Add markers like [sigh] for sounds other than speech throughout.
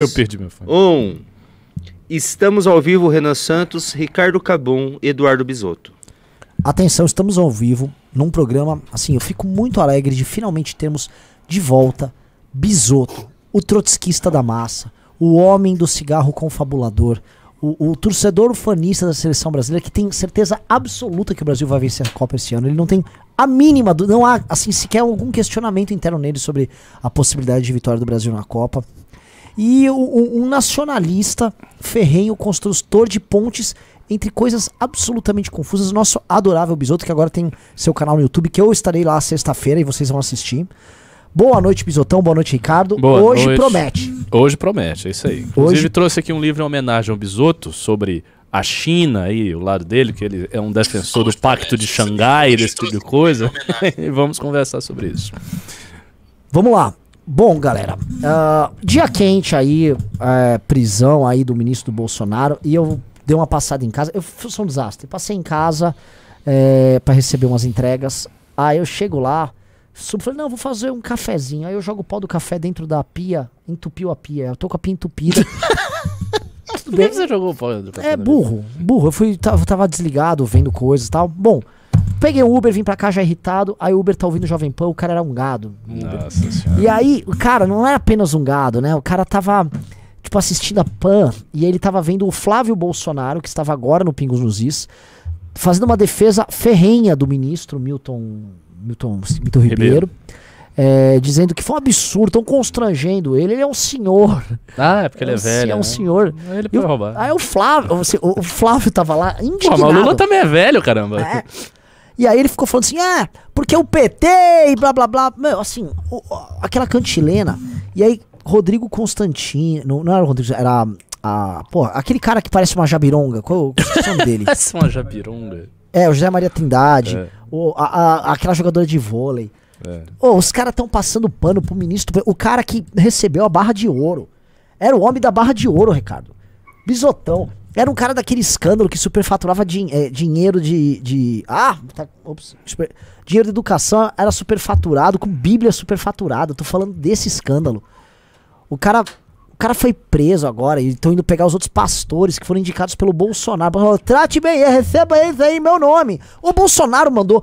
Eu perdi meu fone. Um. Estamos ao vivo, Renan Santos, Ricardo Cabum, Eduardo Bisotto. Atenção, estamos ao vivo num programa. Assim, eu fico muito alegre de finalmente termos de volta Bisotto, o trotskista da massa, o homem do cigarro confabulador, o, o torcedor fanista da seleção brasileira que tem certeza absoluta que o Brasil vai vencer a Copa esse ano. Ele não tem a mínima, do, não há assim sequer algum questionamento interno nele sobre a possibilidade de vitória do Brasil na Copa. E um, um nacionalista ferrenho, construtor de pontes entre coisas absolutamente confusas. Nosso adorável Bisoto, que agora tem seu canal no YouTube, que eu estarei lá sexta-feira e vocês vão assistir. Boa noite, Bisotão. Boa noite, Ricardo. Boa Hoje noite. promete. Hoje promete, é isso aí. Inclusive Hoje- trouxe aqui um livro em homenagem ao Bisotto sobre a China aí, o lado dele, que ele é um defensor do Pacto de Xangai, desse tipo de coisa. e [laughs] vamos conversar sobre isso. Vamos lá. Bom, galera, ah, dia quente aí, é, prisão aí do ministro do Bolsonaro, e eu dei uma passada em casa. Eu sou um desastre. Passei em casa é, para receber umas entregas. Aí eu chego lá, subo, falei, não, vou fazer um cafezinho. Aí eu jogo o pó do café dentro da pia, entupiu a pia. Eu tô com a pia entupida. [laughs] Tudo Por bem. que você jogou o pó do café É burro, burro. Eu fui, tava, tava desligado, vendo coisas e tal. Bom, peguei o Uber, vim pra cá já irritado. Aí o Uber tá ouvindo Jovem Pan, o cara era um gado. o. Nossa senhora. E aí, o cara não era apenas um gado, né? O cara tava, tipo, assistindo a Pan e ele tava vendo o Flávio Bolsonaro, que estava agora no Pingos nos Is, fazendo uma defesa ferrenha do ministro Milton, Milton, Milton Ribeiro. Ribeiro. é, dizendo que foi um absurdo, tão constrangendo ele. Ele é um senhor. Ah, é porque ele é um- velho. É um né? senhor. Ele pode o- roubar. Aí o Flávio, o o Flávio tava lá Pô, indignado. mas o Lula também é velho, caramba. É. E aí ele ficou falando assim, ah, porque o PT e blá blá blá. Meu, assim, o- aquela cantilena. E aí, Rodrigo Constantino. Não era o Rodrigo, era a. Pô, aquele cara que parece uma jabironga. Qual, qual é o nome dele? [laughs] É uma jabironga. É, o José Maria Trindade. É. O, a, a- aquela jogadora de vôlei. É. Ô, os caras estão passando pano pro ministro. O cara que recebeu a barra de ouro. Era o homem da barra de ouro, Ricardo. Bisotão. Era um cara daquele escândalo que superfaturava din- eh, dinheiro de, de. Ah! Tá, ops, super- dinheiro de educação era superfaturado, com Bíblia superfaturada. Tô falando desse escândalo. O cara. O cara foi preso agora e estão indo pegar os outros pastores que foram indicados pelo Bolsonaro. Falou, Trate bem, ele, receba eles aí meu nome. O Bolsonaro mandou.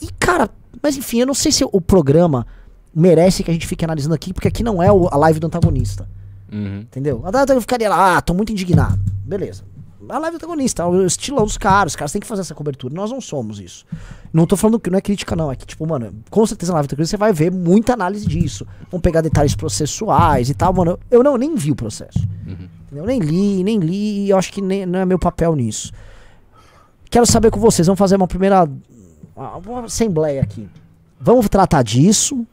E, cara, mas enfim, eu não sei se o programa merece que a gente fique analisando aqui, porque aqui não é a live do antagonista. Uhum. Entendeu? A data eu ficaria lá, ah, tô muito indignado. Beleza. A live do antagonista, o estilão dos caras, os caras têm que fazer essa cobertura. Nós não somos isso. Não tô falando que não é crítica, não. É que, tipo, mano, com certeza na live antagonista você vai ver muita análise disso. Vão pegar detalhes processuais e tal, mano. Eu não nem vi o processo. Entendeu? Nem li, nem li, e eu acho que nem, não é meu papel nisso. Quero saber com vocês, vamos fazer uma primeira uma assembleia aqui. Vamos tratar disso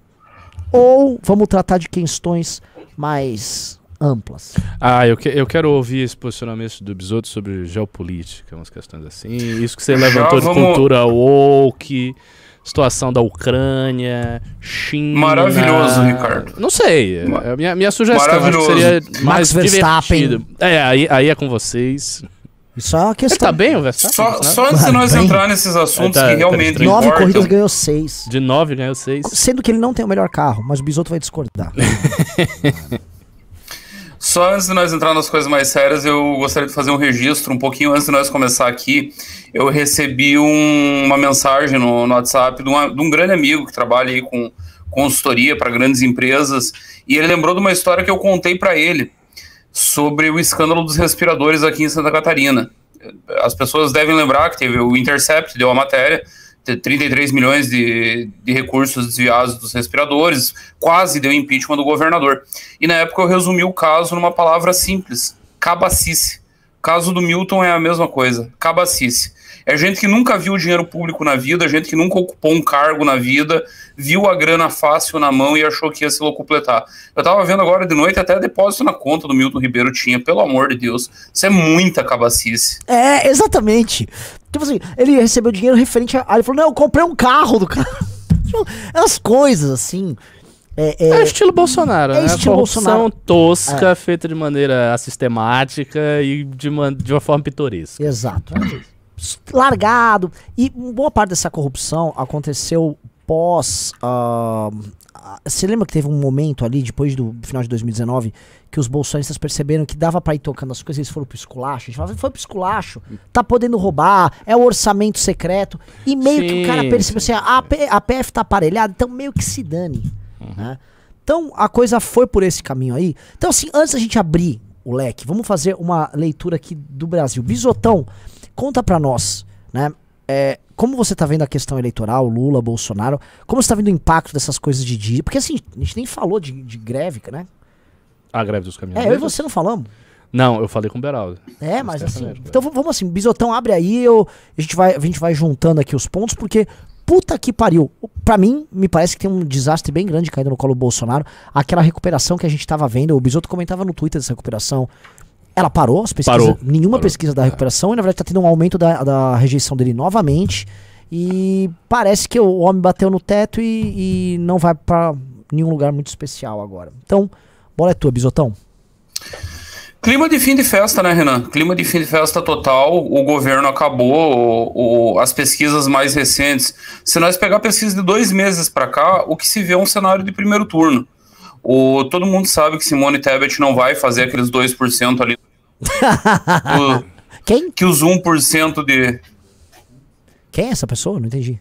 ou vamos tratar de questões mais amplas? Ah, eu, que- eu quero ouvir esse posicionamento do Bisotto sobre geopolítica, umas questões assim. Isso que você Já levantou de vamos- cultura woke, situação da Ucrânia, China. Maravilhoso, Ricardo. Não sei. Ma- é minha, minha sugestão acho que seria Max mais Verstappen. divertido. É, aí, aí é com vocês. Isso é uma Ele questão. tá bem, o Verstappen? Só, Né? só antes de nós Bem. entrar nesses assuntos Tá- que tá realmente estranho. Nove corridas ganhou seis. De 9 ganhou 6. Sendo que ele não tem o melhor carro, mas o Bisotto vai discordar. [laughs] Só antes de nós entrar nas coisas mais sérias, eu gostaria de fazer um registro. Um pouquinho antes de nós começar aqui, eu recebi um- uma mensagem no, no WhatsApp de, uma- de um grande amigo que trabalha aí com consultoria para grandes empresas. E ele lembrou de uma história que eu contei para ele sobre o escândalo dos respiradores aqui em Santa Catarina. As pessoas devem lembrar que teve o Intercept, deu a matéria, 33 milhões de, de recursos desviados dos respiradores, quase deu impeachment do governador. E na época eu resumi o caso numa palavra simples: cabacice. O caso do Milton é a mesma coisa, cabacice. É gente que nunca viu dinheiro público na vida, gente que nunca ocupou um cargo na vida, viu a grana fácil na mão e achou que ia se locupletar. Eu tava vendo agora de noite até depósito na conta do Milton Ribeiro tinha, pelo amor de Deus. Isso é muita cabacice. É, exatamente. Tipo assim, ele recebeu dinheiro referente a. Aí ele falou: Não, eu comprei um carro do cara. [laughs] Tipo, As coisas assim. É, é, É estilo Bolsonaro, É né? estilo Bolsonaro. tosca, feita de maneira sistemática e de, man- de uma forma pitoresca. Exato. Largado. E boa parte dessa corrupção aconteceu pós a- Você lembra que teve um momento ali, depois do final de 2019, que os bolsonaristas perceberam que dava pra ir tocando as coisas, eles foram pro esculacho. A gente falava, foi pro esculacho, tá podendo roubar, é o orçamento secreto. E meio que o cara Sim, percebeu assim, a, a PF tá aparelhada, então meio que se dane. né? Então a coisa foi por esse caminho aí. Então, assim, antes da gente abrir o leque, vamos fazer uma leitura aqui do Brasil. Bisotão, conta pra nós, né? É, como você tá vendo a questão eleitoral, Lula, Bolsonaro, como você tá vendo o impacto dessas coisas de dia? Porque assim, a gente nem falou de, de greve, né? A greve dos É, caminhoneiros? eu e você não falamos. Não, eu falei com o Beraldo. É, mas assim. Então vamos assim, Bisotão, abre aí, eu, a, gente vai, a gente vai juntando aqui os pontos, porque puta que pariu. Pra mim, me parece que tem um desastre bem grande caindo no colo do Bolsonaro. Aquela recuperação que a gente tava vendo, o Bisoto comentava no Twitter dessa recuperação. Ela parou, as pesquisas, Parou. nenhuma Parou. pesquisa da recuperação, e na verdade tá tendo um aumento da, da rejeição dele novamente. E parece que o homem bateu no teto e, e não vai pra nenhum lugar muito especial agora. Então, bola é tua, Bisotão. Clima de fim de festa, né, Renan? Clima de fim de festa total. O governo acabou o- o- as pesquisas mais recentes. Se nós pegar pesquisa de dois meses para cá, o que se vê é um cenário de primeiro turno. O, todo mundo sabe que Simone Tebet não vai fazer aqueles 2% ali. [laughs] o- Quem? que os 1% de. Quem é essa pessoa? Não entendi.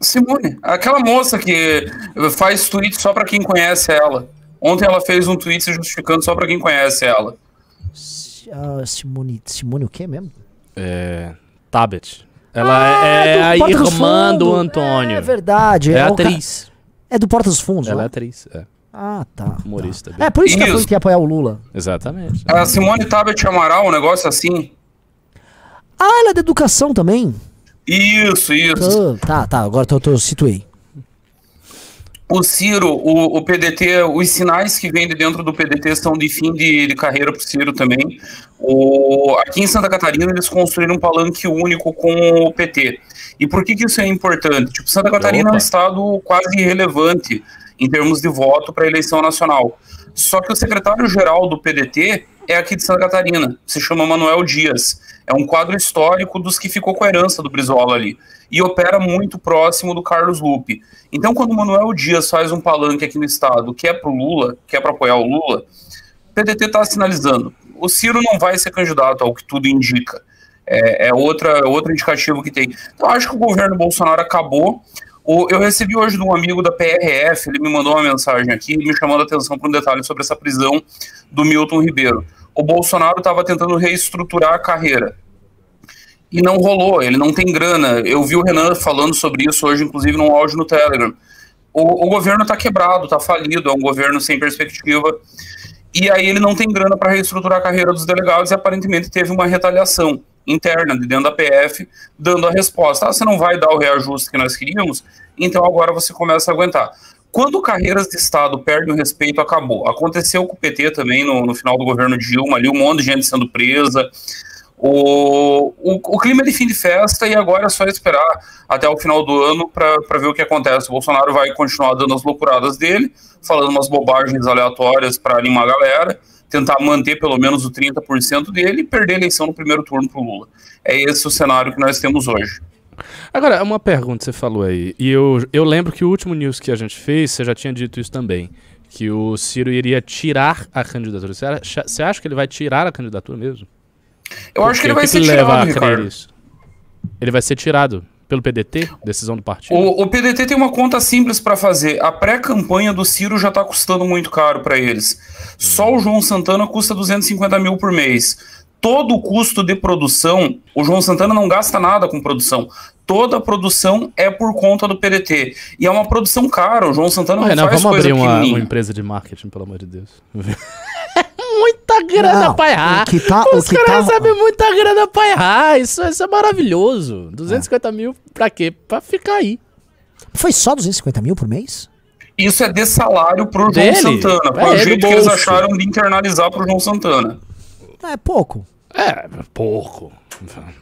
Simone, aquela moça que faz tweet só para quem conhece ela. Ontem ela fez um tweet se justificando só para quem conhece ela. Ah, Simone, Simone o quê mesmo? É. Tabet. Ela Ah, é, do a irmã do. Antônio. É verdade. É ca- atriz. É do Porta dos Fundos, Ela é né? atriz, é. Ah, tá. Humorista. tá. É por isso que ela falou que ia apoiar o Lula. Exatamente. A Simone Tabet Amaral, um negócio assim. Ah, ela é da educação também. Isso, isso. Ah, tá, tá. Agora eu, eu situei. O Ciro, o, o PDT, os sinais que vêm de dentro do PDT são de fim de, de carreira para o Ciro também. O, aqui em Santa Catarina eles construíram um palanque único com o PT. E por que, que isso é importante? Tipo, Santa Catarina é um Opa. estado quase irrelevante em termos de voto para a eleição nacional. Só que o secretário-geral do PDT é aqui de Santa Catarina, se chama Manuel Dias. É um quadro histórico dos que ficou com a herança do Brizola ali. E opera muito próximo do Carlos Lupe. Então, quando o Manuel Dias faz um palanque aqui no estado que é pro Lula, que é para apoiar o Lula, o PDT está sinalizando. O Ciro não vai ser candidato, ao que tudo indica. É, é outra, outro indicativo que tem. Então, acho que o governo Bolsonaro acabou. Eu recebi hoje de um amigo da PRF, ele me mandou uma mensagem aqui, me chamando a atenção para um detalhe sobre essa prisão do Milton Ribeiro. O Bolsonaro estava tentando reestruturar a carreira. E não rolou, ele não tem grana. Eu vi o Renan falando sobre isso hoje, inclusive, num áudio no Telegram. O, o governo está quebrado, está falido, é um governo sem perspectiva. E aí ele não tem grana para reestruturar a carreira dos delegados e aparentemente teve uma retaliação interna de dentro da PF, dando a resposta: ah, você não vai dar o reajuste que nós queríamos, então agora você começa a aguentar. Quando carreiras de Estado perdem o respeito, acabou. Aconteceu com o PT também no, no final do governo Dilma, ali um monte de gente sendo presa. O, o, o clima é de fim de festa e agora é só esperar até o final do ano para ver o que acontece. O Bolsonaro vai continuar dando as loucuradas dele, falando umas bobagens aleatórias para animar a galera, tentar manter pelo menos o 30% dele e perder a eleição no primeiro turno para o Lula. É esse o cenário que nós temos hoje. Agora, uma pergunta você falou aí. E eu, eu lembro que o último news que a gente fez, você já tinha dito isso também. Que o Ciro iria tirar a candidatura. Você acha, que ele vai tirar a candidatura mesmo? Eu acho que ele vai ser leva tirado, Ricardo. isso? Ele vai ser tirado pelo PDT? Decisão do partido? O, o PDT tem uma conta simples para fazer. A pré-campanha do Ciro já está custando muito caro para eles. Só o João Santana custa 250 mil por mês. Todo o custo de produção, o João Santana não gasta nada com produção. Toda a produção é por conta do PDT. E é uma produção cara. O João Santana não Renan, faz vamos coisa abrir uma, uma empresa de marketing, pelo amor de Deus. [laughs] muita grana Não, pra errar. o que tá- Os o que caras tá- recebem muita grana pra errar. Isso, isso é maravilhoso. 250 mil pra quê? Pra ficar aí. Foi só 250 mil por mês? Isso é de salário pro João Dele? Santana. Foi É, o jeito que eles acharam de internalizar pro João Santana. É pouco. É, pouco.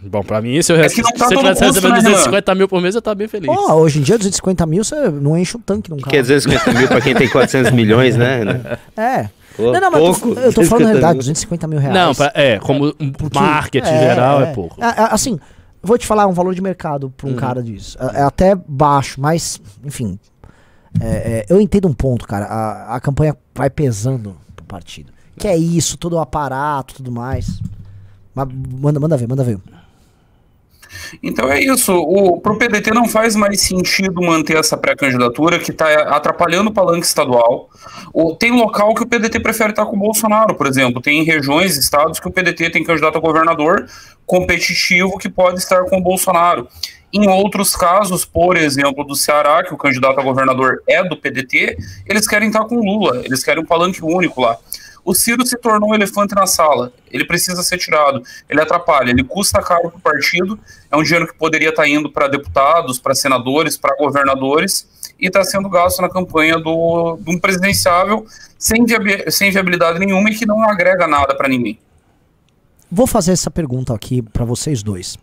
Bom, pra mim, se eu É que não tá se eu todo tivesse custo, recebendo né, Renan? 250 mil por mês, eu tava bem feliz. Ó, hoje em dia, 250 mil, você não enche um tanque num carro. Quer dizer, 50 mil pra quem tem 400 milhões, né? [laughs] É. Pô, não, não, mas eu tô- pouco, eu tô falando 250 a realidade, mil. 250 mil reais. Não, pra- é, como um Porque- marketing geral é, pouco. É, é, assim, vou te falar um valor de mercado pra um Uhum. cara disso. É, é até baixo, mas, enfim. É, é, eu entendo um ponto, cara. A, a campanha vai pesando pro partido. Que é isso, todo o aparato, tudo mais. Mas manda, manda ver, manda ver. Então é isso. O, pro PDT não faz mais sentido manter essa pré-candidatura que está atrapalhando o palanque estadual. O, tem local que o PDT prefere estar com o Bolsonaro, por exemplo. Tem regiões, estados que o PDT tem candidato a governador competitivo que pode estar com o Bolsonaro. Em outros casos, por exemplo, do Ceará, que o candidato a governador é do PDT, eles querem estar com o Lula, eles querem um palanque único lá. O Ciro se tornou um elefante na sala. Ele precisa ser tirado. Ele atrapalha, ele custa caro para o partido. É um dinheiro que poderia estar indo para deputados, para senadores, para governadores, e está sendo gasto na campanha do, de um presidenciável sem, sem viabilidade nenhuma e que não agrega nada para ninguém. Vou fazer essa pergunta aqui para vocês dois.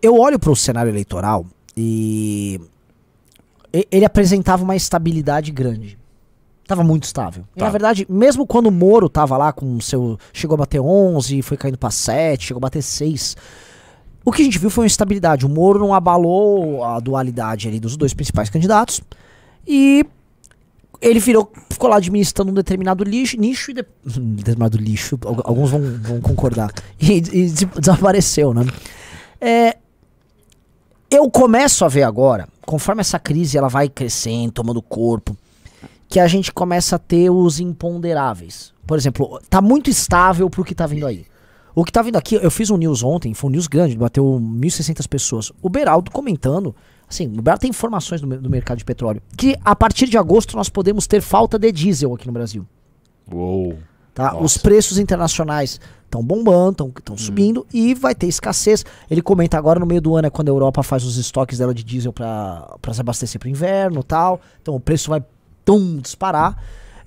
Eu olho para o cenário eleitoral e ele apresentava uma estabilidade grande. Tava muito estável. Tá. E, na verdade, mesmo quando o Moro tava lá com seu. Chegou a bater 11, foi caindo para 7, chegou a bater 6. O que a gente viu foi uma estabilidade. O Moro não abalou a dualidade ali dos dois principais candidatos. E ele virou, ficou lá administrando um determinado lixo, nicho e de, [laughs] determinado lixo, alguns vão, vão concordar. [laughs] E, e, desapareceu, né? É, eu começo a ver agora, conforme essa crise ela vai crescendo, tomando corpo, que a gente começa a ter os imponderáveis. Por exemplo, tá muito estável pro que tá vindo aí. O que tá vindo aqui, eu fiz um news ontem, foi um news grande, bateu 1.600 pessoas. O Beraldo comentando, assim, o Beraldo tem informações do, do, mercado de petróleo, que a partir de agosto nós podemos ter falta de diesel aqui no Brasil. Uou. Tá? Os preços internacionais estão bombando, estão hum. subindo e vai ter escassez. Ele comenta agora no meio do ano é quando a Europa faz os estoques dela de diesel para se abastecer para o inverno tal. Então o preço vai tum, disparar.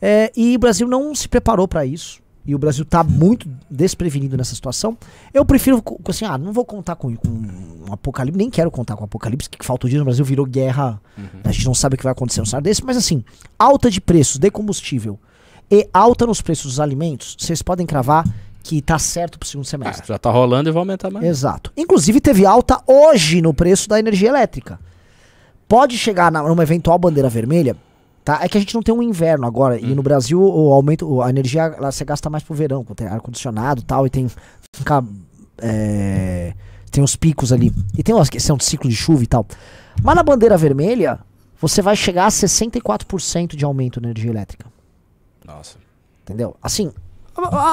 É, e o Brasil não se preparou para isso. E o Brasil está muito desprevenido nessa situação. Eu prefiro, assim, ah, não vou contar com, com um apocalipse, nem quero contar com um apocalipse, que falta o dia no Brasil virou guerra. Uhum. A gente não sabe o que vai acontecer no cenário desse, mas assim, alta de preços de combustível e alta nos preços dos alimentos, vocês podem cravar que tá certo pro segundo semestre. Ah, já tá rolando e vai aumentar mais. Exato. Inclusive teve alta hoje no preço da energia elétrica. Pode chegar na, numa eventual bandeira vermelha Tá? É que a gente não tem um inverno agora. Hum. E no Brasil o aumento, a energia ela, você gasta mais pro verão, com ar-condicionado e tal, e tem. Fica, é, tem os picos ali. E tem uma questão de ciclo de chuva e tal. Mas na bandeira vermelha, você vai chegar a 64% de aumento na energia elétrica. Nossa. Entendeu? Assim,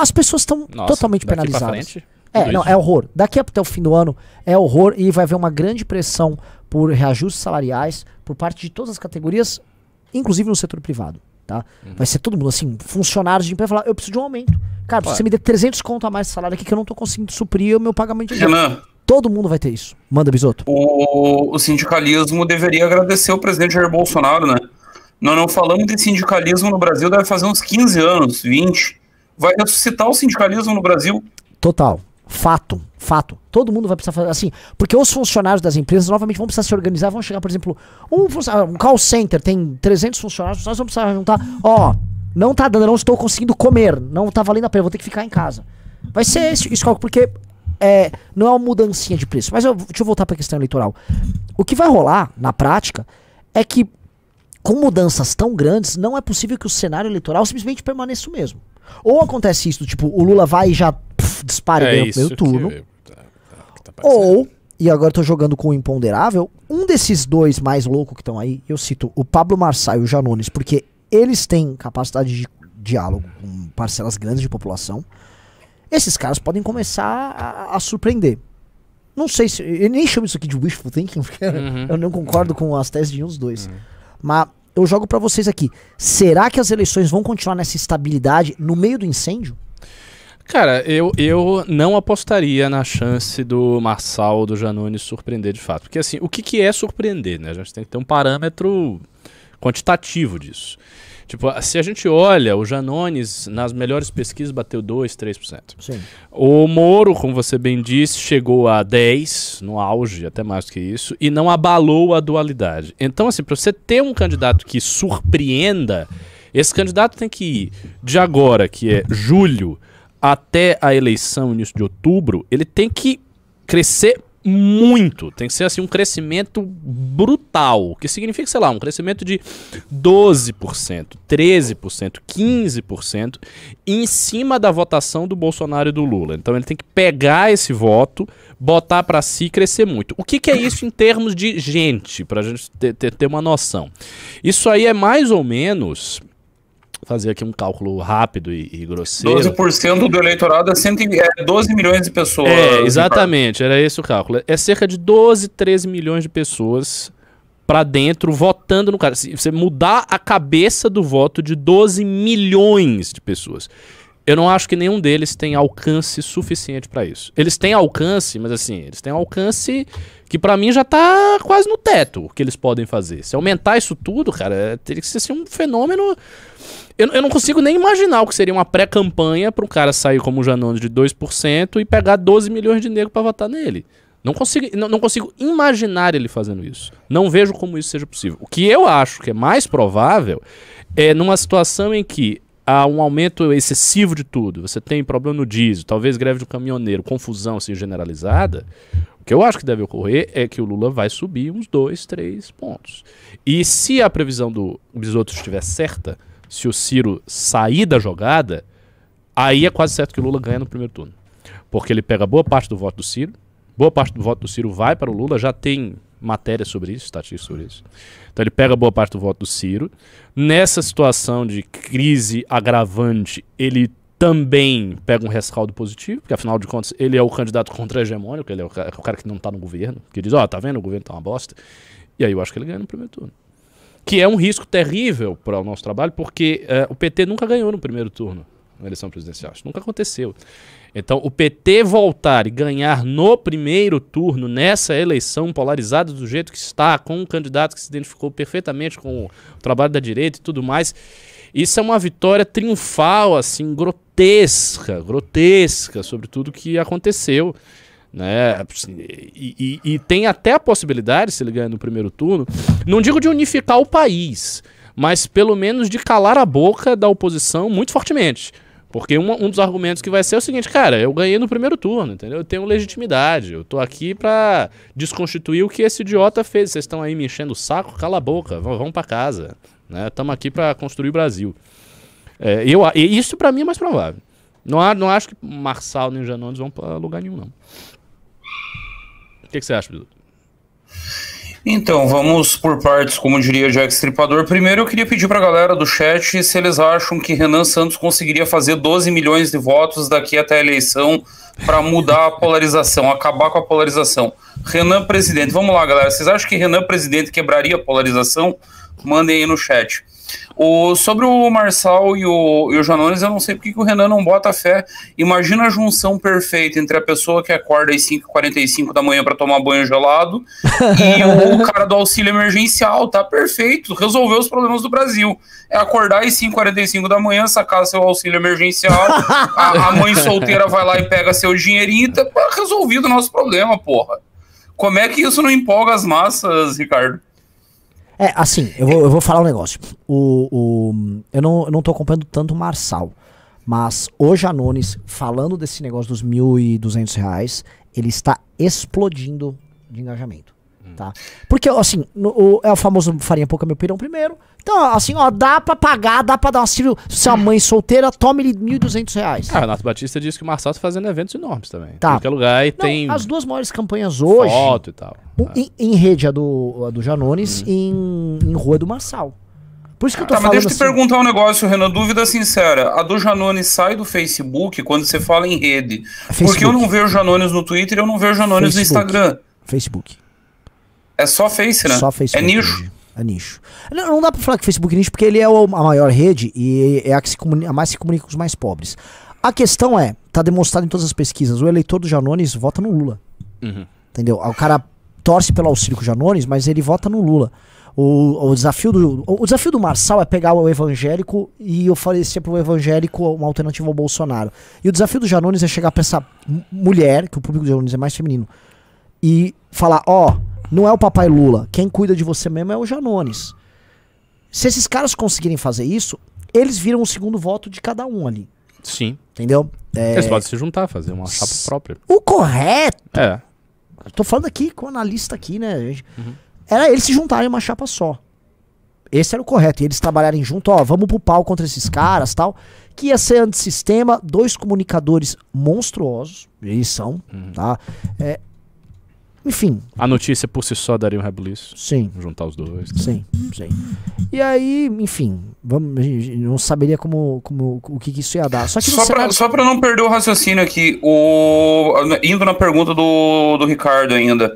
as pessoas estão totalmente penalizadas. É, não, é horror. Daqui até o fim do ano é horror e vai haver uma grande pressão por reajustes salariais por parte de todas as categorias inclusive no setor privado. Tá? Uhum. Vai ser todo mundo assim, funcionários de empresa falar, eu preciso de um aumento. Cara, se você me der 300 conto a mais de salário aqui que eu não tô conseguindo suprir o meu pagamento de Renan, Todo mundo vai ter isso. Manda, Bisoto. O, o sindicalismo deveria agradecer o presidente Jair Bolsonaro, né? Nós não falamos de sindicalismo no Brasil, deve fazer uns 15 anos, 20. Vai ressuscitar o sindicalismo no Brasil. Total. Fato, fato. Todo mundo vai precisar fazer assim, porque os funcionários das empresas novamente vão precisar se organizar, vão chegar, por exemplo, um, um call center tem 300 funcionários, nós vamos precisar juntar, ó, não tá dando, não estou conseguindo comer, não tá valendo a pena, vou ter que ficar em casa. Vai ser isso, isso porque é, não é uma mudancinha de preço. Mas eu, deixa eu voltar para a questão eleitoral. O que vai rolar na prática é que com mudanças tão grandes, não é possível que o cenário eleitoral simplesmente permaneça o mesmo. Ou acontece isso, tipo, o Lula vai e já pff, dispara é no primeiro turno. Que, tá, tá, tá ou, e agora eu tô jogando com o imponderável, um desses dois mais loucos que estão aí, eu cito o Pablo Marçal e o Janones, porque eles têm capacidade de diálogo com parcelas grandes de população. Esses caras podem começar a, a surpreender. Não sei se. Eu nem chamo isso aqui de wishful thinking, porque uhum. eu não concordo com as teses de nenhum dos dois. Uhum. Mas eu jogo para vocês aqui. Será que as eleições vão continuar nessa estabilidade no meio do incêndio? Cara, eu, eu não apostaria na chance do Marçal, do Janone surpreender de fato. Porque assim, o que, que é surpreender, né? A gente tem que ter um parâmetro quantitativo disso. Tipo, se a gente olha, o Janones nas melhores pesquisas bateu 2, 3%. Sim. O Moro, como você bem disse, chegou a 10 no auge, até mais do que isso, e não abalou a dualidade. Então, assim, para você ter um candidato que surpreenda, esse candidato tem que ir de agora, que é julho, até a eleição, início de outubro, ele tem que crescer muito. Tem que ser assim um crescimento brutal. Que significa, sei lá, um crescimento de 12%, 13%, 15% em cima da votação do Bolsonaro e do Lula. Então ele tem que pegar esse voto, botar para si e crescer muito. O que, que é isso em termos de gente, pra gente ter, ter, ter uma noção? Isso aí é mais ou menos fazer aqui um cálculo rápido e, e grosseiro. 12% do eleitorado é, 100, é 12 milhões de pessoas. É, exatamente, era esse o cálculo. É cerca de 12, 13 milhões de pessoas para dentro votando no cara. Se você mudar a cabeça do voto de 12 milhões de pessoas. Eu não acho que nenhum deles tem alcance suficiente para isso. Eles têm alcance, mas assim, eles têm alcance que para mim já tá quase no teto o que eles podem fazer. Se aumentar isso tudo, cara, teria que ser assim, um fenômeno eu, eu não consigo nem imaginar o que seria uma pré-campanha para um cara sair como o Janones de 2% e pegar 12 milhões de negros para votar nele. Não consigo, não, não, consigo imaginar ele fazendo isso. Não vejo como isso seja possível. O que eu acho que é mais provável é numa situação em que há um aumento excessivo de tudo. Você tem problema no diesel, talvez greve do caminhoneiro, confusão assim generalizada. O que eu acho que deve ocorrer é que o Lula vai subir uns 2, 3 pontos. E se a previsão do Bisotto estiver certa, se o Ciro sair da jogada, aí é quase certo que o Lula ganha no primeiro turno. Porque ele pega boa parte do voto do Ciro, boa parte do voto do Ciro vai para o Lula, já tem matéria sobre isso, estatística sobre isso. Então ele pega boa parte do voto do Ciro. Nessa situação de crise agravante, ele também pega um rescaldo positivo, porque afinal de contas ele é o candidato contra-hegemônico, ele é o cara, é o cara que não está no governo, que diz, ó, oh, tá vendo, o governo tá uma bosta. E aí eu acho que ele ganha no primeiro turno que é um risco terrível para o nosso trabalho, porque uh, o PT nunca ganhou no primeiro turno na eleição presidencial. Isso nunca aconteceu. Então, o PT voltar e ganhar no primeiro turno, nessa eleição polarizada do jeito que está, com um candidato que se identificou perfeitamente com o trabalho da direita e tudo mais, isso é uma vitória triunfal, assim, grotesca, grotesca sobre tudo que aconteceu. Né? E, e, e, tem até a possibilidade, se ele ganhar no primeiro turno, não digo de unificar o país, mas pelo menos de calar a boca da oposição muito fortemente. Porque um, um dos argumentos que vai ser é o seguinte, cara, eu ganhei no primeiro turno, entendeu? Eu tenho legitimidade, eu tô aqui pra desconstituir o que esse idiota fez. Vocês estão aí me enchendo o saco, cala a boca, vão, vão para casa. Estamos né? aqui para construir o Brasil. É, eu, isso para mim é mais provável. Não, não acho que Marçal nem Janones vão para lugar nenhum, não. O que, que você acha, Bidu? Então, vamos por partes, como diria Jack Stripador. Primeiro, eu queria pedir para a galera do chat se eles acham que Renan Santos conseguiria fazer 12 milhões de votos daqui até a eleição para mudar a polarização, acabar com a polarização. Renan presidente, vamos lá, galera. Vocês acham que Renan presidente quebraria a polarização? Mandem aí no chat. O, sobre o Marçal e o, e o Janones, eu não sei porque que o Renan não bota fé. Imagina a junção perfeita entre a pessoa que acorda às 5h45 da manhã para tomar banho gelado e [laughs] o cara do auxílio emergencial. Tá perfeito, resolveu os problemas do Brasil. É acordar às 5h45 da manhã, sacar seu auxílio emergencial, a, a mãe solteira vai lá e pega seu dinheirinho e tá resolvido o nosso problema, porra. Como é que isso não empolga as massas, Ricardo? É, assim, eu vou, eu vou falar um negócio. O, o, eu, não, eu não tô acompanhando tanto o Marçal, mas o Janones, falando desse negócio dos 1.200 reais, ele está explodindo de engajamento. Tá? Porque, assim, no, o, é o famoso farinha pouca meu pirão primeiro. Então, assim, ó, dá pra pagar, dá pra dar um auxílio. Se a mãe solteira, tome-lhe 1.200 reais. Ah, o Renato Batista disse que o Marçal tá fazendo eventos enormes também. Tá. Em qualquer lugar e Não, tem. As duas maiores campanhas hoje. Foto e tal. Um, em, em, rede a do, a do Janones e em, em rua do Marçal. Por isso que eu tô tá, falando. Mas deixa eu te assim... perguntar um negócio, Renan. Dúvida sincera. A do Janones sai do Facebook quando você fala em rede. Facebook. Porque eu não vejo Janones no Twitter e eu não vejo Janones Facebook. no Instagram. Facebook. É só Face, né? Só Facebook. É nicho. É nicho. Não, não dá pra falar que Facebook é nicho porque ele é a maior rede e é a que se comunica, a mais se comunica com os mais pobres. A questão é, tá demonstrado em todas as pesquisas, o eleitor do Janones vota no Lula. Uhum. Entendeu? O cara torce pelo auxílio com o Janones, mas ele vota no Lula. O, o, desafio do, o desafio do Marçal é pegar o evangélico e oferecer pro evangélico uma alternativa ao Bolsonaro. E o desafio do Janones é chegar pra essa mulher, que o público do Janones é mais feminino, e falar: ó, oh, não é o papai Lula. Quem cuida de você mesmo é o Janones. Se esses caras conseguirem fazer isso, eles viram o segundo voto de cada um ali. Sim. Entendeu? É... Eles podem se juntar, fazer uma chapa própria. O correto é. Tô falando aqui com o analista aqui, né? gente? Era eles se juntarem em uma chapa só. Esse era o correto. E eles trabalharem junto, ó, vamos pro pau contra esses caras tal. Que ia ser antissistema, dois comunicadores monstruosos. Eles são, tá? É, enfim, A notícia por si só daria um rebuliço. sim. Juntar os dois. Sim, sim. E aí, enfim, vamos, a gente não saberia como, como o que, que isso ia dar. Só que Só pra, só pra não perder o raciocínio aqui, o, indo na pergunta do, do Ricardo ainda.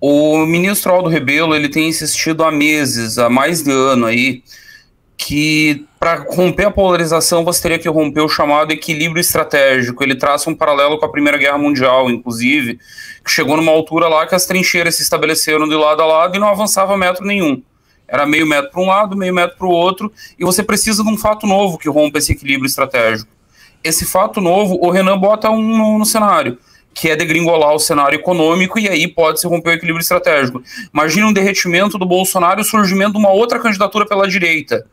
O ministro Aldo Rebelo ele tem insistido há meses, há mais de ano aí, que para romper a polarização você teria que romper o chamado equilíbrio estratégico. Ele traça um paralelo com a Primeira Guerra Mundial, inclusive, que chegou numa altura lá que as trincheiras se estabeleceram de lado a lado e não avançava metro nenhum. Era meio metro para um lado, meio metro para o outro, e você precisa de um fato novo que rompa esse equilíbrio estratégico. Esse fato novo, o Renan bota um no, no cenário, que é degringolar o cenário econômico, e aí pode se romper o equilíbrio estratégico. Imagina um derretimento do Bolsonaro e o surgimento de uma outra candidatura pela direita.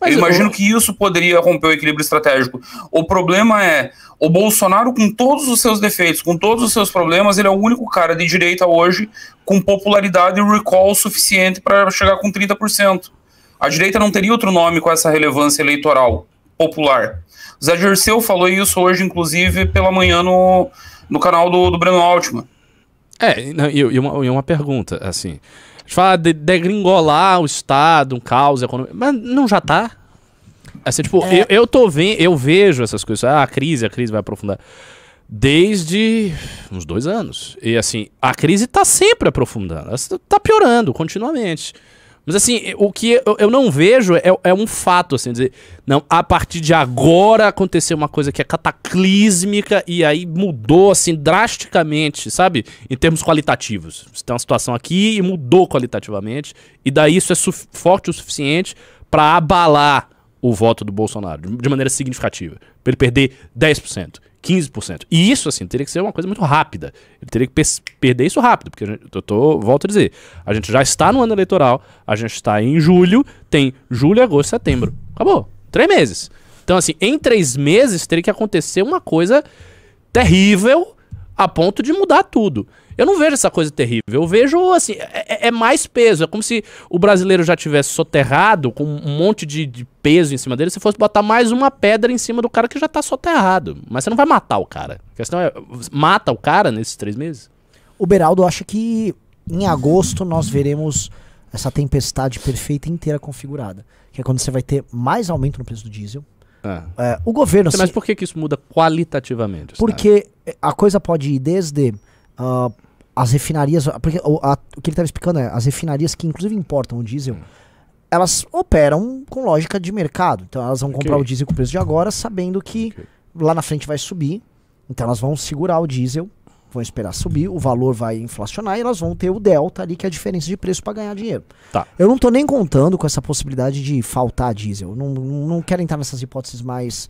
Mas eu imagino o- que isso poderia romper o equilíbrio estratégico. O problema é, o Bolsonaro, com todos os seus defeitos, com todos os seus problemas, ele é o único cara de direita hoje com popularidade e recall suficiente para chegar com 30%. A direita não teria outro nome com essa relevância eleitoral popular. Zé Dirceu falou isso hoje, inclusive, pela manhã no, no canal do, do Breno Altman. É, e uma, e uma pergunta, assim. A gente fala de degringolar o Estado, um caos econômico. Mas não já tá? Assim, tipo, É. eu, eu tô vendo, eu vejo essas coisas. Ah, a crise, a crise vai aprofundar. Desde uns dois anos. E assim, a crise tá sempre aprofundando. Tá piorando continuamente. Mas assim, o que eu, eu não vejo é, é um fato, assim, dizer, não, a partir de agora aconteceu uma coisa que é cataclísmica e aí mudou, assim, drasticamente, sabe? Em termos qualitativos. Você tem uma situação aqui e mudou qualitativamente, e daí isso é forte o suficiente pra abalar o voto do Bolsonaro de- maneira significativa. Pra ele perder 10%, 15%. E isso, assim, teria que ser uma coisa muito rápida. Ele teria que perder isso rápido, porque gente, eu tô, volto a dizer, a gente já está no ano eleitoral, a gente está em julho, tem julho, agosto, setembro. Acabou. Três meses. Então, assim, em três meses teria que acontecer uma coisa terrível a ponto de mudar tudo. Eu não vejo essa coisa terrível. Eu vejo, assim, é, é mais peso. É como se o brasileiro já tivesse soterrado com um monte de, de peso em cima dele. Se fosse botar mais uma pedra em cima do cara que já tá soterrado. Mas você não vai matar o cara. A questão é, mata o cara nesses três meses? O Beraldo acha que em agosto nós veremos essa tempestade perfeita inteira configurada. Que é quando você vai ter mais aumento no preço do diesel. Ah. É, o governo. Mas assim, por que, que isso muda qualitativamente? sabe? Porque a coisa pode ir desde ah, as refinarias. Porque o, a- o que ele estava explicando é as refinarias que inclusive importam o diesel. Elas operam com lógica de mercado. Então elas vão comprar Ok. o diesel com o preço de agora, sabendo que Ok. lá na frente vai subir. Então elas vão segurar o diesel, vão esperar subir, o valor vai inflacionar e elas vão ter o delta ali, que é a diferença de preço para ganhar dinheiro. Tá. Eu não tô nem contando com essa possibilidade de faltar diesel. Não, não, não quero entrar nessas hipóteses mais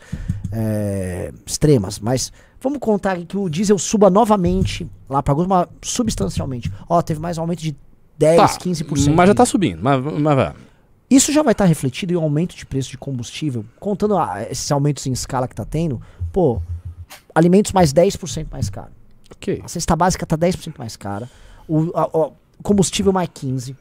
é, extremas, mas vamos contar que o diesel suba novamente lá para agosto, mas substancialmente. Ó, teve mais aumento de 10, Tá, 15%. Mas já tá disso. subindo. Mas, mas vai. Isso já vai estar refletido em um aumento de preço de combustível, contando ah, esses aumentos em escala que tá tendo. Pô, alimentos mais 10% mais caro. Ok. A cesta básica tá 10% mais cara. O, a- o combustível mais 15%.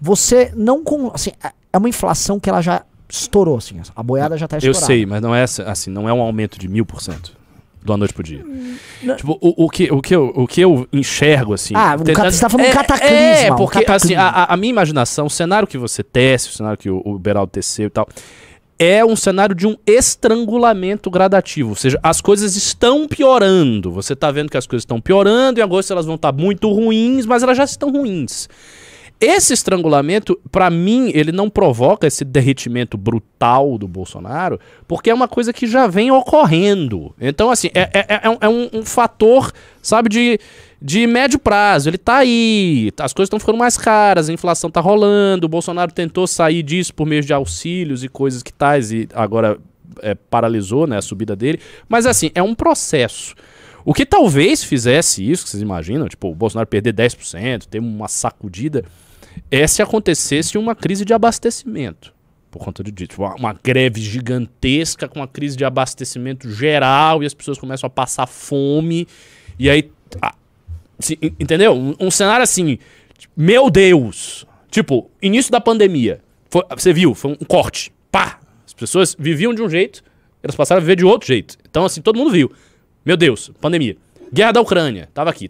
Você não. Com, assim, é- é uma inflação que ela já estourou, assim. A boiada já tá Eu estourada. sei, mas não é essa- assim, não é um aumento de mil por cento. De uma noite pro dia. não- Tipo, o, o, que, o, que eu, o que eu enxergo, assim. Ah, um tentando- você tá falando um é, cataclisma, É, um porque, assim, cataclisma. a, a- a minha imaginação, o cenário que você tece, o cenário que o, o Beraldo teceu e tal, é um cenário de um estrangulamento gradativo. Ou seja, as coisas estão piorando. Você tá vendo que as coisas estão piorando, em agosto elas vão estar muito ruins, mas elas já estão ruins. Esse estrangulamento, pra mim, ele não provoca esse derretimento brutal do Bolsonaro, porque é uma coisa que já vem ocorrendo. Então, assim, é, é- é um, é um- um fator, sabe, de, de médio prazo. Ele tá aí, as coisas estão ficando mais caras, a inflação tá rolando, o Bolsonaro tentou sair disso por meio de auxílios e coisas que tais, e agora é, paralisou né, a subida dele. Mas, assim, é um processo. O que talvez fizesse isso, que vocês imaginam, tipo, o Bolsonaro perder 10%, ter uma sacudida, é se acontecesse uma crise de abastecimento. Por conta de disso. Uma, uma greve gigantesca com uma crise de abastecimento geral e as pessoas começam a passar fome. E aí a- se- en- entendeu? Um, um cenário assim, meu Deus. Tipo, início da pandemia. Foi- você viu, foi um corte. Pá! As pessoas viviam de um jeito, elas passaram a viver de outro jeito. Então, assim, todo mundo viu. Meu Deus, pandemia. Guerra da Ucrânia. Tava aqui.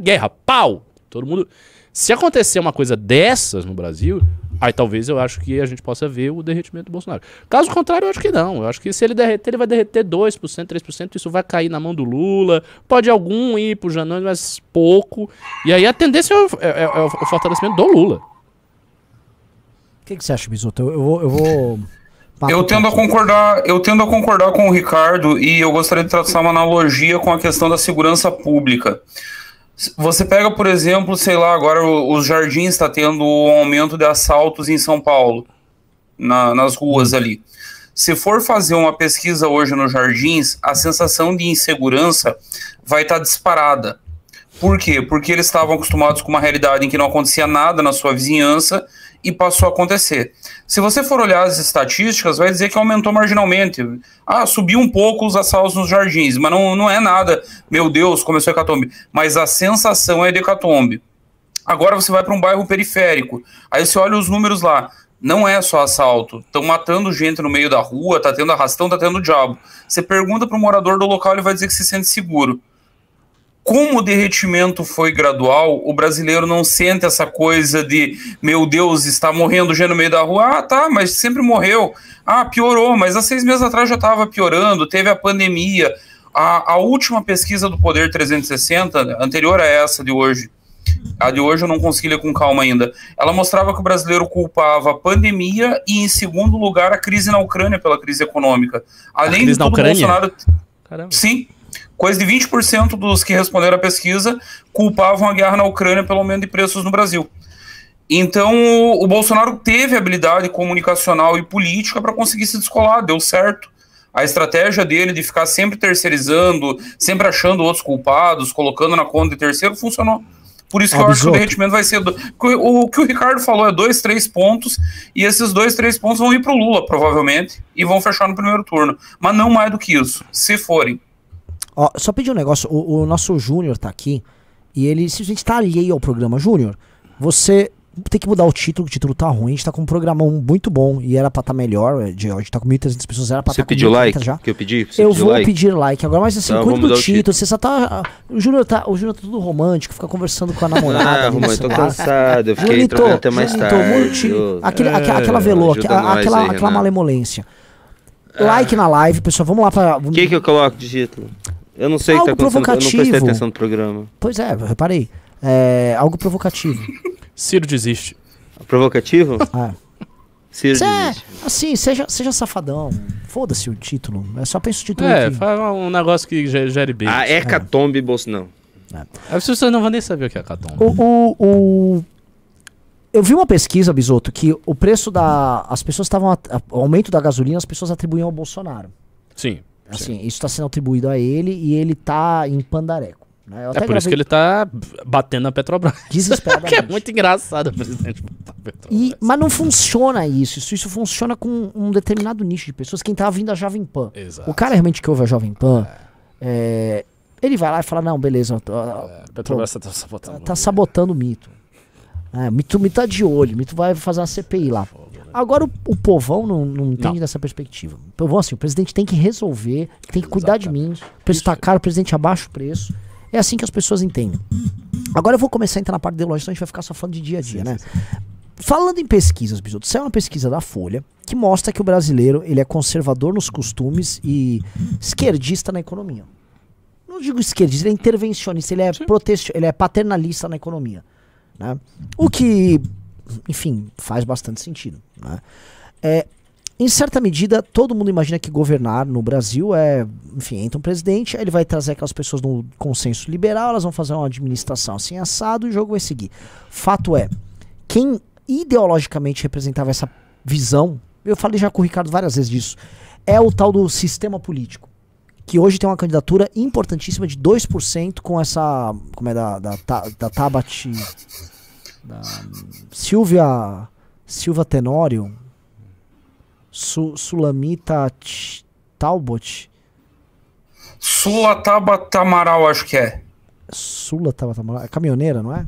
Guerra. Pau! Todo mundo. Se acontecer uma coisa dessas no Brasil, aí talvez eu acho que a gente possa ver o derretimento do Bolsonaro. Caso contrário, eu acho que não. Eu acho que se ele derreter, ele vai derreter 2%, 3%, isso vai cair na mão do Lula. Pode algum ir pro Janone, mas pouco. E aí a tendência é o, é- é- é o fortalecimento do Lula. O que, que você acha, Bisoto? Eu, eu vou. Eu, vou Eu tendo a concordar, eu tendo a concordar com o Ricardo e eu gostaria de traçar uma analogia com a questão da segurança pública. Você pega, por exemplo, sei lá, agora os jardins está tendo um aumento de assaltos em São Paulo, na- nas ruas ali. Se for fazer uma pesquisa hoje nos jardins, a sensação de insegurança vai estar disparada. Por quê? Porque eles estavam acostumados com uma realidade em que não acontecia nada na sua vizinhança e passou a acontecer. Se você for olhar as estatísticas, vai dizer que aumentou marginalmente. Ah, subiu um pouco os assaltos nos jardins, mas não, não é nada. Meu Deus, começou a hecatombe. Mas a sensação é de hecatombe. Agora você vai para um bairro periférico. Aí você olha os números lá. Não é só assalto. Estão matando gente no meio da rua, tá tendo arrastão, tá tendo diabo. Você pergunta para o morador do local, ele vai dizer que se sente seguro. Como o derretimento foi gradual, o brasileiro não sente essa coisa de, meu Deus, está morrendo gente no meio da rua. Ah, tá, mas sempre morreu. Ah, piorou, mas há seis meses atrás já estava piorando, teve a pandemia. A, a última pesquisa do Poder 360, anterior a essa de hoje, a de hoje eu não consegui ler com calma ainda. Ela mostrava que o brasileiro culpava a pandemia e, em segundo lugar, a crise na Ucrânia pela crise econômica. Além crise de na Ucrânia? Bolsonaro. Caramba. Sim. Coisa de 20% dos que responderam à pesquisa culpavam a guerra na Ucrânia pelo aumento de preços no Brasil. Então, o, o Bolsonaro teve habilidade comunicacional e política para conseguir se descolar, deu certo. A estratégia dele de ficar sempre terceirizando, sempre achando outros culpados, colocando na conta de terceiro, funcionou. Por isso que eu acho que o derretimento vai ser. do- O, o que o Ricardo falou é dois, três pontos, e esses dois, três pontos vão ir para o Lula, provavelmente, e vão fechar no primeiro turno. Mas não mais do que isso, se forem. Ó, só pedir um negócio. O, o nosso Júnior tá aqui e ele simplesmente tá alheio ao programa. Júnior, você tem que mudar o título, o título tá ruim. A gente tá com um programa muito bom e era pra estar melhor. é, a gente tá com 1.300 pessoas, era pra Você tá com pediu 1.500 like? já. Que eu pedi? Você Eu vou like? pedir like agora, mas assim, Então, cuide vamos do título. título. Você só tá. O Júnior tá, o Júnior tá tudo romântico, fica conversando com a namorada. Ah, Romão, eu tô celular. cansado. Eu fiquei Junito, trabalhando até mais Junito, tarde. muda o título. ô. Aquele, aque- É, aquela velô, aquela, aquela, aí, aquela malemolência. Like na live, pessoal. Vamos lá pra. O que que eu coloco de título? Eu não sei o que tá acontecendo. Eu não prestei provocativo. atenção no programa. Pois é, eu reparei. É, algo provocativo. [laughs] Ciro desiste. Provocativo? Ah. [laughs] Ciro Cê é, desiste. assim, seja, seja safadão. Foda-se o título. É só pensa o título É, aqui. faz um negócio que ge- gere bem. A hecatombe Bolsonaro. As pessoas não vão nem saber o que é Caton. O, o, o- Eu vi uma pesquisa, Bisoto, que o preço da. As pessoas estavam. O aumento da gasolina as pessoas atribuíam ao Bolsonaro. Sim. Assim, isso está sendo atribuído a ele e ele tá em pandareco. Né? É por isso que ele tá batendo na Petrobras. [laughs] Desesperadamente. que é muito engraçado o presidente botar a Petrobras. E, mas não funciona isso. isso. Isso funciona com um determinado nicho de pessoas. Quem tá vindo a Jovem Pan. Exato. O cara realmente que ouve a Jovem Pan, é, ele vai lá e fala: Não, beleza, tô- A Petrobras tá sabotando. tá sabotando o mito. É, o mito, mito tá de olho, o mito vai fazer uma CPI lá. Agora o, o povão não, não entende Não. dessa perspectiva. O povão, assim, o presidente tem que resolver, tem que cuidar de mim. O preço tá caro, o presidente abaixa o preço. É assim que as pessoas entendem. Agora eu vou começar a entrar na parte ideológica, senão a gente vai ficar só falando de dia a dia, né? Falando em pesquisas, Bisoto, isso é uma pesquisa da Folha que mostra que o brasileiro ele é conservador nos costumes e esquerdista na economia. Não digo esquerdista, ele é intervencionista, ele é, protest... ele é paternalista na economia. Né? O que, enfim, faz bastante sentido. Né? É, em certa medida, todo mundo imagina que governar no Brasil é, enfim, entra um presidente, ele vai trazer aquelas pessoas no consenso liberal, elas vão fazer uma administração assim assado e o jogo vai seguir. Fato é, quem ideologicamente representava essa visão, eu falei já com o Ricardo várias vezes disso, é o tal do sistema político. Que hoje tem uma candidatura importantíssima de 2% com essa. Como é da. Da, Ta- da Tabat. Da Silvia. Silva Tenório. Su, Sulamita Talbot. Sula Tabata Amaral, acho que é. Su- Sula tava trabalhando. É caminhoneira, não é?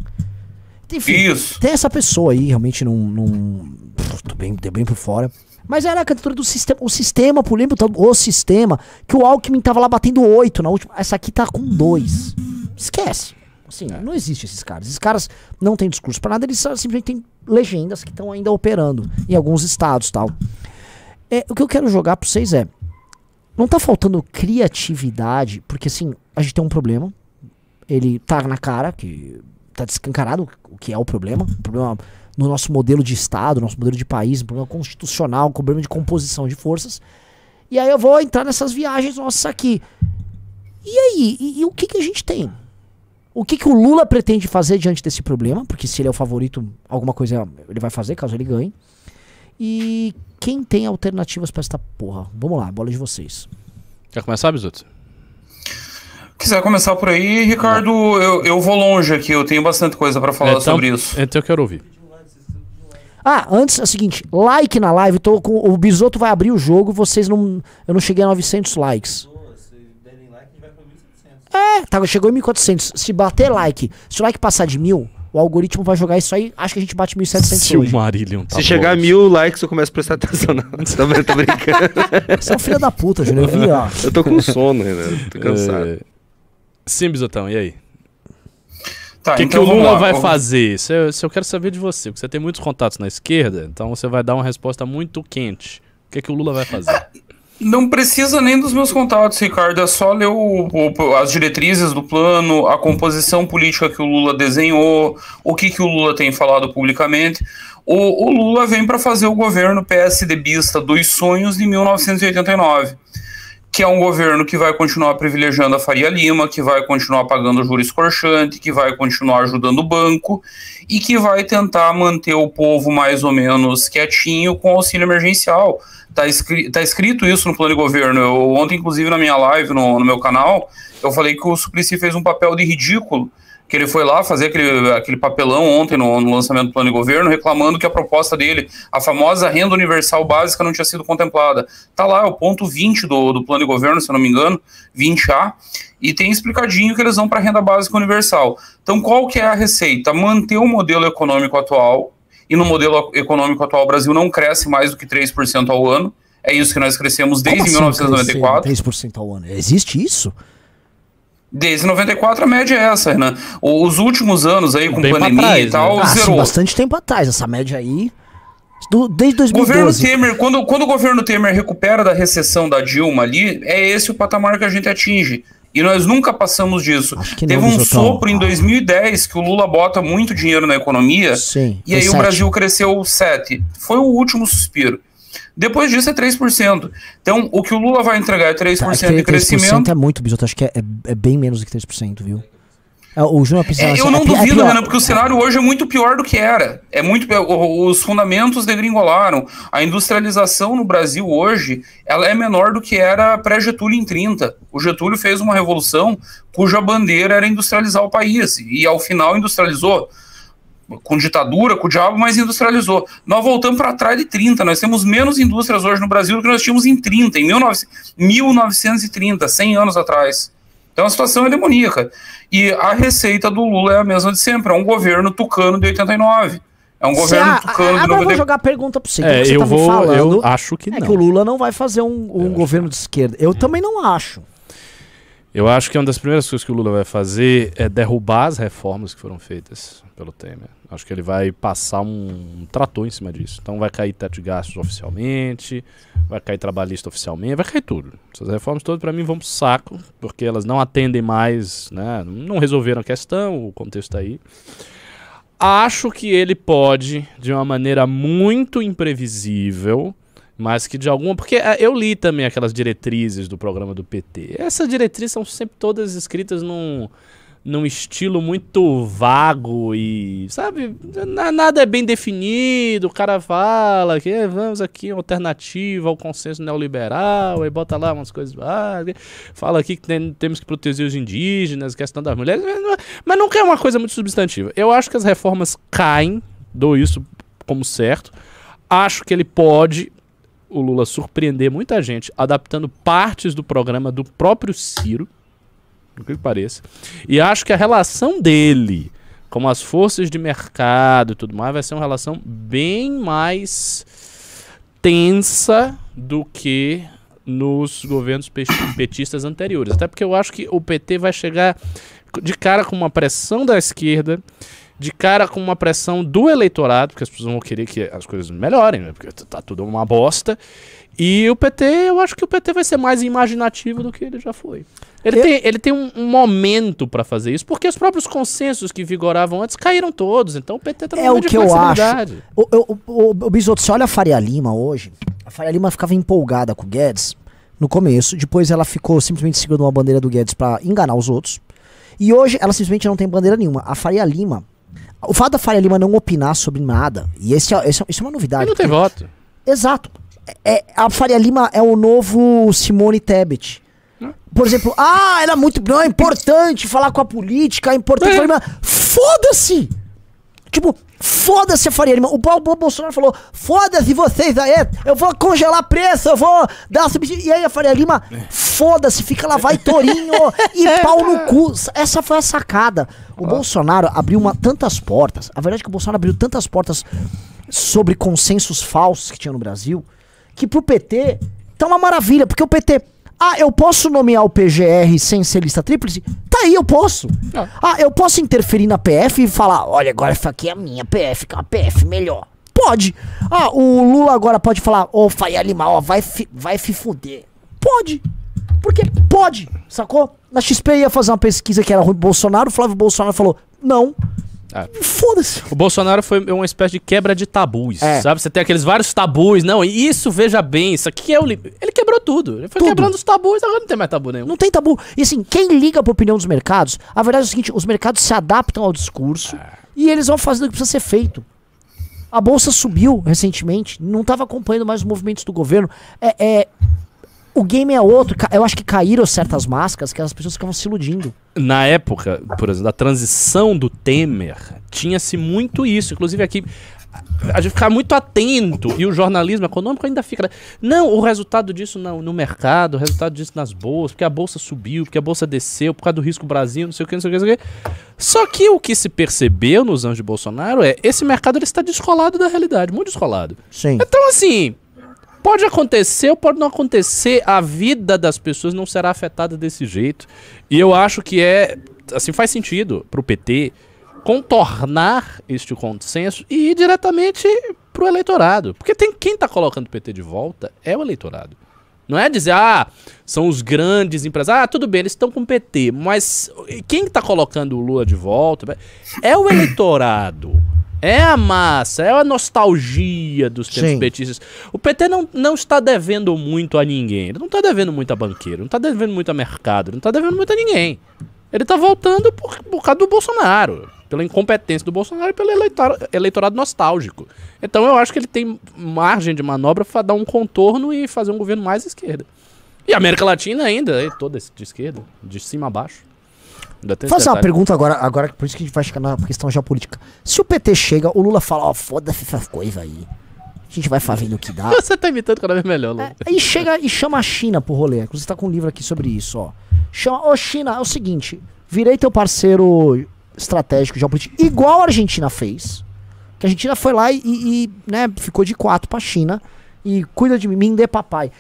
Enfim, Isso. tem essa pessoa aí, realmente não. não pff, tô bem, tô bem por fora. Mas era a candidatura do sistema. O sistema, por lembro, o sistema, que o Alckmin tava lá batendo 8 na última. Essa aqui tá com 2. Esquece. Assim, não existe esses caras. Esses caras não têm discurso pra nada, eles simplesmente têm legendas que estão ainda operando em alguns estados tal. É, o que eu quero jogar pra vocês é. Não tá faltando criatividade, porque assim, a gente tem um problema. Ele tá na cara, que tá descancarado o que é o problema. O problema no nosso modelo de Estado, nosso modelo de país, um problema constitucional, um problema de composição de forças. E aí eu vou entrar nessas viagens nossas aqui. E aí, e, e o que, que a gente tem? O que, que o Lula pretende fazer diante desse problema? Porque se ele é o favorito, alguma coisa ele vai fazer caso ele ganhe. E quem tem alternativas pra esta porra? Vamos lá, bola de vocês. Quer começar, Bisoto? Quiser começar por aí, Ricardo, eu, eu vou longe aqui, eu tenho bastante coisa pra falar então, sobre isso. Então eu quero ouvir. Ah, antes é o seguinte, like na live, tô com o Bisoto vai abrir o jogo, vocês não eu não cheguei a 900 likes. É, tá, chegou em 1400. Se bater like, se o like passar de mil, o algoritmo vai jogar isso aí, acho que a gente bate 1700 Se hoje. Marillion tá Se chegar a mil likes, eu começo a prestar atenção. Não, [laughs] tô, tô brincando. Você é um filho da puta, Júnior, eu vi, ó. eu tô com sono ainda, tô cansado. É... Sim, Bisotão, e aí? Tá, O que, então que o vamos Lula lá. vai Eu- fazer? Isso eu, isso eu quero saber de você, porque você tem muitos contatos na esquerda, então você vai dar uma resposta muito quente. O que, que o Lula vai fazer? Não precisa nem dos meus contatos, Ricardo. É só ler o- o- as diretrizes do plano, a composição política que o Lula desenhou, o que, que o Lula tem falado publicamente. O, o Lula vem para fazer o governo PSDBista dos sonhos de 1989, que é um governo que vai continuar privilegiando a Faria Lima, que vai continuar pagando juros corchante, que vai continuar ajudando o banco e que vai tentar manter o povo mais ou menos quietinho com auxílio emergencial. Tá, escri tá escrito isso no plano de governo. Eu, ontem, inclusive, na minha live no, no meu canal, eu falei que o Suplicy fez um papel de ridículo, que ele foi lá fazer aquele, aquele papelão ontem no, no lançamento do plano de governo, reclamando que a proposta dele, a famosa renda universal básica, não tinha sido contemplada. Tá lá, é o ponto 20 do, do plano de governo, se eu não me engano, 20A, e tem explicadinho que eles vão para a renda básica universal. Então, qual que é a receita? Manter o modelo econômico atual, e no modelo econômico atual o Brasil não cresce mais do que 3% ao ano. É isso que nós crescemos desde Como assim 1994. crescer 3% ao ano. Existe isso? Desde 94 a média é essa, Renan. Os últimos anos aí, com Bem pandemia trás, e tal, né? Ah, sim, zerou. bastante tempo atrás. Essa média aí. do- desde O governo 2012. Temer, quando, quando o governo Temer recupera da recessão da Dilma ali, é esse o patamar que a gente atinge. E nós nunca passamos disso. Teve não, um sopro em 2010 que o Lula bota muito dinheiro na economia. Sim. E aí o sete. Brasil cresceu 7. Foi o último suspiro. Depois disso é 3%. Então, o que o Lula vai entregar é 3% Tá, é de 3% crescimento. é muito, Bisoto. Acho que é, é, é bem menos do que 3%, viu? É, o Júnior Pizarro, É, eu não pi- duvido, pior. Renan, porque o cenário hoje é muito pior do que era. É muito Os fundamentos degringolaram. A industrialização no Brasil hoje ela é menor do que era pré-Getúlio em 30. O Getúlio fez uma revolução cuja bandeira era industrializar o país. E ao final industrializou. Com ditadura, com o diabo, mas industrializou. Nós voltamos para trás de 30. Nós temos menos indústrias hoje no Brasil do que nós tínhamos em 30, em 19 1930, 100 anos atrás. Então a situação é demoníaca. E a receita do Lula é a mesma de sempre, é um governo tucano de 89. É um governo ah, tucano de agora eu vou 90. jogar a pergunta pra você. É, que você eu tá me vou. falando Eu acho que é não. que o Lula não vai fazer um, um governo de esquerda. Eu também não acho. Eu acho que uma das primeiras coisas que o Lula vai fazer é derrubar as reformas que foram feitas pelo Temer. Acho que ele vai passar um, trator em cima disso. Então vai cair teto de gastos oficialmente, vai cair trabalhista oficialmente, vai cair tudo. Essas reformas todas para mim vão pro saco, porque elas não atendem mais, né? Não resolveram a questão, o contexto tá aí. Acho que ele pode, de uma maneira muito imprevisível, mas que de alguma. Porque ah, eu li também aquelas diretrizes do programa do PT. Essas diretrizes são sempre todas escritas num, num estilo muito vago e. Sabe? na- Nada é bem definido. O cara fala que "Eh, vamos aqui, alternativa ao consenso neoliberal, aí bota lá umas coisas. vagas, fala aqui que tem- temos que proteger os indígenas, questão das mulheres, não- mas nunca é uma coisa muito substantiva. Eu acho que as reformas caem, dou isso como certo. Acho que ele pode, o Lula, surpreender muita gente adaptando partes do programa do próprio Ciro. por que pareça. E acho que a relação dele com as forças de mercado e tudo mais vai ser uma relação bem mais tensa do que nos governos pe- petistas anteriores. Até porque eu acho que o PT vai chegar de cara com uma pressão da esquerda, de cara com uma pressão do eleitorado, porque as pessoas vão querer que as coisas melhorem, né? porque tá tudo uma bosta. E o PT, eu acho que o PT vai ser mais imaginativo do que ele já foi. Ele Eu- tem, ele tem um, um momento pra fazer isso, porque os próprios consensos que vigoravam antes caíram todos. Então o PT tá É o que eu acho. O, o, o, o Bisoto, você olha a Faria Lima hoje. A Faria Lima ficava empolgada com o Guedes no começo. Depois ela ficou simplesmente segurando uma bandeira do Guedes pra enganar os outros. E hoje ela simplesmente não tem bandeira nenhuma. A Faria Lima. O fato da Faria Lima não opinar sobre nada, e esse é, esse é- isso é uma novidade. E não tem voto. Exato. É, a Faria Lima é o novo Simone Tebet. Por exemplo, ah, era muito não, é importante falar com a política, é importante É. Foda-se! Tipo, foda-se a Faria Lima. O Paulo Bolsonaro falou: foda-se vocês aí, eu vou congelar preço, eu vou dar subsídio. E aí a Faria Lima, foda-se, fica lá, vai Torinho e [laughs] pau no cu. Essa foi a sacada. O Bolsonaro abriu uma, tantas portas. A verdade é que o Bolsonaro abriu tantas portas sobre consensos falsos que tinha no Brasil, que pro PT tá uma maravilha, porque o PT. Ah, eu posso nomear o PGR sem ser lista tríplice? Tá aí, eu posso. Ah. Ah, eu posso interferir na PF e falar: olha, agora essa aqui é a minha PF, que é uma PF melhor. Pode. Ah, o Lula agora pode falar: ô, Faria Lima, ó, vai, fi- vai se fuder. Pode. Porque pode, sacou? Na XP ia fazer uma pesquisa que era Rui Bolsonaro, o Flávio Bolsonaro falou: não. Ah. Foda-se. O Bolsonaro foi uma espécie de quebra de tabus, É. sabe? Você tem aqueles vários tabus. Não, isso, veja bem, isso aqui é o... li- Ele quebrou tudo. Ele foi Tudo. quebrando os tabus, agora não tem mais tabu nenhum. Não tem tabu. E assim, quem liga pra opinião dos mercados, a verdade é o seguinte: os mercados se adaptam ao discurso e eles vão fazendo o que precisa ser feito. A bolsa subiu recentemente, não estava acompanhando mais os movimentos do governo. É, é- o game é outro. Eu acho que caíram certas máscaras que as pessoas ficavam se iludindo. Na época, por exemplo, da transição do Temer, tinha-se muito isso. Inclusive aqui, a- gente ficar muito atento, e o jornalismo econômico ainda fica. né? Não, o resultado disso não, no mercado, o resultado disso nas bolsas, porque a bolsa subiu, porque a bolsa desceu, por causa do risco Brasil, não sei o que, não sei o que, não sei o que. Só que o que se percebeu nos anos de Bolsonaro é esse mercado ele está descolado da realidade, muito descolado. Sim. Então, assim, pode acontecer ou pode não acontecer, a vida das pessoas não será afetada desse jeito. E eu acho que é, assim, faz sentido pro PT contornar este consenso e ir diretamente pro eleitorado. Porque tem quem tá colocando o PT de volta é o eleitorado. Não é dizer, ah, são os grandes empresários. Ah, tudo bem, eles estão com o PT. Mas quem tá colocando o Lula de volta é o eleitorado. É a massa, é a nostalgia dos tempos Sim. petistas. O PT não, não está devendo muito a ninguém. Ele não está devendo muito a banqueiro, não está devendo muito a mercado, não está devendo muito a ninguém. Ele está voltando por, por causa do Bolsonaro. Pela incompetência do Bolsonaro e pelo eleitor, eleitorado nostálgico. Então eu acho que ele tem margem de manobra para dar um contorno e fazer um governo mais esquerda. E a América Latina ainda, é toda de esquerda, de cima a baixo. Fazer uma pergunta agora, agora, por isso que a gente vai chegar na questão geopolítica. Se o PT chega, o Lula fala, ó, foda-se essas coisas aí. A gente vai fazendo o que dá. [laughs] Você tá imitando cada vez melhor, Lu. É, aí chega e chama a China pro rolê. Inclusive tá com um livro aqui sobre isso, ó. Chama, ô China, é o seguinte, virei teu parceiro estratégico geopolítico, igual a Argentina fez. Que a Argentina foi lá e, e, né, ficou de quatro pra China e cuida de mim, me dê papai.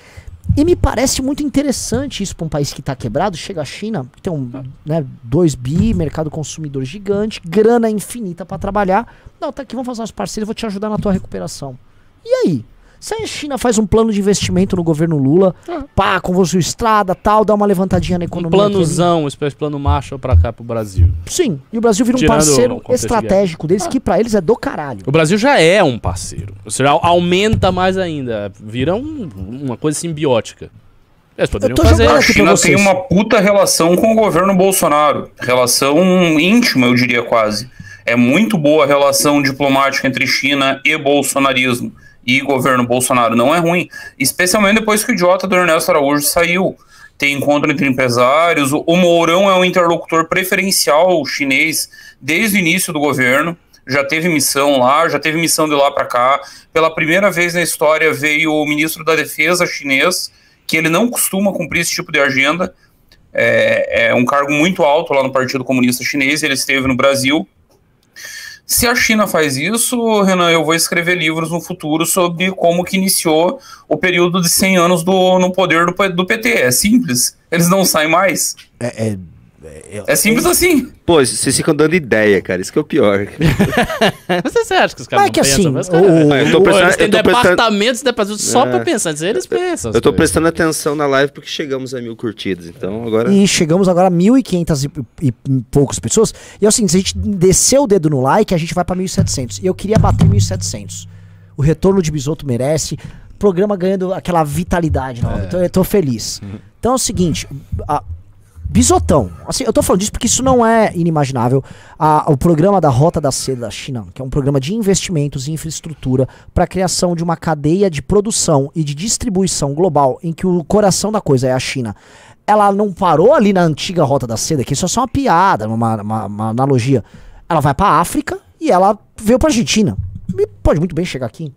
E me parece muito interessante isso pra um país que tá quebrado. Chega a China, que tem um, né, 2 bi, mercado consumidor gigante, grana infinita pra trabalhar. Não, tá aqui, vamos fazer umas parcerias, vou te ajudar na tua recuperação. E aí? Se a China faz um plano de investimento no governo Lula, pá, convosão estrada, tal, dá uma levantadinha na Um economia. planozão, uma espécie de plano Marshall pra cá, pro Brasil. Sim, e o Brasil vira um Tirando parceiro o contexto de estratégico deles, que pra eles é do caralho. O Brasil já é um parceiro. Ou seja, au- aumenta mais ainda. Vira um- uma coisa simbiótica. Eles poderiam tô fazer. A China tem uma puta relação com o governo Bolsonaro. Relação íntima, eu diria quase. É muito boa a relação diplomática entre China e bolsonarismo. E governo Bolsonaro não é ruim. Especialmente depois que o idiota do Ernesto Araújo saiu. Tem encontro entre empresários. O Mourão é um interlocutor preferencial chinês desde o início do governo. Já teve missão lá, já teve missão de lá para cá. Pela primeira vez na história veio o ministro da Defesa chinês, que ele não costuma cumprir esse tipo de agenda. é, é um cargo muito alto lá no Partido Comunista Chinês, ele esteve no Brasil. Se a China faz isso, Renan, eu vou escrever livros no futuro sobre como que iniciou o período de 100 anos do, no poder do, do PT. É simples, eles não saem mais. É, é, é, é simples assim. Pô, vocês ficam dando ideia, cara. Isso que é o pior. [laughs] você, você acha que os caras Mas é não que pensam? assim, Os caras- o- eu tô prestando- eles têm prestando- departamentos, departamentos só É. pra pensar. Eles pensam. Eu tô coisas. prestando atenção na live porque chegamos a mil curtidas. Então agora. E chegamos agora a 1.500 e, e, e poucas pessoas. E é o seguinte, se a gente descer o dedo no like, a gente vai pra 1.700. E eu queria bater 1.700. O retorno de Bisoto merece. Programa ganhando aquela vitalidade nova. Então eu tô feliz. Então é o seguinte, a- Bisotão. Assim, eu tô falando disso porque isso não é inimaginável. A- o programa da Rota da Seda da China, que é um programa de investimentos em infraestrutura para a criação de uma cadeia de produção e de distribuição global em que o coração da coisa é a China. Ela não parou ali na antiga Rota da Seda, que isso é só uma piada, uma, uma- uma analogia. Ela vai para África e ela veio para Argentina. E pode muito bem chegar aqui.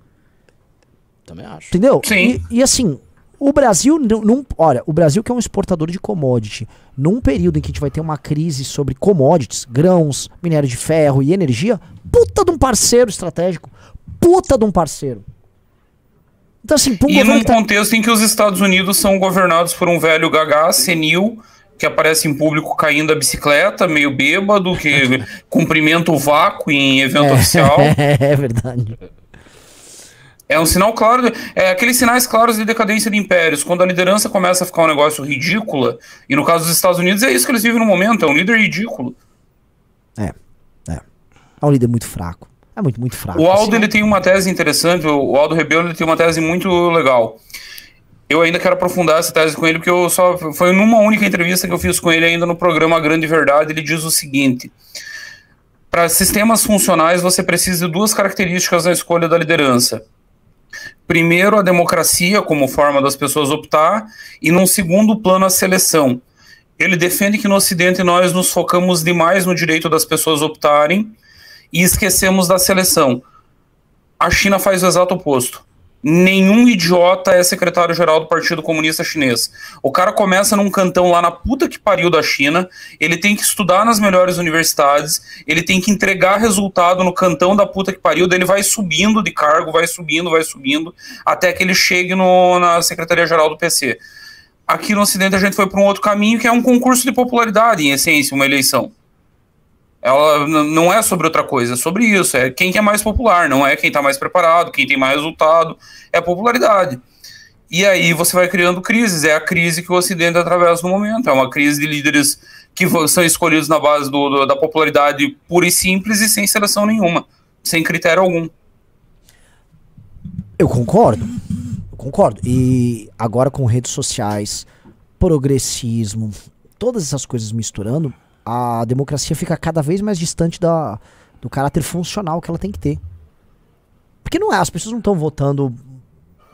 Também acho. Entendeu? Sim. E, e assim, o Brasil, não, não- olha, o Brasil que é um exportador de commodity, num período em que a gente vai ter uma crise sobre commodities, grãos, minério de ferro e energia, puta de um parceiro estratégico, puta de um parceiro. Então assim, um E num tá- contexto em que os Estados Unidos são governados por um velho gagá senil que aparece em público caindo da bicicleta, meio bêbado, que [laughs] cumprimenta o vácuo em evento oficial. [laughs] é verdade. É um sinal claro, é aqueles sinais claros de decadência de impérios. Quando a liderança começa a ficar um negócio ridícula, e no caso dos Estados Unidos é isso que eles vivem no momento, é um líder ridículo. É. É. É um líder muito fraco. É muito, muito fraco. O Aldo Assim, ele tem uma tese interessante, o Aldo Rebelo ele tem uma tese muito legal. Eu ainda quero aprofundar essa tese com ele, porque eu só foi numa única entrevista que eu fiz com ele ainda no programa Grande Verdade, ele diz o seguinte: para sistemas funcionais você precisa de duas características na escolha da liderança. Primeiro, a democracia como forma das pessoas optar, e num segundo plano, a seleção. Ele defende que no Ocidente nós nos focamos demais no direito das pessoas optarem e esquecemos da seleção. A China faz o exato oposto. Nenhum idiota é secretário-geral do Partido Comunista Chinês. O cara começa num cantão lá na puta que pariu da China, ele tem que estudar nas melhores universidades, ele tem que entregar resultado no cantão da puta que pariu, daí ele vai subindo de cargo, vai subindo, vai subindo, até que ele chegue no- na Secretaria-Geral do PC. Aqui no Ocidente a gente foi para um outro caminho, que é um concurso de popularidade, em essência, uma eleição. Ela não é sobre outra coisa, é sobre isso. É quem que é mais popular, não é quem está mais preparado, quem tem mais resultado, é a popularidade. E aí você vai criando crises, é a crise que o Ocidente atravessa no momento, é uma crise de líderes que são escolhidos na base do- do- da popularidade pura e simples e sem seleção nenhuma, sem critério algum. Eu concordo. Eu concordo. E agora com redes sociais, progressismo, todas essas coisas misturando, a democracia fica cada vez mais distante da, do caráter funcional que ela tem que ter. Porque não é, as pessoas não estão votando,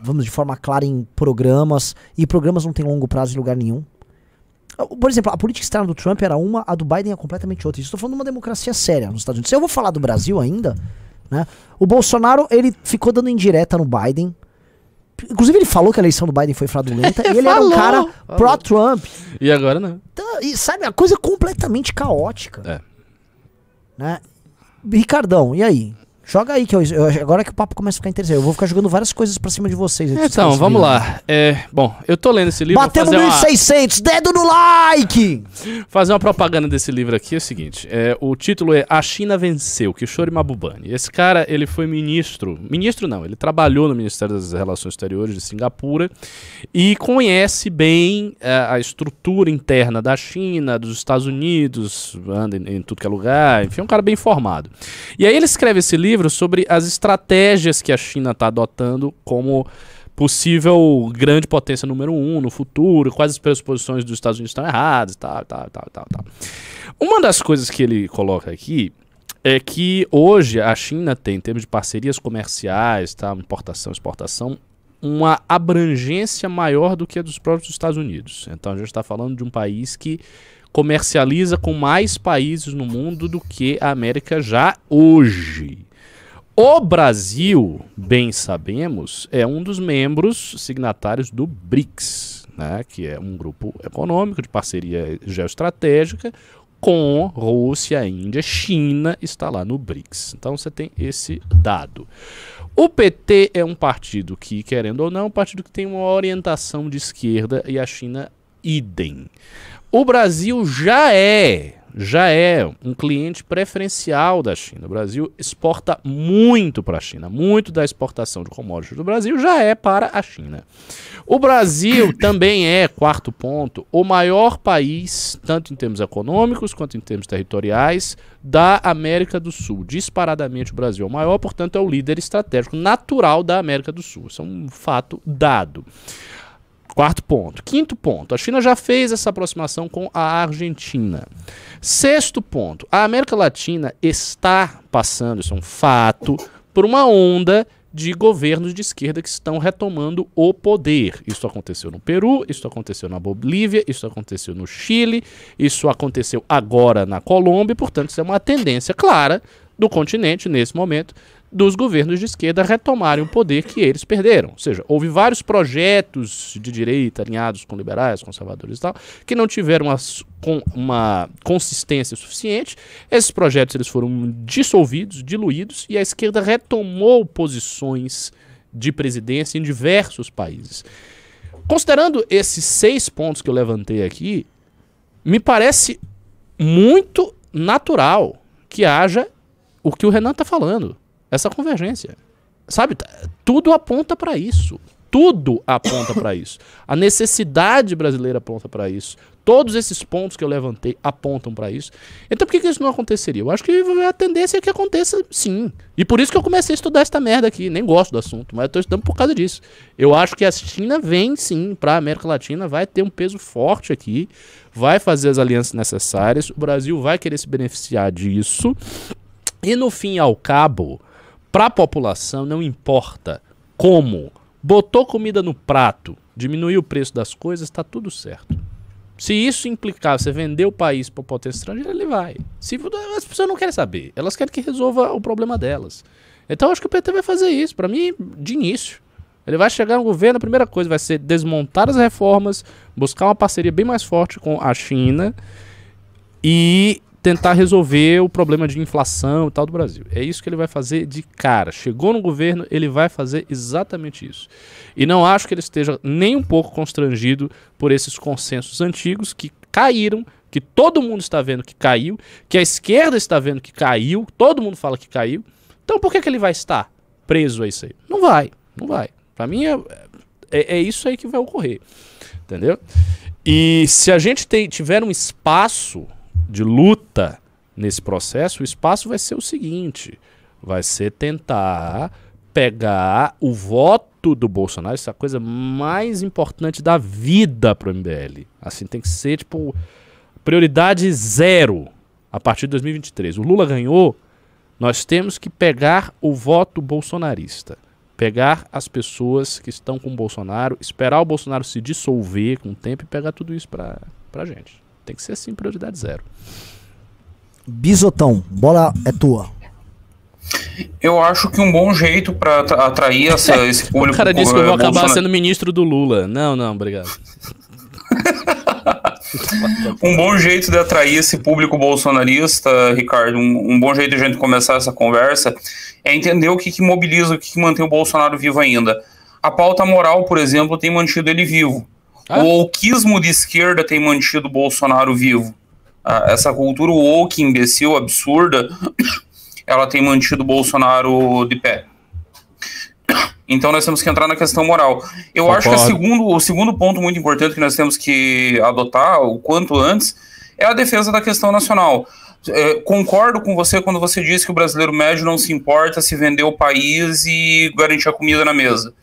vamos de forma clara, em programas, e programas não têm longo prazo em lugar nenhum. Por exemplo, a política externa do Trump era uma, a do Biden é completamente outra. Estou falando de uma democracia séria nos Estados Unidos. Se eu vou falar do Brasil ainda, né? O Bolsonaro, ele ficou dando indireta no Biden. Inclusive, ele falou que a eleição do Biden foi fraudulenta. [laughs] e ele era um Falou, cara falou. pró-Trump. E agora não. Então, e sabe, a coisa completamente caótica. É. Né? Ricardão, e aí? Joga aí, que eu, eu- agora que o papo começa a ficar interessante. Eu vou ficar jogando várias coisas pra cima de vocês. Então, vamos lá. É, bom, eu tô lendo esse livro. Batemos fazer uma- 1.600, dedo no like! Fazer uma propaganda desse livro aqui é o seguinte: é, o título é A China Venceu, Kishore Mahbubani. Esse cara, ele foi ministro, ministro não, ele trabalhou no Ministério das Relações Exteriores de Singapura e conhece bem é, a estrutura interna da China, dos Estados Unidos, anda em, em tudo que é lugar, enfim, é um cara bem informado. E aí ele escreve esse livro sobre as estratégias que a China está adotando como possível grande potência número um no futuro, quais as pressuposições dos Estados Unidos estão erradas, tal, tal, tal, tal, tal. Uma das coisas que ele coloca aqui é que hoje a China tem, em termos de parcerias comerciais, tá, importação, exportação, uma abrangência maior do que a dos próprios Estados Unidos. Então a gente está falando de um país que comercializa com mais países no mundo do que a América já hoje. O Brasil, bem sabemos, é um dos membros signatários do BRICS. né, que é um grupo econômico de parceria geoestratégica, com Rússia, Índia, China está lá no BRICS. Então você tem esse dado. O PT é um partido que, querendo ou não, é um partido que tem uma orientação de esquerda e a China idem. O Brasil já é, já é um cliente preferencial da China. O Brasil exporta muito para a China. Muito da exportação de commodities do Brasil já é para a China. O Brasil [coughs] também é, quarto ponto, o maior país, tanto em termos econômicos quanto em termos territoriais, da América do Sul. Disparadamente o Brasil é o maior, portanto é o líder estratégico natural da América do Sul. Isso é um fato dado. Quarto ponto. Quinto ponto. A China já fez essa aproximação com a Argentina. Sexto ponto. A América Latina está passando, isso é um fato, por uma onda de governos de esquerda que estão retomando o poder. Isso aconteceu no Peru, isso aconteceu na Bolívia, isso aconteceu no Chile, isso aconteceu agora na Colômbia, portanto, isso é uma tendência clara do continente nesse momento dos governos de esquerda retomarem o poder que eles perderam. Ou seja, houve vários projetos de direita alinhados com liberais, conservadores e tal, que não tiveram uma, uma consistência suficiente. Esses projetos eles foram dissolvidos, diluídos, e a esquerda retomou posições de presidência em diversos países. Considerando esses seis pontos que eu levantei aqui, me parece muito natural que haja o que o Renan está falando essa convergência. Sabe? Tudo aponta para isso. Tudo aponta para [coughs] isso. A necessidade brasileira aponta para isso. Todos esses pontos que eu levantei apontam para isso. Então por que, que, isso não aconteceria? Eu acho que a tendência é que aconteça sim. E por isso que eu comecei a estudar esta merda aqui. Nem gosto do assunto, mas eu estou estudando por causa disso. Eu acho que a China vem sim para a América Latina, vai ter um peso forte aqui, vai fazer as alianças necessárias. O Brasil vai querer se beneficiar disso. E no fim ao cabo, para a população não importa como. Botou comida no prato, diminuiu o preço das coisas, está tudo certo. Se isso implicar você vender o país para potência estrangeira, ele vai. Se as pessoas não querem saber, elas querem que resolva o problema delas. Então acho que o PT vai fazer isso, para mim, de início. Ele vai chegar no governo, a primeira coisa vai ser desmontar as reformas, buscar uma parceria bem mais forte com a China e tentar resolver o problema de inflação e tal do Brasil. É isso que ele vai fazer de cara. Chegou no governo, ele vai fazer exatamente isso. E não acho que ele esteja nem um pouco constrangido por esses consensos antigos que caíram, que todo mundo está vendo que caiu, que a esquerda está vendo que caiu, todo mundo fala que caiu. Então por que, que ele vai estar preso a isso aí? Não vai, não vai. Para mim é, é, é, isso aí que vai ocorrer. Entendeu? E se a gente tiver um espaço de luta nesse processo, o espaço vai ser o seguinte: vai ser tentar pegar o voto do Bolsonaro, essa é a coisa mais importante da vida para o MBL. Assim, tem que ser, tipo, prioridade zero a partir de 2023. O Lula ganhou, nós temos que pegar o voto bolsonarista. Pegar as pessoas que estão com o Bolsonaro, esperar o Bolsonaro se dissolver com o tempo e pegar tudo isso para a gente. Tem que ser assim, prioridade zero. Bisotão, bola é tua. Eu acho que um bom jeito para atrair essa, [laughs] esse público. o cara disse que eu vou acabar Bolsonaro... sendo ministro do Lula. Não, não, obrigado. [laughs] um bom jeito de atrair esse público bolsonarista, Ricardo, um, um, bom jeito de a gente começar essa conversa é entender o que, que mobiliza, o que, que mantém o Bolsonaro vivo ainda. A pauta moral, por exemplo, tem mantido ele vivo. Ah. O wokeismo de esquerda tem mantido o Bolsonaro vivo. Ah, essa cultura woke, imbecil, absurda, [coughs] ela tem mantido o Bolsonaro de pé. Então nós temos que entrar na questão moral. Eu Concordo. acho que segundo, o segundo ponto muito importante que nós temos que adotar o quanto antes é a defesa da questão nacional. É, concordo com você quando você diz que o brasileiro médio não se importa se vender o país e garantir a comida na mesa.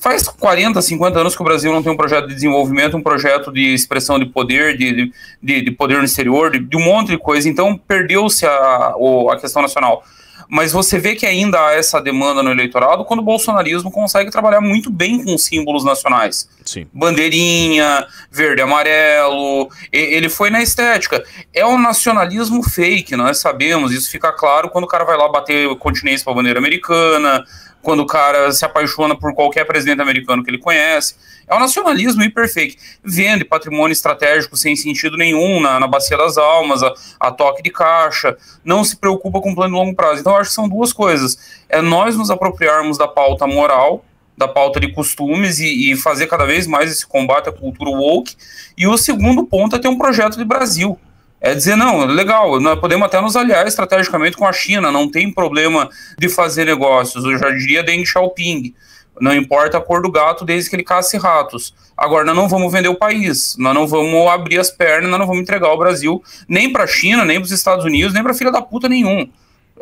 Faz 40, 50 anos que o Brasil não tem um projeto de desenvolvimento, um projeto de expressão de poder, de, de, de poder no exterior, de, de, um monte de coisa. Então, perdeu-se a, a questão nacional. Mas você vê que ainda há essa demanda no eleitorado quando o bolsonarismo consegue trabalhar muito bem com símbolos nacionais. Sim. Bandeirinha, verde e amarelo. Ele foi na estética. É um nacionalismo fake, nós sabemos. Isso fica claro quando o cara vai lá bater continência para a bandeira americana, quando o cara se apaixona por qualquer presidente americano que ele conhece. É um nacionalismo hiperfake. Vende patrimônio estratégico sem sentido nenhum na, na bacia das almas, a, a, toque de caixa, não se preocupa com plano de longo prazo. Então, acho que são duas coisas. É nós nos apropriarmos da pauta moral, da pauta de costumes e, e fazer cada vez mais esse combate à cultura woke. E o segundo ponto é ter um projeto de Brasil é dizer, não, legal, nós podemos até nos aliar estrategicamente com a China, não tem problema de fazer negócios. Eu já diria Deng Xiaoping. Não importa a cor do gato desde que ele casse ratos. Agora, nós não vamos vender o país, nós não vamos abrir as pernas, nós não vamos entregar o Brasil nem para a China, nem para os Estados Unidos, nem para filha da puta nenhum.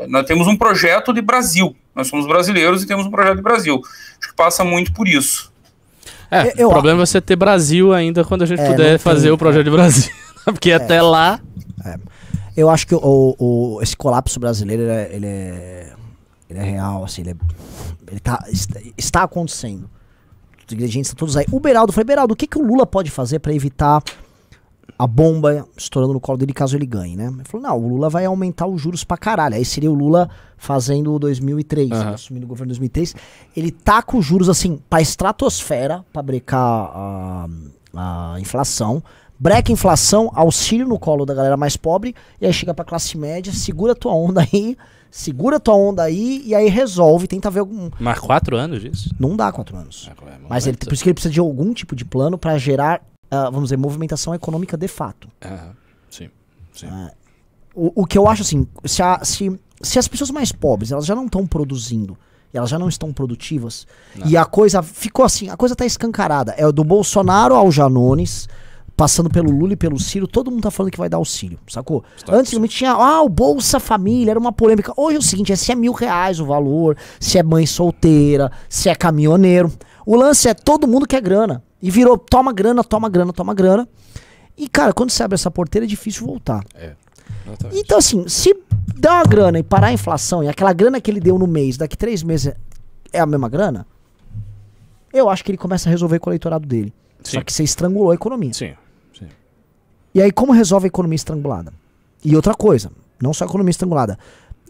Nós temos um projeto de Brasil. Nós somos brasileiros e temos um projeto de Brasil. Acho que passa muito por isso. É, eu, o problema é você ter Brasil ainda quando a gente é, puder fazer tem, o projeto de Brasil. [laughs] Porque é. até lá. É. Eu acho que o, o, esse colapso brasileiro ele é, ele é, ele é real, assim, ele, é, ele tá, está acontecendo. Os ingredientes estão todos aí. O Beraldo, falei, Beraldo, o que, que o Lula pode fazer para evitar a bomba estourando no colo dele caso ele ganhe, né? Ele falou, não, o Lula vai aumentar os juros pra caralho. Aí seria o Lula fazendo 2003, uhum. assumindo o governo 2003. Ele tá com os juros, assim, pra estratosfera, pra brecar a, a inflação breca inflação, auxílio no colo da galera mais pobre, e aí chega pra classe média, segura tua onda aí, segura tua onda aí, e aí resolve, tenta ver algum. Mas quatro anos disso? Não dá quatro anos. É, é Mas ele, por isso que ele precisa de algum tipo de plano para gerar, uh, vamos dizer, movimentação econômica de fato. Uhum. Sim. Sim. Uh, o, o que eu acho assim, se, a, se, se as pessoas mais pobres elas já não estão produzindo elas já não estão produtivas. Não. E a coisa ficou assim, a coisa tá escancarada. É do Bolsonaro ao Janones, passando pelo Lula e pelo Ciro, todo mundo tá falando que vai dar auxílio, sacou? Está Antes me tinha, ah, o Bolsa Família, era uma polêmica. Hoje é o seguinte, é se é mil reais o valor, se é mãe solteira, se é caminhoneiro. O lance é todo mundo quer grana. E virou, toma grana, toma grana, toma grana. E, cara, quando você abre essa porteira é difícil voltar. É. Exatamente. Então, assim, se dá uma grana e parar a inflação, e aquela grana que ele deu no mês, daqui três meses é a mesma grana, eu acho que ele começa a resolver com o eleitorado dele. Sim. Só que você estrangulou a economia. Sim. E aí, como resolve a economia estrangulada? E outra coisa, não só a economia estrangulada.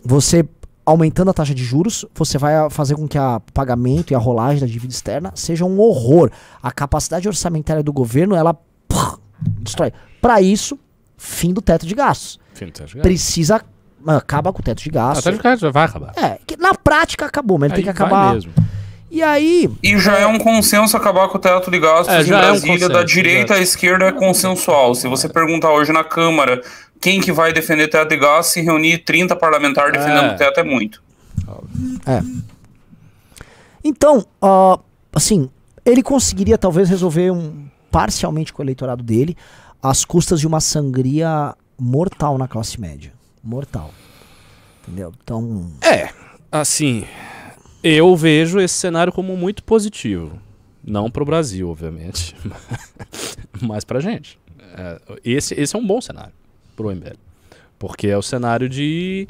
Você, aumentando a taxa de juros, você vai fazer com que o pagamento e a rolagem da dívida externa seja um horror. A capacidade orçamentária do governo, ela destrói. Para isso, fim do teto de gastos. Fim do teto de gastos. Precisa. Acaba com o teto de gastos. O teto de gastos vai acabar. É, na prática acabou, mas ele tem que acabar. Mesmo. E aí. E já é um consenso acabar com o teto de gastos é, em Brasília, é um consenso, da direita à esquerda é consensual. Se você perguntar hoje na Câmara quem que vai defender teto de gastos, se reunir 30 parlamentares defendendo é. o teto é muito. É. Então, uh, assim, ele conseguiria talvez resolver um, parcialmente com o eleitorado dele às custas de uma sangria mortal na classe média. Mortal. Entendeu? Então. É, assim. Eu vejo esse cenário como muito positivo. Não para o Brasil, obviamente, [laughs] mas para a gente. É, esse, esse é um bom cenário para o MBL. Porque é o cenário de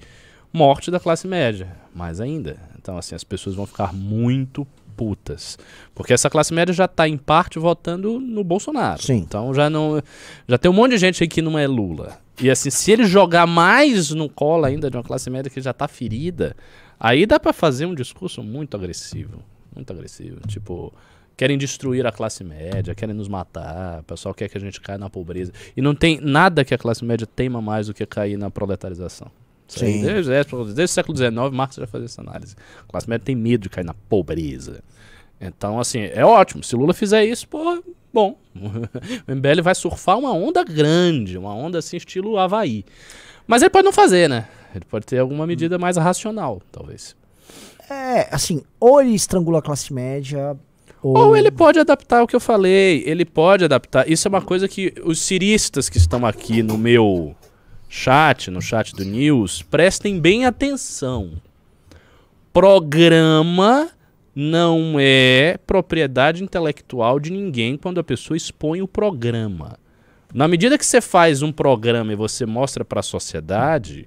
morte da classe média, mais ainda. Então, assim, as pessoas vão ficar muito putas. Porque essa classe média já está, em parte, votando no Bolsonaro. Sim. Então já não. Já tem um monte de gente aí que não é Lula. E assim, se ele jogar mais no colo ainda de uma classe média que já está ferida, Aí dá para fazer um discurso muito agressivo, muito agressivo, tipo, querem destruir a classe média, querem nos matar, o pessoal quer que a gente caia na pobreza. E não tem nada que a classe média tema mais do que cair na proletarização. Sim. Desde, desde, desde, o século XIX, Marx já fazia essa análise. A classe média tem medo de cair na pobreza. Então, assim, é ótimo. Se Lula fizer isso, pô, bom. [laughs] o MBL vai surfar uma onda grande, uma onda assim, estilo Havaí. Mas ele pode não fazer, né? Ele pode ter alguma medida mais racional, talvez. É, assim, ou ele estrangula a classe média. Ou... ou ele pode adaptar o que eu falei. Ele pode adaptar. Isso é uma coisa que os ciristas que estão aqui no meu chat, no chat do News, prestem bem atenção. Programa não é propriedade intelectual de ninguém quando a pessoa expõe o programa. Na medida que você faz um programa e você mostra para a sociedade,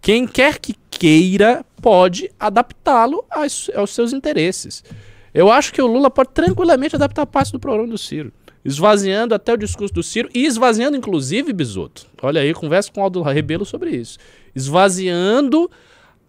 quem quer que queira pode adaptá-lo aos, seus interesses. Eu acho que o Lula pode tranquilamente adaptar parte do programa do Ciro. Esvaziando até o discurso do Ciro e esvaziando, inclusive, Bisoto. Olha aí, conversa com o Aldo Rebelo sobre isso. Esvaziando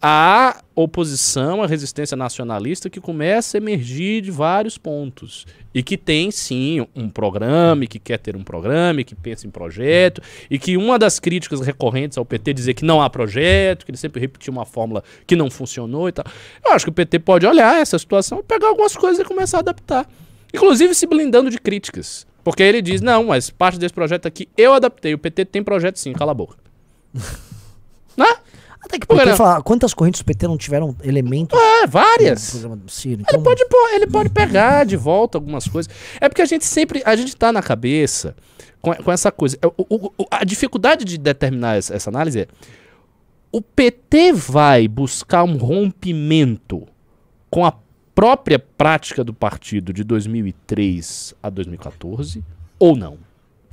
a oposição, a resistência nacionalista que começa a emergir de vários pontos. E que tem, sim, um programa, e que quer ter um programa, e que pensa em projeto, e que uma das críticas recorrentes ao PT é dizer que não há projeto, que ele sempre repetiu uma fórmula que não funcionou e tal. Eu acho que o PT pode olhar essa situação, pegar algumas coisas e começar a adaptar. Inclusive se blindando de críticas. Porque ele diz, não, mas parte desse projeto aqui eu adaptei. O PT tem projeto sim, cala a boca. [laughs] né? Até que Por que PT não? fala, quantas correntes do PT não tiveram elementos no várias. Ciro? Ele Então, pode, ele pode pegar de volta algumas coisas. É porque a gente sempre. A gente tá na cabeça com, com essa coisa. É, o- o- a dificuldade de determinar essa, essa análise é. O PT vai buscar um rompimento com a própria prática do partido de 2003 a 2014 ou não?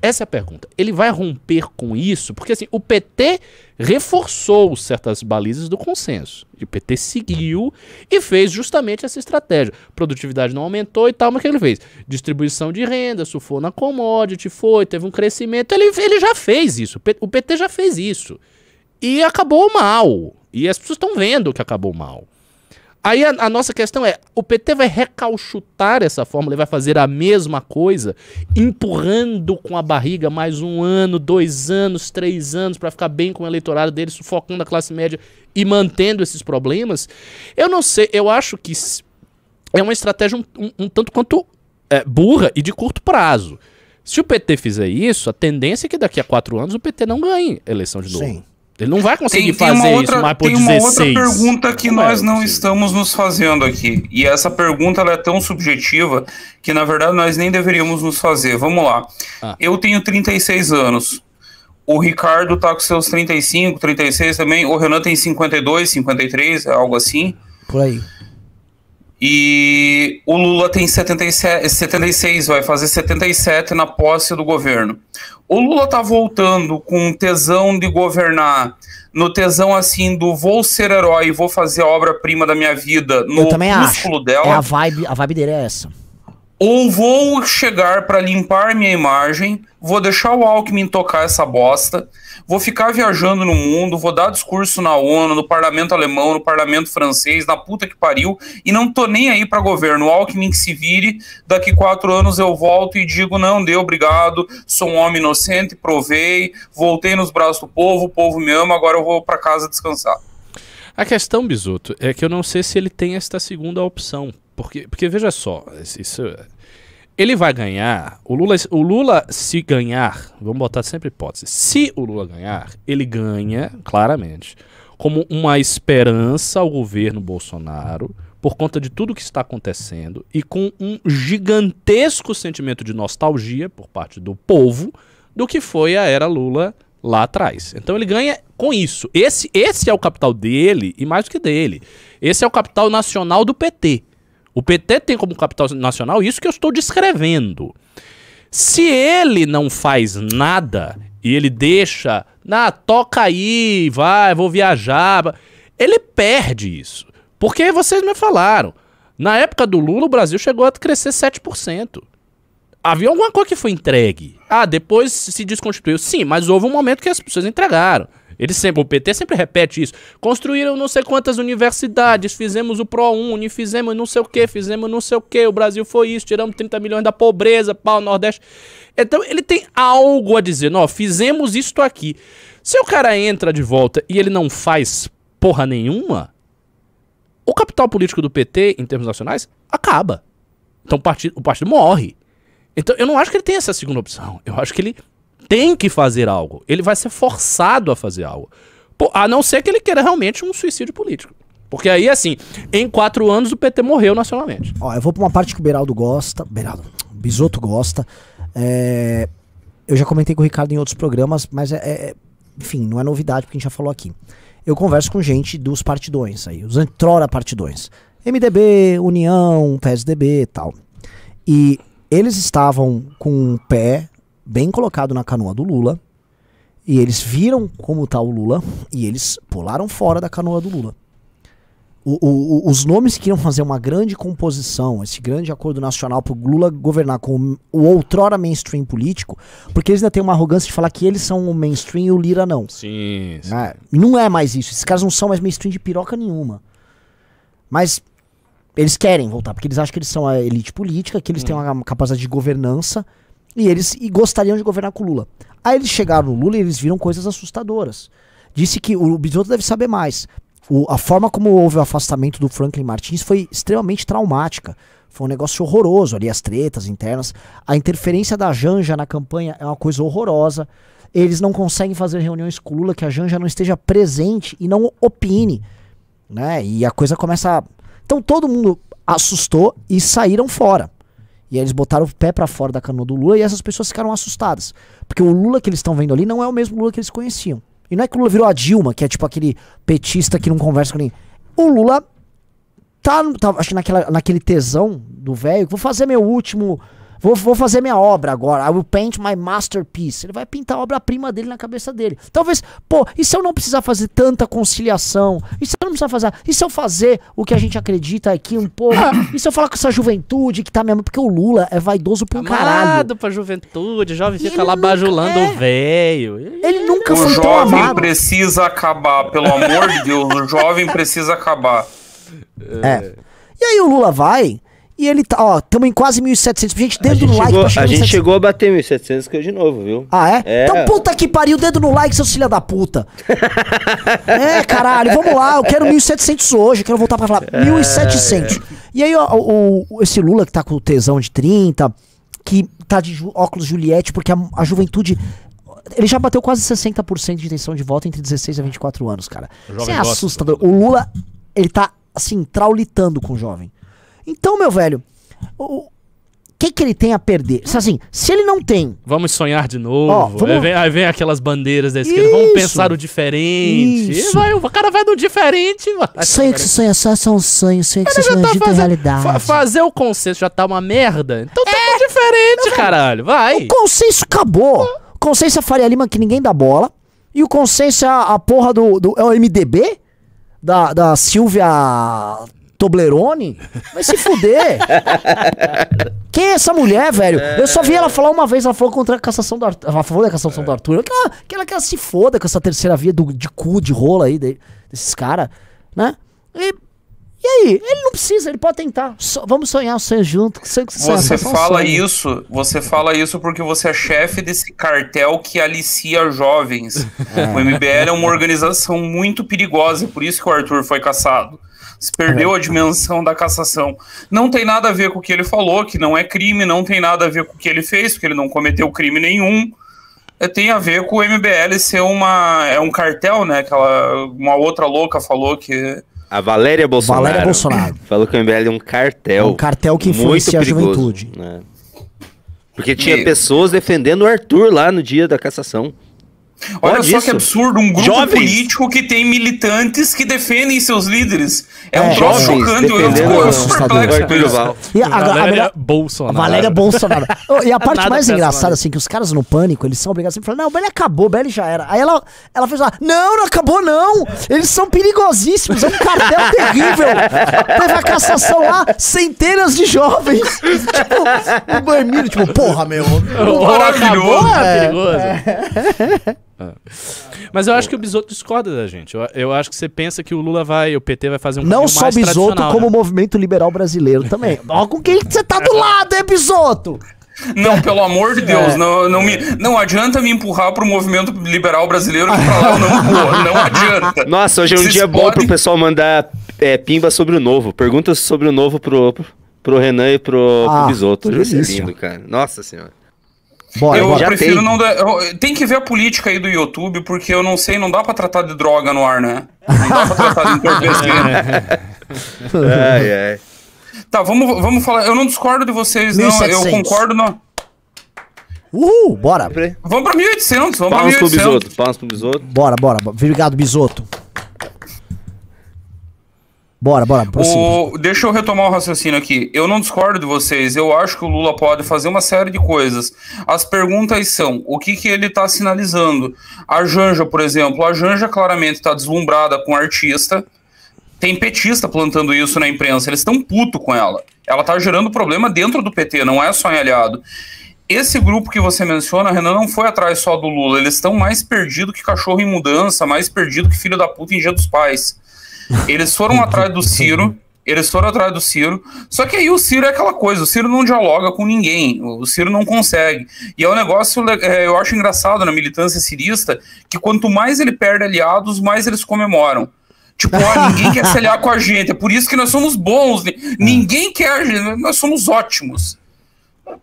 Essa é a pergunta. Ele vai romper com isso? Porque assim, o PT reforçou certas balizas do consenso. E o PT seguiu e fez justamente essa estratégia. Produtividade não aumentou e tal, mas o que ele fez? Distribuição de renda, surfou na commodity, foi, teve um crescimento. Ele, ele já fez isso. O PT já fez isso. E acabou mal. E as pessoas estão vendo que acabou mal. Aí a, a nossa questão é: o PT vai recalchutar essa fórmula, ele vai fazer a mesma coisa, empurrando com a barriga mais um ano, dois anos, três anos, para ficar bem com o eleitorado dele, sufocando a classe média e mantendo esses problemas? Eu não sei, eu acho que é uma estratégia um, um- um tanto quanto é, burra e de curto prazo. Se o PT fizer isso, a tendência é que daqui a quatro anos o PT não ganhe eleição de novo. Sim. Ele não vai conseguir Tem, tem fazer uma outra, isso mais por tem uma 16. outra pergunta que Como é nós não possível? estamos nos fazendo aqui. E essa pergunta ela é tão subjetiva que, na verdade, nós nem deveríamos nos fazer. Vamos lá. Ah. Eu tenho 36 anos. O Ricardo tá com seus 35, 36 também. O Renan tem 52, 53, algo assim. por aí. E o Lula tem 77, 76, vai fazer 77 na posse do governo. O Lula tá voltando com tesão de governar, no tesão assim do vou ser herói, vou fazer a obra-prima da minha vida no Eu também acho. músculo É dela, a vibe, a vibe dele é essa. Ou vou chegar para limpar minha imagem, vou deixar o Alckmin tocar essa bosta, vou ficar viajando no mundo, vou dar discurso na ONU, no parlamento alemão, no parlamento francês, na puta que pariu, e não tô nem aí para governo. O Alckmin que se vire, daqui quatro anos eu volto e digo: não, deu, obrigado, sou um homem inocente, provei, voltei nos braços do povo, o povo me ama, agora eu vou para casa descansar. A questão, Bisoto, é que eu não sei se ele tem esta segunda opção. Porque, porque veja só, isso, ele vai ganhar. O Lula, o Lula, se ganhar, vamos botar sempre hipótese. Se o Lula ganhar, ele ganha, claramente, como uma esperança ao governo Bolsonaro, por conta de tudo que está acontecendo, e com um gigantesco sentimento de nostalgia por parte do povo do que foi a era Lula lá atrás. Então ele ganha com isso. Esse, esse é o capital dele e mais do que dele. Esse é o capital nacional do PT. O PT tem como capital nacional isso que eu estou descrevendo. Se ele não faz nada e ele deixa, ah, toca aí, vai, vou viajar, ele perde isso. Porque vocês me falaram, na época do Lula o Brasil chegou a crescer 7%. Havia alguma coisa que foi entregue. Ah, depois se desconstituiu. Sim, mas houve um momento que as pessoas entregaram. Ele sempre, o PT sempre repete isso. Construíram não sei quantas universidades, fizemos o ProUni, fizemos não sei o que, fizemos não sei o que, o Brasil foi isso, tiramos 30 milhões da pobreza, pau, Nordeste. Então ele tem algo a dizer, não, fizemos isto aqui. Se o cara entra de volta e ele não faz porra nenhuma, o capital político do PT, em termos nacionais, acaba. Então o partido, o partido morre. Então eu não acho que ele tem essa segunda opção. Eu acho que ele tem que fazer algo. Ele vai ser forçado a fazer algo. A não ser que ele queira realmente um suicídio político. Porque aí, assim, em quatro anos o PT morreu nacionalmente. Ó, eu vou pra uma parte que o Beraldo gosta. Beraldo, Bisoto gosta. É, eu já comentei com o Ricardo em outros programas, mas é, é- enfim, não é novidade porque a gente já falou aqui. Eu converso com gente dos partidões aí, os antrora partidões. MDB, União, PSDB e tal. E eles estavam com o pé bem colocado na canoa do Lula. E eles viram como tá o Lula e eles pularam fora da canoa do Lula. o- o- o- os nomes que iam fazer uma grande composição, esse grande acordo nacional pro Lula governar com o outrora mainstream político, porque eles ainda têm uma arrogância de falar que eles são o mainstream e o Lira não. Sim, sim. né? Não é mais isso. Esses caras não são mais mainstream de piroca nenhuma. Mas eles querem voltar, porque eles acham que eles são a elite política, que eles têm uma capacidade de governança e eles e gostariam de governar com o Lula. Aí eles chegaram no Lula e eles viram coisas assustadoras. Disse que o Bisotto deve saber mais. O- a forma como houve o afastamento do Franklin Martins foi extremamente traumática. Foi um negócio horroroso ali, as tretas internas. A interferência da Janja na campanha é uma coisa horrorosa. Eles não conseguem fazer reuniões com o Lula que a Janja não esteja presente e não opine. Né? E a coisa começa. a- Então todo mundo assustou e saíram fora. E aí eles botaram o pé pra fora da canoa do Lula e essas pessoas ficaram assustadas. Porque o Lula que eles estão vendo ali não é o mesmo Lula que eles conheciam. E não é que o Lula virou a Dilma, que é tipo aquele petista que não conversa com ninguém. O Lula tá, tá acho que naquela, naquele tesão do velho, vou fazer meu último. Vou, vou fazer minha obra agora. I will paint my masterpiece. Ele vai pintar a obra-prima dele na cabeça dele. Talvez, pô, e se eu não precisar fazer tanta conciliação? E se eu não precisar fazer. E se eu fazer o que a gente acredita aqui um pouco? [coughs] e se eu falar com essa juventude que tá mesmo. Porque o Lula é vaidoso pra um caralho. Amado pra juventude, jovem fica lá bajulando é. o velho. Ele nunca O foi tão jovem amado. precisa acabar, pelo amor de Deus, o jovem precisa acabar. É. E aí o Lula vai. E ele tá, ó, estamos em quase 1.700. Gente, A dedo no like chegou, pra chegar a gente 700. chegou a bater 1.700 que eu de novo, viu? Ah, é? É. Então puta que pariu, dedo no like, seus filha da puta. [laughs] é, caralho, vamos lá, eu quero 1.700 hoje, eu quero voltar pra falar É. 1.700. E aí, ó, o, o- esse Lula que tá com o tesão de 30, que tá de ju- óculos Juliette, porque a, a juventude... Ele já bateu quase 60% de intenção de voto entre 16 e 24 anos, cara. Isso é assustador. O Lula, ele tá, assim, traulitando com o jovem. Então, meu velho, o que que ele tem a perder? Se, Assim, se ele não tem Vamos sonhar de novo. Ó, vamos- Aí, vem, aí vem aquelas bandeiras da esquerda. Vamos Isso. pensar o diferente. E Isso. vai, o cara vai no diferente, vai. Sonho que você sonha só é só um sonho, sonho que Já sonha tá fazendo- realidade. fa- fazer o consenso já tá uma merda. Então tá diferente, caralho. Vai. O consenso acabou. O consenso é Faria Lima que ninguém dá bola. E o consenso é a, a porra do, do. É o MDB? Da, da Silvia Toblerone? Vai se fuder. [laughs] Quem é essa mulher, velho? Eu só vi ela falar uma vez, ela falou contra a cassação do Arthur. Ela falou da cassação do Arthur. Que ela, que ela, que ela se foda com essa terceira via do, de cu, de rola aí, de- desses caras, né? E, e aí? Ele não precisa, ele pode tentar. So- vamos sonhar o sonho junto. Sonho que Você fala isso, você fala isso porque você é chefe desse cartel que alicia jovens. O MBL é uma organização muito perigosa, e por isso que o Arthur foi caçado. Se perdeu a dimensão da cassação. Não tem nada a ver com o que ele falou, que não é crime, não tem nada a ver com o que ele fez, porque ele não cometeu crime nenhum. É, tem a ver com o MBL ser uma é um cartel, né? Aquela uma outra louca falou que A Valéria Bolsonaro. Valéria Bolsonaro. Falou que o MBL é um cartel. É um cartel que muito influencia a perigoso, juventude. né? Porque tinha E- pessoas defendendo o Arthur lá no dia da cassação. Olha Pode só isso. que absurdo, um grupo Jovens. político que tem militantes que defendem seus líderes. É, um É, troço jovens chocante, eu fico super perplexo. E a, a, a, Valéria melhor- Bolsonaro. a Valéria Bolsonaro. [laughs] E a parte Nada mais engraçada, assim, que os caras no pânico, eles são obrigados a sempre falar, não, o Belly acabou, o Belly já era. Aí ela, ela fez lá, não, não acabou não, eles são perigosíssimos, é um cartel [laughs] terrível. Teve a cassação lá, centenas de jovens. [laughs] tipo, o Bermiro, tipo, porra, meu. Maravilhoso. acabou, é perigoso. É. Mas eu acho que o Bisoto discorda da gente. Eu, eu acho que você pensa que o Lula vai, o PT vai fazer um Não só mais Bisoto, como o né? movimento liberal brasileiro também. [laughs] Ó, com quem que você tá do lado, é Bisoto? Não, pelo amor de Deus, não, não, me, não adianta me empurrar pro movimento liberal brasileiro que pra lá eu não vou, não adianta. Nossa, hoje é um Vocês dia bom podem- pro pessoal mandar é, pimba sobre o novo. Perguntas sobre o novo pro, pro, pro Renan e pro, pro Ah, Bisoto. Hoje vai ser delícia. lindo, cara. Nossa senhora. Bora, eu bora. prefiro tem. não dar. eu- Tem que ver a política aí do YouTube, porque eu não sei, não dá pra tratar de droga no ar, né? Não dá pra tratar de entorpecer. [laughs] ai, ai. Tá, vamos, vamos falar. Eu não discordo de vocês, não. Eu 1700. concordo. No... Uhul, bora. Vamos pra 1800, vamos Palmas pra pro 1800. Bisoto. Palmas pro Bisoto. Bora. bora. Obrigado, Bisoto. Bora, bora. prossiga. Deixa eu retomar o raciocínio aqui. Eu não discordo de vocês. Eu acho que o Lula pode fazer uma série de coisas. As perguntas são: o que, que ele está sinalizando? A Janja, por exemplo, a Janja claramente está deslumbrada com artista. Tem petista plantando isso na imprensa, eles estão puto com ela. Ela tá gerando problema dentro do PT, não é só em aliado. Esse grupo que você menciona, Renan, não foi atrás só do Lula. Eles estão mais perdidos que cachorro em mudança, mais perdido que filho da puta em dia dos pais. Eles foram atrás do Ciro, eles foram atrás do Ciro. Só que aí o Ciro é aquela coisa, o Ciro não dialoga com ninguém, o Ciro não consegue. E é um negócio, é, eu acho engraçado na militância cirista, que quanto mais ele perde aliados, mais eles comemoram. Tipo, ó, ninguém quer se aliar com a gente, é por isso que nós somos bons. [laughs] Ninguém quer, nós somos ótimos.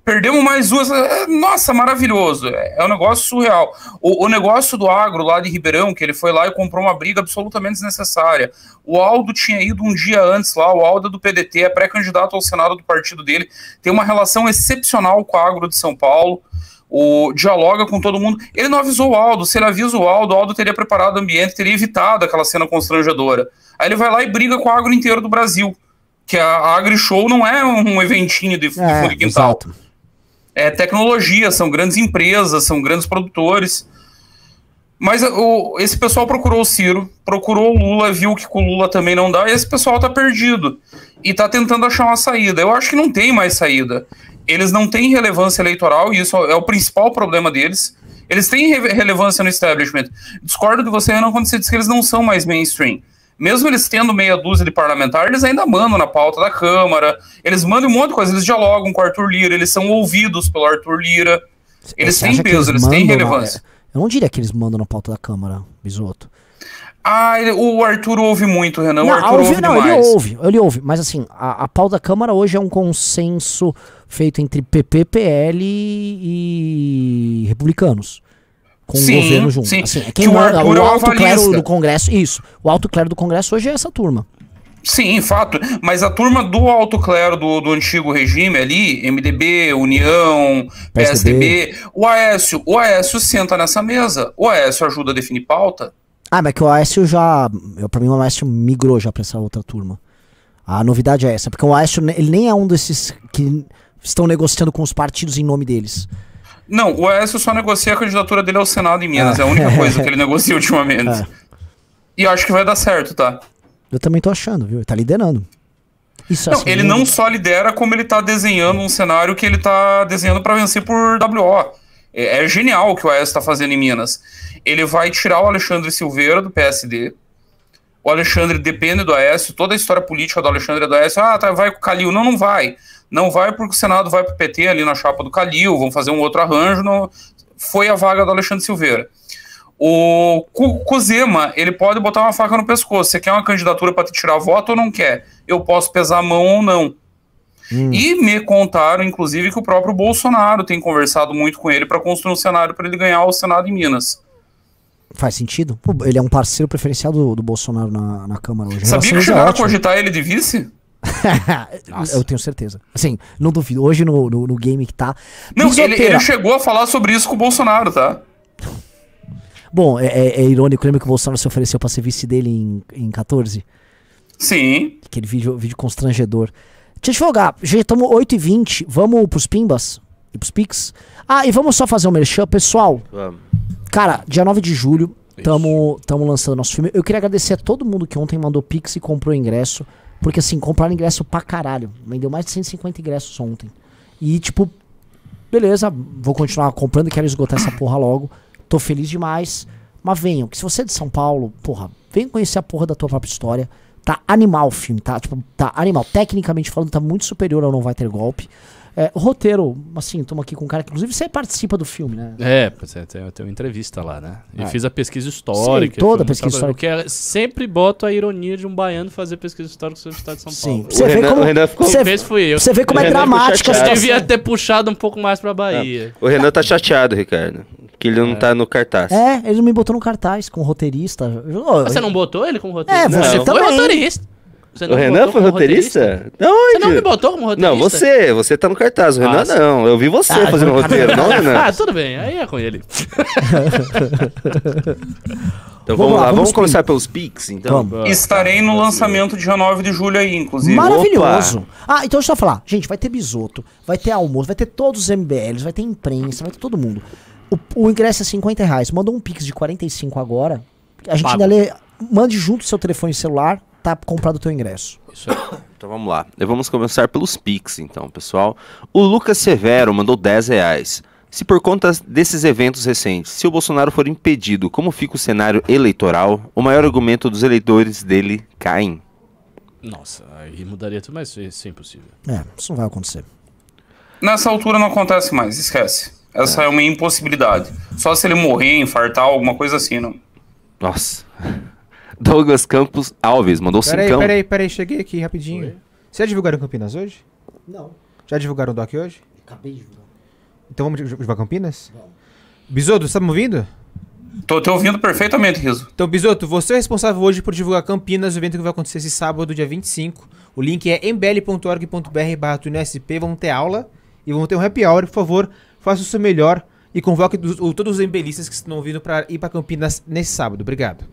Perdemos mais duas. É, nossa, maravilhoso. É, é um negócio surreal. O, o, negócio do agro lá de Ribeirão, que ele foi lá e comprou uma briga absolutamente desnecessária. O Aldo tinha ido um dia antes lá, o Aldo é do PDT, é pré-candidato ao Senado do partido dele, tem uma relação excepcional com o agro de São Paulo. O, dialoga com todo mundo. Ele não avisou o Aldo. Se ele avisa o Aldo, o Aldo teria preparado o ambiente, teria evitado aquela cena constrangedora. Aí ele vai lá e briga com o agro inteiro do Brasil que a AgriShow não é um eventinho de, é, fundo de quintal. Exato. É tecnologia, são grandes empresas, são grandes produtores. Mas o, esse pessoal procurou o Ciro, procurou o Lula, viu que com o Lula também não dá, e esse pessoal tá perdido. E tá tentando achar uma saída. Eu acho que não tem mais saída. Eles não têm relevância eleitoral, e isso é o principal problema deles. Eles têm re relevância no establishment. Discordo de você, não, quando você diz que eles não são mais mainstream mesmo eles tendo meia dúzia de parlamentares, eles ainda mandam na pauta da Câmara, eles mandam um monte de coisa, eles dialogam com o Arthur Lira, eles são ouvidos pelo Arthur Lira, eles têm peso, eles, eles têm relevância. Na... Eu não diria que eles mandam na pauta da Câmara, Bisoto. Ah, o Arthur ouve muito, Renan. Não, o Arthur ouve, ouve não, demais. ele ouve, ele ouve. Mas assim, a, a pauta da Câmara hoje é um consenso feito entre PP, PL e republicanos com sim, o governo junto. Sim. Assim, é quem que manda, o, o alto clero do Congresso, isso. O alto clero do Congresso hoje é essa turma. Sim, fato. Mas a turma do alto clero do, do antigo regime ali, MDB, União, PSDB, PSDB, o Aécio, o Aécio senta nessa mesa. O Aécio ajuda a definir pauta. Ah, mas que o Aécio já. Eu, pra mim, o Aécio migrou já pra essa outra turma. A novidade é essa, porque o Aécio ele nem é um desses que estão negociando com os partidos em nome deles. Não, o Aécio só negocia a candidatura dele ao Senado em Minas. Ah. É a única coisa que ele negocia ultimamente. É. E acho que vai dar certo, tá? Eu também tô achando, viu? Ele tá liderando. Isso, não, assim, ele não só lidera, como ele tá desenhando um cenário que ele tá desenhando para vencer por WO. É, é, genial o que o Aécio tá fazendo em Minas. Ele vai tirar o Alexandre Silveira do PSD. O Alexandre depende do Aécio. Toda a história política do Alexandre é do Aécio. Ah, tá, vai com o Calil. Não, não vai. Não vai porque o Senado vai para o PT ali na chapa do Calil, vão fazer um outro arranjo. No... Foi a vaga do Alexandre Silveira. O Cozema, ele pode botar uma faca no pescoço. Você quer uma candidatura para te tirar voto ou não quer? Eu posso pesar a mão ou não. Hum. E me contaram, inclusive, que o próprio Bolsonaro tem conversado muito com ele para construir um cenário para ele ganhar o Senado em Minas. Faz sentido. Ele é um parceiro preferencial do, do Bolsonaro na, na Câmara hoje. Sabia que chegaram a cogitar ele de vice? [laughs] eu tenho certeza. Assim, não duvido. Hoje no, no, no game que tá. Não, ele, ele, chegou a falar sobre isso com o Bolsonaro, tá? Bom, é, é, é irônico. Lembra que o Bolsonaro se ofereceu pra ser vice dele em, em 14? Sim. Aquele vídeo, vídeo constrangedor. Deixa eu jogar. Já estamos 8h20. Vamos pros Pimbas? E pros Pix? Ah, e vamos só fazer um merchan, pessoal. Vamos. Cara, dia 9 de julho, estamos lançando nosso filme. Eu queria agradecer a todo mundo que ontem mandou Pix e comprou ingresso. Porque assim, compraram ingresso pra caralho. Vendeu mais de 150 ingressos ontem. E tipo, beleza, vou continuar comprando, quero esgotar essa porra logo. Tô feliz demais. Mas venham, que se você é de São Paulo, porra, vem conhecer a porra da tua própria história. Tá animal o filme, tá? Tipo, tá animal. Tecnicamente falando, tá muito superior ao Não Vai Ter Golpe. É, o roteiro, assim, estamos aqui com um cara que, inclusive, você participa do filme, né? É, você tem, tem uma entrevista lá, né? E é. fiz a pesquisa histórica. Sim, toda a pesquisa histórica. Porque é, sempre boto a ironia de um baiano fazer pesquisa histórica sobre o estado de São Paulo. Sim, você vê como, você, fui eu. Você vê como é dramática. Você devia ter puxado um pouco mais pra Bahia. O Renan tá chateado, Ricardo. Que ele não é. tá no cartaz. É, ele não me botou no cartaz como roteirista. você não botou ele como roteirista? É, você não, também. Foi roteirista. Você o Renan foi roteirista? roteirista? Não, você não me botou como roteirista? Não, você. Você tá no cartaz. O Renan ah, não. Eu vi você ah, fazendo roteiro, não, Renan. [laughs] Ah, tudo bem. Aí é com ele. [laughs] Então vamos, vamos lá, vamos, vamos começar pelos Pix, então. Vamos. Estarei no lançamento dia 9 de julho aí, inclusive. Maravilhoso. Opa. Ah, então deixa eu falar. Gente, vai ter bisoto, vai ter almoço, vai ter todos os MBLs, vai ter imprensa, vai ter todo mundo. O, o ingresso é 50 reais. Manda um Pix de 45 agora. A gente Pago. ainda lê. Mande junto o seu telefone celular tá comprado o teu ingresso. Isso aí. [coughs] Então vamos lá. E Vamos começar pelos Pix, então, pessoal. O Lucas Severo mandou 10 reais. Se por conta desses eventos recentes, se o Bolsonaro for impedido, como fica o cenário eleitoral? O maior argumento dos eleitores dele caem. Nossa, aí mudaria tudo, mas isso é impossível. É, isso não vai acontecer. Nessa altura não acontece mais, esquece. Essa é, uma impossibilidade. Só se ele morrer, infartar, alguma coisa assim, não. Nossa. Douglas Campos Alves mandou Peraí, cincão. peraí, peraí, cheguei aqui rapidinho. Vocês já divulgaram Campinas hoje? Não, Já divulgaram o DOC hoje? acabei de jogar. Então vamos divulgar Campinas? Bisoto, você tá me ouvindo? Tô te ouvindo perfeitamente, Riso. Então, Bisoto, você é responsável hoje por divulgar Campinas, o evento que vai acontecer esse sábado, dia 25. O link é mbl.org.br barra SP. Vamos ter aula e vamos ter um happy hour. Por favor, faça o seu melhor e convoque dos- o- todos os embelistas que estão vindo para ir para Campinas nesse sábado. Obrigado.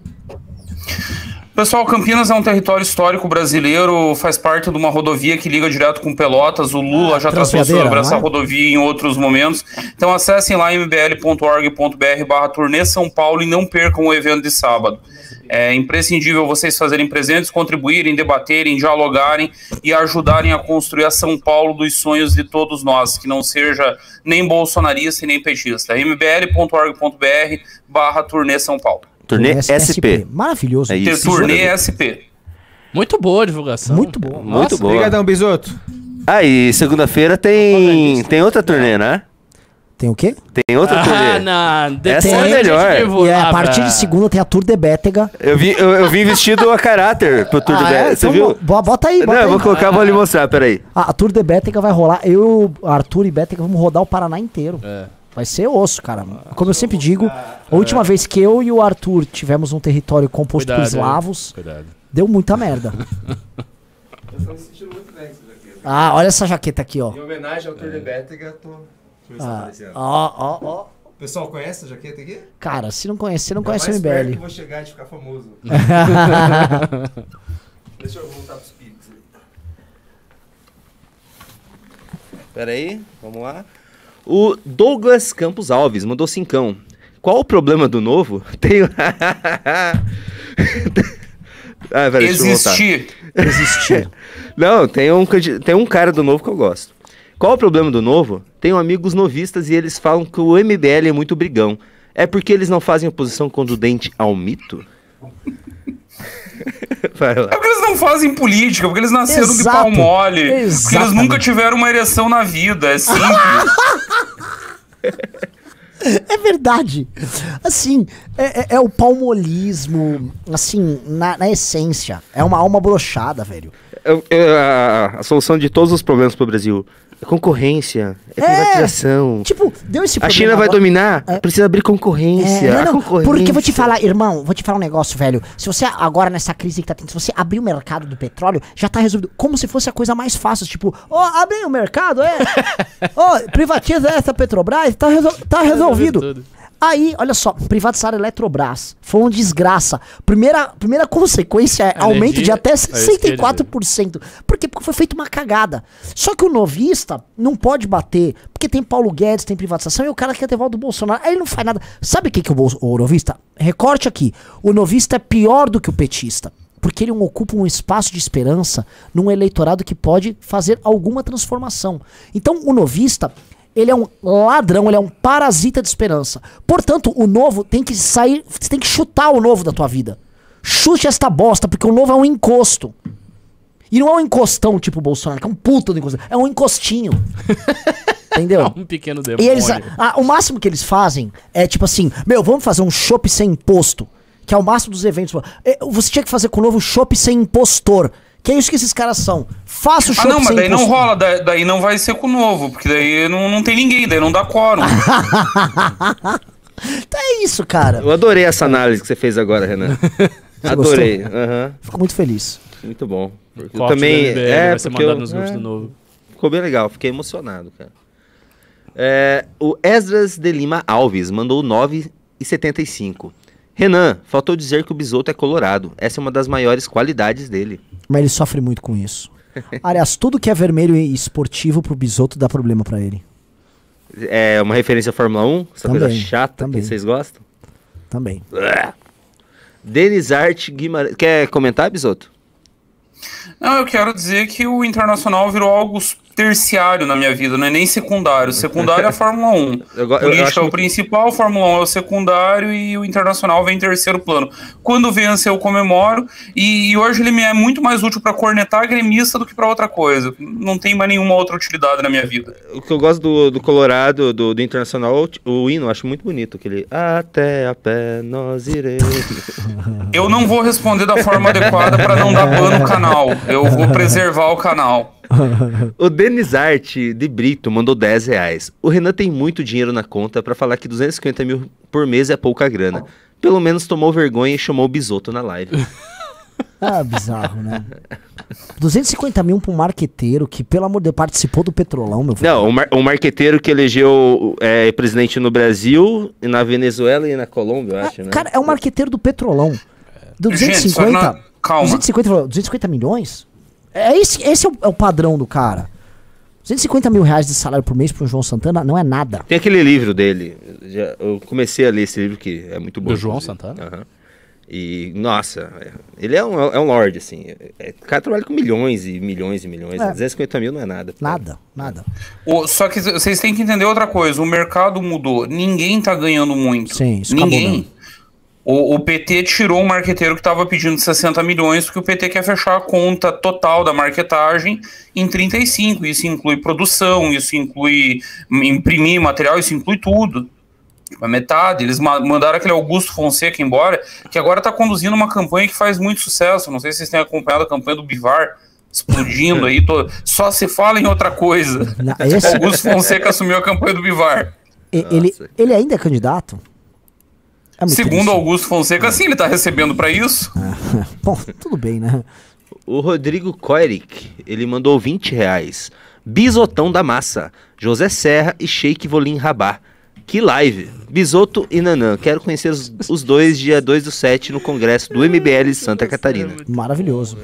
Pessoal, Campinas é um território histórico brasileiro, faz parte de uma rodovia que liga direto com Pelotas. O Lula já tratou sobre essa é? rodovia em outros momentos. Então acessem lá mbl.org.br barra turnê São Paulo e não percam o evento de sábado. É imprescindível vocês fazerem presentes, contribuírem, debaterem, dialogarem e ajudarem a construir a São Paulo dos sonhos de todos nós, que não seja nem bolsonarista e nem petista. mbl.org.br barra turnê São Paulo. Turnê SP. Maravilhoso. É isso. Turnê SP. Muito boa a divulgação. Muito boa. Muito boa. Obrigadão, Bisoto. Ah, e segunda-feira tem, tem outra turnê, né? Tem o quê? Tem outra Ah, turnê. não. Essa é a melhor. E é, a ah, partir de segunda tem a Tour de Bétega. Eu, vi, eu, eu vim vestido a caráter pro Tour Ah, do é? Bé- Você Então, viu? bo- Bota aí, bota Não, eu aí. vou colocar, vou lhe mostrar, peraí. A, a Tour de Bétega vai rolar. Eu, Arthur e Bétega vamos rodar o Paraná inteiro. É. Vai ser osso, cara. Como eu sempre digo, a última vez que eu e o Arthur tivemos um território composto por Cuidado, eslavos, Cuidado. deu muita merda. [laughs] Ah, olha essa jaqueta aqui, ó. Em homenagem ao Tour de Bétega, tô. Deixa eu ver se Ah, aparecendo. Ó, ó, ó. O pessoal conhece essa jaqueta aqui? Cara, se não conhecer, não Ainda conhece o que eu MBL. vou chegar e ficar famoso. [laughs] Deixa eu voltar pros picos. Peraí, vamos lá. O Douglas Campos Alves mandou cincão. Qual o problema do novo? [laughs] Tem. [laughs] ah, peraí, deixa eu voltar. Existir. Existir. Não, tem um, tem um cara do novo que eu gosto. Qual o problema do novo? Tenho amigos novistas e eles falam que o MBL é muito brigão. É porque eles não fazem oposição contundente ao mito? [laughs] Vai lá. É porque eles não fazem política, porque eles nasceram de Exato. pau mole. Porque eles Exatamente. nunca tiveram uma ereção na vida. É simples. É verdade. Assim, é, é- é o palmolismo, assim, na, na essência. É uma alma brochada, velho. Eu- eu- a, a solução de todos os problemas pro Brasil é concorrência, é É. privatização. Tipo, deu esse A China vai agora- dominar, É. precisa abrir concorrência. É, não, não, concorrência. porque vou te falar, irmão, vou te falar um negócio, velho. Se você agora nessa crise que tá tendo, se você abrir o mercado do petróleo, já tá resolvido. Como se fosse a coisa mais fácil, tipo, ó, abre o mercado, é. [laughs] Ó, privatiza essa Petrobras, tá, resol- tá resolvido. Aí, olha só, privatizar a Eletrobras foi uma desgraça. Primeira, primeira consequência é aumento de até é isso que eu ia dizer. 64%. Por quê? Porque foi feita uma cagada. Só que o novista não pode bater, porque tem Paulo Guedes, tem privatização, e o cara quer ter voto do Bolsonaro. Aí ele não faz nada. Sabe o que, que o, Bolso- o novista? Recorte aqui. O novista é pior do que o petista. Porque ele ocupa um espaço de esperança num eleitorado que pode fazer alguma transformação. Então, o novista, ele é um ladrão, ele é um parasita de esperança. Portanto, o novo tem que sair, você tem que chutar o novo da tua vida. Chute esta bosta, porque o novo é um encosto. E não é um encostão tipo o Bolsonaro, que é um puta do encostão. É um encostinho. [laughs] Entendeu? Um pequeno demônio. E eles, ah, o máximo que eles fazem é tipo assim: Meu, vamos fazer um chopp sem imposto. Que é o máximo dos eventos. É, Você tinha que fazer com o novo chopp sem impostor. Que é isso que esses caras são. Faça o Ah, chopp não, mas daí não rola, daí, daí não vai ser com o novo, porque daí não, não tem ninguém, daí não dá quórum. [laughs] Então é isso, cara. Eu adorei essa análise que você fez agora, Renan. [laughs] adorei. aham. Fico muito feliz. Muito bom. Porque eu Corte também. MBL É, vai ser porque mandado eu- nos grupos é, do novo. Ficou bem legal, fiquei emocionado, cara. É, o Esdras de Lima Alves mandou 9,75. Renan, faltou dizer que o Bisoto é colorado. Essa é uma das maiores qualidades dele. Mas ele sofre muito com isso. [laughs] Aliás, tudo que é vermelho e esportivo pro Bisoto dá problema pra ele. É uma referência à Fórmula 1, essa coisa Também, chata também. que vocês gostam. Também. Denis Art Guimarães. Quer comentar, Bisoto? Não, eu quero dizer que o Internacional virou algo terciário na minha vida, não é nem secundário. Secundário é a [laughs] Fórmula 1. Eu eu- eu Política acho é o principal, a Fórmula 1 é o secundário e o Internacional vem em terceiro plano. Quando vence, eu comemoro e, e hoje ele me é muito mais útil para cornetar gremista do que para outra coisa. Não tem mais nenhuma outra utilidade na minha vida. O que eu gosto do, do Colorado, do, do Internacional, o hino, eu acho muito bonito. Aquele Até a pé nós iremos. Eu não vou responder da forma adequada para não dar ban no canal. Eu vou preservar o canal. [laughs] o Denis Art de Brito mandou 10 reais. O Renan tem muito dinheiro na conta pra falar que 250 mil por mês é pouca grana. Pelo menos tomou vergonha e chamou o Bisoto na live. Ah, bizarro, né? 250 mil pra um marqueteiro que, pelo amor de Deus, participou do Petrolão, meu filho. Não, o, mar o marqueteiro que elegeu é, presidente no Brasil, e na Venezuela e na Colômbia, eu acho, né? Cara, é um marqueteiro do Petrolão. Do Gente, só que 250. na- calma. 250, falou, 250 milhões? É esse, esse é, o, é o padrão do cara. 250 mil reais de salário por mês pro João Santana não é nada. Tem aquele livro dele. já- eu comecei a ler esse livro que é muito bom. Do João inclusive. Santana? Aham. E, nossa, é- ele é um, é um lord, assim. É, o cara trabalha com milhões e milhões e milhões. É. 250 mil não é nada. Nada, nada. O- só que vocês têm que entender outra coisa: o mercado mudou. Ninguém tá ganhando muito. Sim, isso acabou Ninguém. O, o PT tirou um marqueteiro que estava pedindo 60 milhões, porque o PT quer fechar a conta total da marketagem em 35. Isso inclui produção, isso inclui imprimir material, isso inclui tudo. A metade. Eles ma- mandaram aquele Augusto Fonseca embora, que agora está conduzindo uma campanha que faz muito sucesso. Não sei se vocês têm acompanhado a campanha do Bivar. Explodindo aí, to- só se fala em outra coisa. Na- esse- Augusto Fonseca assumiu a campanha do Bivar. Ele, ele ainda é candidato? É muito Segundo triste. Augusto Fonseca, sim, ele tá recebendo pra isso. [laughs] Bom, tudo bem, né? O Rodrigo Koerik, ele mandou 20 reais. Bisotão da Massa, José Serra e Sheik Volim Rabá. Que live! Bisoto e Nanã. Quero conhecer os, os dois dia 2 do 7 no congresso do MBL de Santa Catarina. Maravilhoso.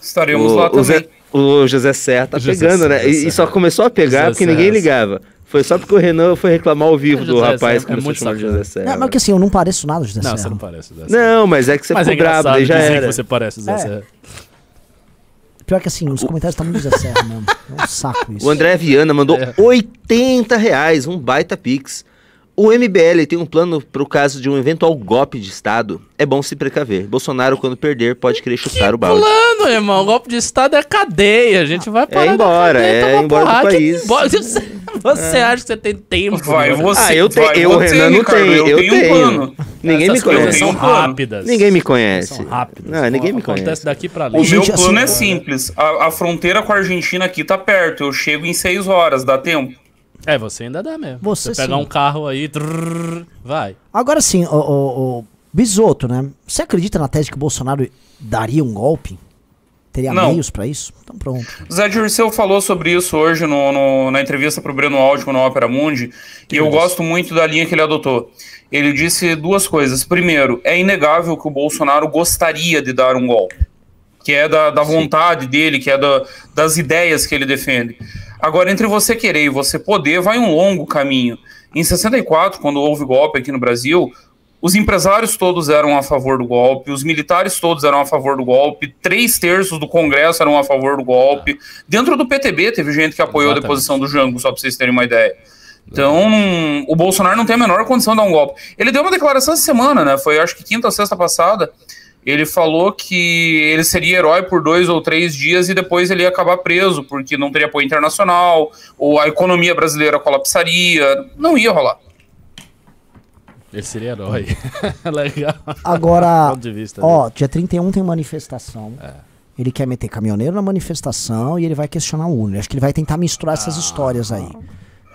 Estaremos O, lá o também. Zé- o José Serra tá José pegando, né? Serra, E, e só começou a pegar José porque ninguém Serra. ligava. Foi só porque o Renan foi reclamar ao vivo É, do José rapaz que é começou a muito chamar de. José Serra. Não, mas que assim, eu não pareço nada, José Não, Serra. você não parece. Zé Serra. Não, mas é que você Mas ficou é brabo, daí já era. que você parece Zé É. Serra. Pior que assim, os comentários tá muito José Serra mesmo. É um saco isso. O André Viana mandou É. 80 reais, um baita pix. O MBL tem um plano pro caso de um eventual golpe de Estado. É bom se precaver. Bolsonaro, quando perder, pode querer chutar o balde. Plano, irmão. O golpe de Estado é cadeia. A gente vai parar na embora, cadeia, é embora do porrada. Que país. embora. [laughs] Você, você acha que você tem tempo? Vai você. Ah, eu tenho. Eu, você, Renan, não Ricardo, tenho. Eu tenho tenho. um plano. Ninguém me Essas coisas conhece. são plano. rápidas. Ninguém me conhece. São rápidas. Não, ninguém me Acontece conhece. daqui pra ali. O meu plano assim- é simples. A, a fronteira com a Argentina aqui tá perto. Eu chego em seis horas, dá tempo? É, você ainda dá mesmo. Você Você, pegar um carro aí, trrr, vai. Agora sim, o, o, o Bisoto, né? Você acredita na tese que o Bolsonaro daria um golpe? Teria Não. meios pra isso? Então pronto. Zé Dirceu falou sobre isso hoje no, no- na entrevista para o Breno Altman no Ópera Mundi, e eu gosto muito da linha que ele adotou. Ele disse duas coisas. Primeiro, é inegável que o Bolsonaro gostaria de dar um golpe, que é da, da vontade dele, que é da- das ideias que ele defende. Agora, entre você querer e você poder, vai um longo caminho. Em 64, quando houve golpe aqui no Brasil, os empresários todos eram a favor do golpe, os militares todos eram a favor do golpe, três terços do Congresso eram a favor do golpe. Dentro do PTB teve gente que apoiou a Exatamente. deposição do Jango, só para vocês terem uma ideia. Então, o Bolsonaro não tem a menor condição de dar um golpe. Ele deu uma declaração essa semana, né? Foi acho que quinta ou sexta passada. Ele falou que ele seria herói por dois ou três dias e depois ele ia acabar preso, porque não teria apoio internacional, ou a economia brasileira colapsaria. Não ia rolar. Ele seria herói. [laughs] Legal. Agora, [laughs] vista ó, dia 31 tem manifestação. É. Ele quer meter caminhoneiro na manifestação e ele vai questionar o Uno. Acho que ele vai tentar misturar Ah. essas histórias aí.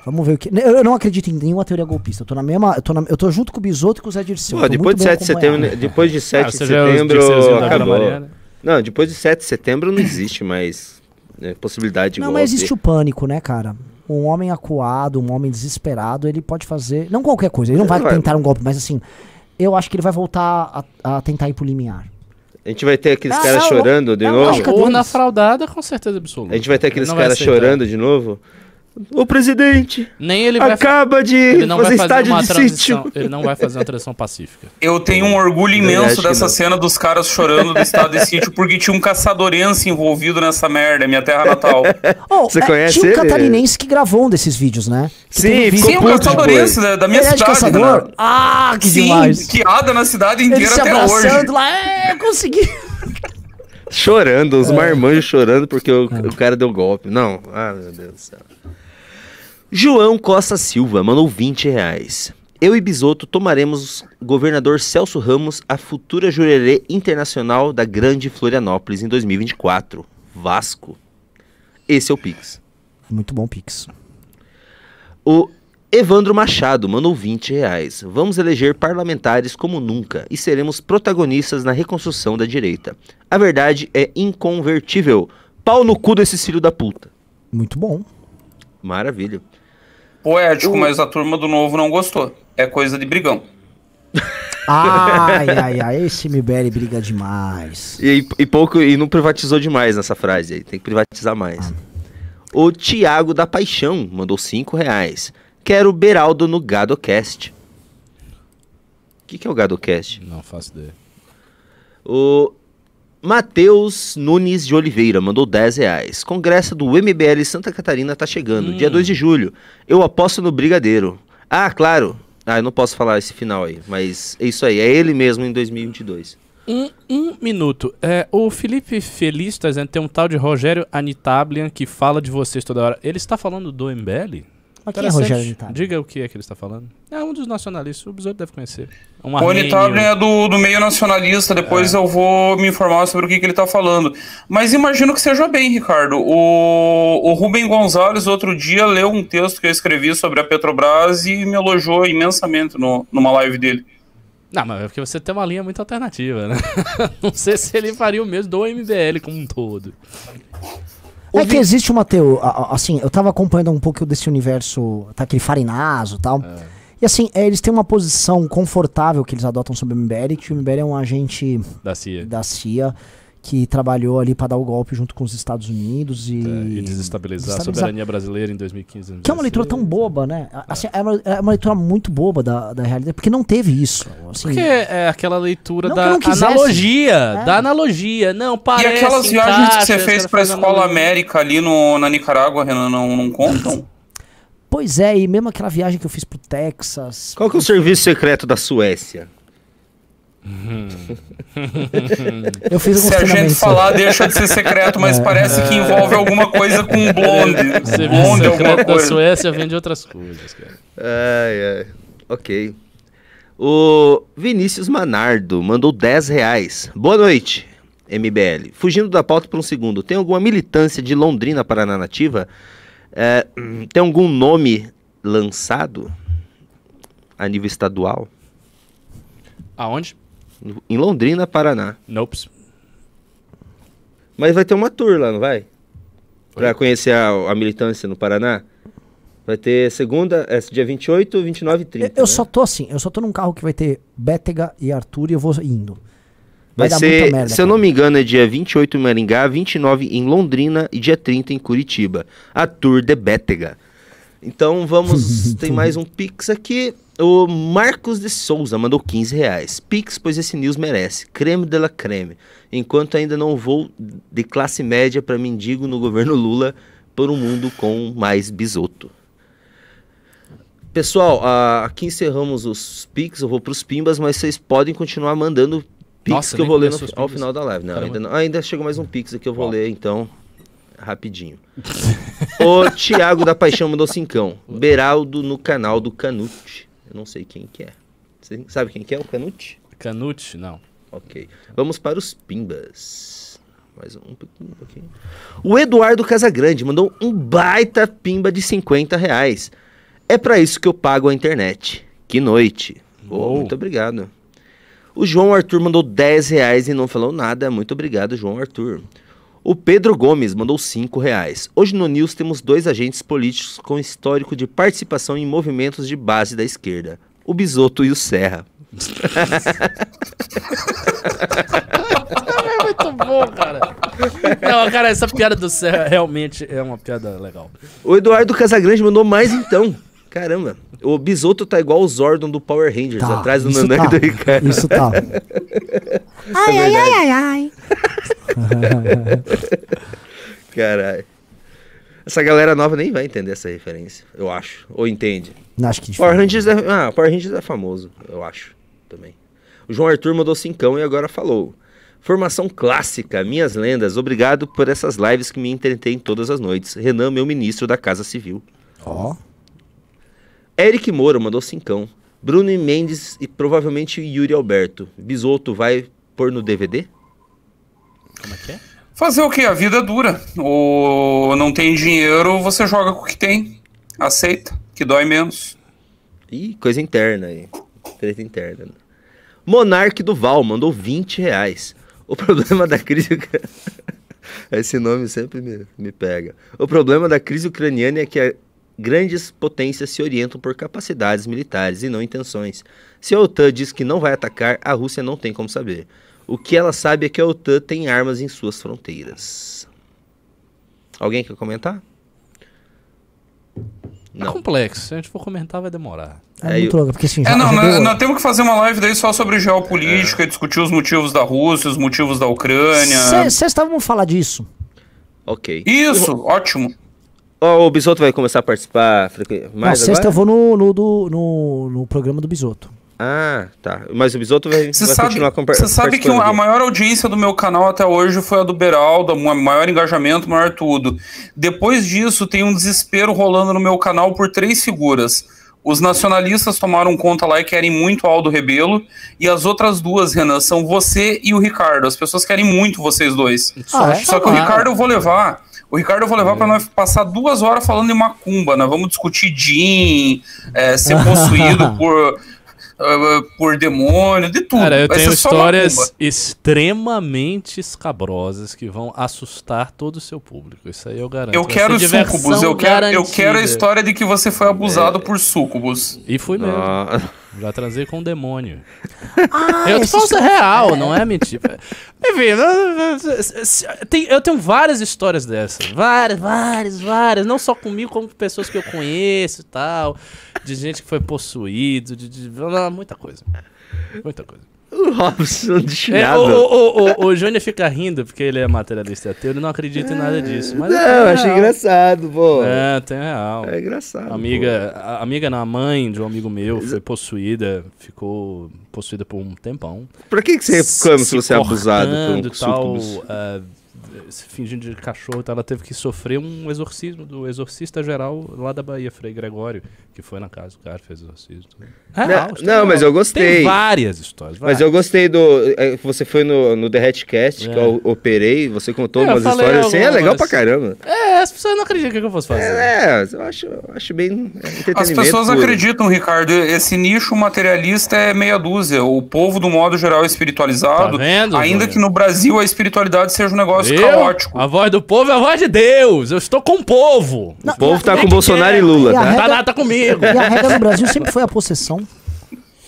Vamos ver o que. Eu, não acredito em nenhuma teoria golpista. Eu tô na mesma. Eu tô, na- eu tô junto com o Bisoto e com o Zé Dirceu. Pô, tô depois de muito bem 7 de setembro, depois de 7 Ah, de é setembro, acabou. Não, depois de 7 de setembro não existe mais né, possibilidade de Não, golpe. mas existe o pânico, né, cara? Um homem acuado, um homem desesperado, ele pode fazer. Não qualquer coisa, ele não vai Vai. tentar um golpe, mas assim. Eu acho que ele vai voltar a, a tentar ir pro limiar. A gente vai ter aqueles Ah, caras chorando de não, novo. acho que- Urna deles. fraudada, com certeza absoluta. A gente vai ter aqueles caras chorando de novo. Ô presidente, Nem ele vai, acaba de ele não fazer vai fazer estádio uma de transição. sítio. Ele não vai fazer uma transição pacífica. [laughs] Eu tenho um orgulho imenso dessa não. cena dos caras chorando do estado de sítio porque tinha um caçadorense envolvido nessa merda, é minha terra natal. [laughs] Oh, Você é, conhece Tinha um ele? catarinense que gravou um desses vídeos, né? Que Sim, um ficou Sim, um caçadorense da, da minha Ele é de cidade. caçador? né? Ah, que Sim, demais. que anda na cidade Ele inteira se até hoje. lá, é, eu consegui. Chorando, É. os marmanjos chorando porque o, o cara deu golpe. Não, ah, meu Deus do céu. João Costa Silva mandou 20 reais. Eu e Bisoto tomaremos governador Celso Ramos a futura jurerê internacional da Grande Florianópolis em 2024. Vasco. Esse é o Pix. Muito bom, Pix. O Evandro Machado mandou 20 reais. Vamos eleger parlamentares como nunca e seremos protagonistas na reconstrução da direita. A verdade é inconvertível. Pau no cu desses filhos da puta. Muito bom. Maravilha. Poético, mas a turma do novo não gostou. É coisa de brigão. [laughs] Ai, ai, ai, esse MBL briga demais. E, e pouco e não privatizou demais nessa frase aí. Tem que privatizar mais. O Tiago da Paixão mandou 5 reais. Quero Beraldo no GadoCast. O que, que é o GadoCast? Não faço ideia. O Matheus Nunes de Oliveira mandou 10 reais. Congresso do MBL Santa Catarina tá chegando, dia 2 de julho. Eu aposto no Brigadeiro. Ah, claro. Ah, eu não posso falar esse final aí, mas é isso aí. É ele mesmo em 2022. Um, um minuto. É, o Felipe Feliz tá dizendo tem um tal de Rogério Anitablian que fala de vocês toda hora. Ele está falando do MBL? Mas quem é. Rogério Nitado? Diga o que é que ele está falando. É um dos nacionalistas, o Besouro deve conhecer. Um O. Anitablen é do, do meio nacionalista, depois eu vou me informar sobre o que, que ele tá falando. Mas imagino que seja bem, Ricardo. O, o Rubem Gonzalez, outro dia, leu um texto que eu escrevi sobre a Petrobras e me elogiou imensamente no, numa live dele. Não, mas é porque você tem uma linha muito alternativa, né? [laughs] Não sei se ele faria o mesmo do MBL como um todo. É que existe uma teoria. Assim, eu tava acompanhando um pouco desse universo, tá aquele farinazo e tal. E assim, é, eles têm uma posição confortável que eles adotam sobre o MBL, que o MBL é um agente Da CIA. da CIA que trabalhou ali pra dar o golpe junto com os Estados Unidos e, É, e desestabilizar a desestabilizar- soberania brasileira em 2015. Que é uma leitura tão boba, né? Assim, é, uma, é uma leitura muito boba da, da realidade, porque não teve isso. Assim, Porque é aquela leitura da analogia. É. Da analogia. Não, E parece. aquelas viagens que você fez pra fazem Escola. América ali no, na Nicarágua, Renan, não, não contam? Pois é, e mesmo aquela viagem que eu fiz pro Texas. Qual que é o serviço secreto da Suécia? Eu fiz Se a gente falar, deixa de ser secreto, mas parece que envolve alguma coisa com blonde. Serviço Blonde, alguma secreto da. Suécia vende outras coisas, cara. Ai, ai. Ok. O Vinícius Manardo mandou 10 reais. Boa noite, MBL. Fugindo da pauta por um segundo, tem alguma militância de Londrina Paraná Nativa? É, tem algum nome lançado a nível estadual? Aonde? Em Londrina, Paraná. Nope. Mas vai ter uma tour lá, não vai? Pra conhecer a, a militância no Paraná? Vai ter segunda, é, dia 28, 29 e 30. Eu, eu né? só tô assim, eu só tô num carro que vai ter Bétega e Arthur e eu vou indo. Vai, Vai dar ser, muita merda. se eu não cara. me engano, é dia 28 em Maringá, 29 em Londrina e dia 30 em Curitiba. A Tour de Bétega. Então vamos, [laughs] tem mais um Pix aqui. O Marcos de Souza mandou 15 reais. Pix, pois esse news merece. Creme de la creme. Enquanto ainda não vou de classe média para mendigo no governo Lula por um mundo com mais bisoto. Pessoal, ah, aqui encerramos os Pix. Eu vou para os Pimbas, mas vocês podem continuar mandando Pix Nossa, que eu vou ler no, ao Pimbas. final da live. Não, ainda, não. ainda chegou mais um Pix aqui, eu vou Qual? ler então rapidinho. [laughs] o Thiago da Paixão mandou cincão. Beraldo no canal do Canute. Eu não sei quem que é. Você sabe quem que é o Canute? Canute? Não. Ok. Vamos para os Pimbas. Mais um pouquinho, um pouquinho. O Eduardo Casagrande mandou um baita pimba de 50 reais. É para isso que eu pago a internet. Que noite. Oh, muito obrigado. O João Arthur mandou 10 reais e não falou nada. Muito obrigado, João Arthur. O Pedro Gomes mandou 5 reais. Hoje no News temos dois agentes políticos com histórico de participação em movimentos de base da esquerda. O Bisoto e o Serra. [laughs] É muito bom, cara. Não, cara, essa piada do céu realmente é uma piada legal. O Eduardo Casagrande mandou mais então. Caramba, o Bisoto tá igual o Zordon do Power Rangers, Tá, atrás do Nanã tá. e do Ricardo. Isso tá. [laughs] ai, ai, ai, ai, ai. [laughs] Caralho. Essa galera nova nem vai entender essa referência, eu acho. Ou entende. Não, acho que Power. Rangers é, ah, Power Rangers é famoso, eu acho, também. O João Arthur mandou cincão e agora falou. Formação clássica, minhas lendas, obrigado por essas lives que me entretêm todas as noites. Renan, meu ministro da Casa Civil. Ó. Eric Moura mandou cincão. Bruno Mendes e provavelmente Yuri Alberto. Bisoto vai pôr no DVD? Como é que é? Fazer o quê? A vida é dura. Ou não tem dinheiro, você joga com o que tem. Aceita, que dói menos. Ih, coisa interna aí. Treta interna. Monarque do Val mandou 20 reais. O problema da crise. [laughs] Esse nome sempre me, me pega. O problema da crise ucraniana é que a- grandes potências se orientam por capacidades militares e não intenções. Se a OTAN diz que não vai atacar, a Rússia não tem como saber. O que ela sabe é que a OTAN tem armas em suas fronteiras. Alguém quer comentar? É Não. complexo. Se a gente for comentar, vai demorar. É Aí muito eu- louco, porque assim, É, não, nós, nós temos que fazer uma live daí só sobre geopolítica e discutir os motivos da Rússia, os motivos da Ucrânia. Sexta vamos falar disso. Ok. Isso, ótimo. Ó, o Bisoto vai começar a participar mais sexta agora? eu vou no, no, do- no, no programa do Bisoto. Ah, tá. Mas o Bisoto vai, vai sabe, continuar com você sabe que a maior audiência do meu canal até hoje foi a do Beraldo, o maior engajamento, maior tudo. Depois disso, tem um desespero rolando no meu canal por três figuras. Os nacionalistas tomaram conta lá e querem muito Aldo Rebelo. E as outras duas, Renan, são você e o Ricardo. As pessoas querem muito vocês dois. Ah, é? Só que o Ricardo eu vou levar. O Ricardo eu vou levar pra nós passar duas horas falando em macumba. Nós vamos discutir Jin, é, ser [laughs] possuído por, eh, por demônio, de tudo. Cara, eu Vai tenho histórias extremamente escabrosas que vão assustar todo o seu público. Isso aí eu garanto. Eu Vai quero sucubus, eu quero, eu quero a história de que você foi abusado por sucubus. E fui mesmo. Ah, Já transei com um demônio. [laughs] Ah, eu tô falando história- real, não é [laughs] mentira. Enfim, eu tenho várias histórias dessas. Várias, várias, várias. Não só comigo, como com pessoas que eu conheço e tal. De gente que foi possuído, de, de- muita coisa. Muita coisa. [laughs] o Robson de É, o, o, o, o Júnior fica rindo porque ele é materialista ateu, ele não acredita em nada disso. Mas Não, é achei engraçado, pô. É, É, tem real. engraçado. A amiga, a amiga na mãe de um amigo meu foi possuída, ficou possuída por um tempão. Pra que, que você reclama se você é abusado por um tal, sucubus? Ah, se fingindo de cachorro, ela teve que sofrer um exorcismo do exorcista geral lá da Bahia, Frei Gregório, que foi na casa do cara, fez exorcismo. Real, Não, não, mas eu gostei. Tem várias histórias. Mas eu gostei do. é, que Você foi no, no The Hatcast, que É. eu operei, você contou É, eu umas histórias assim, é legal pra caramba. É, as pessoas não acreditam que eu fosse fazer. É, eu acho, eu acho bem. As pessoas puro. acreditam, Ricardo, esse nicho materialista é meia dúzia. O povo, do modo geral, é espiritualizado. Tá vendo, ainda que no Brasil a espiritualidade seja um negócio Eu? Caótico. A voz do povo é a voz de Deus. Eu estou com o povo. O povo tá a- com Bolsonaro e Lula, e a tá? regra- Tá, tá, tá comigo. E a regra no Brasil sempre foi a possessão.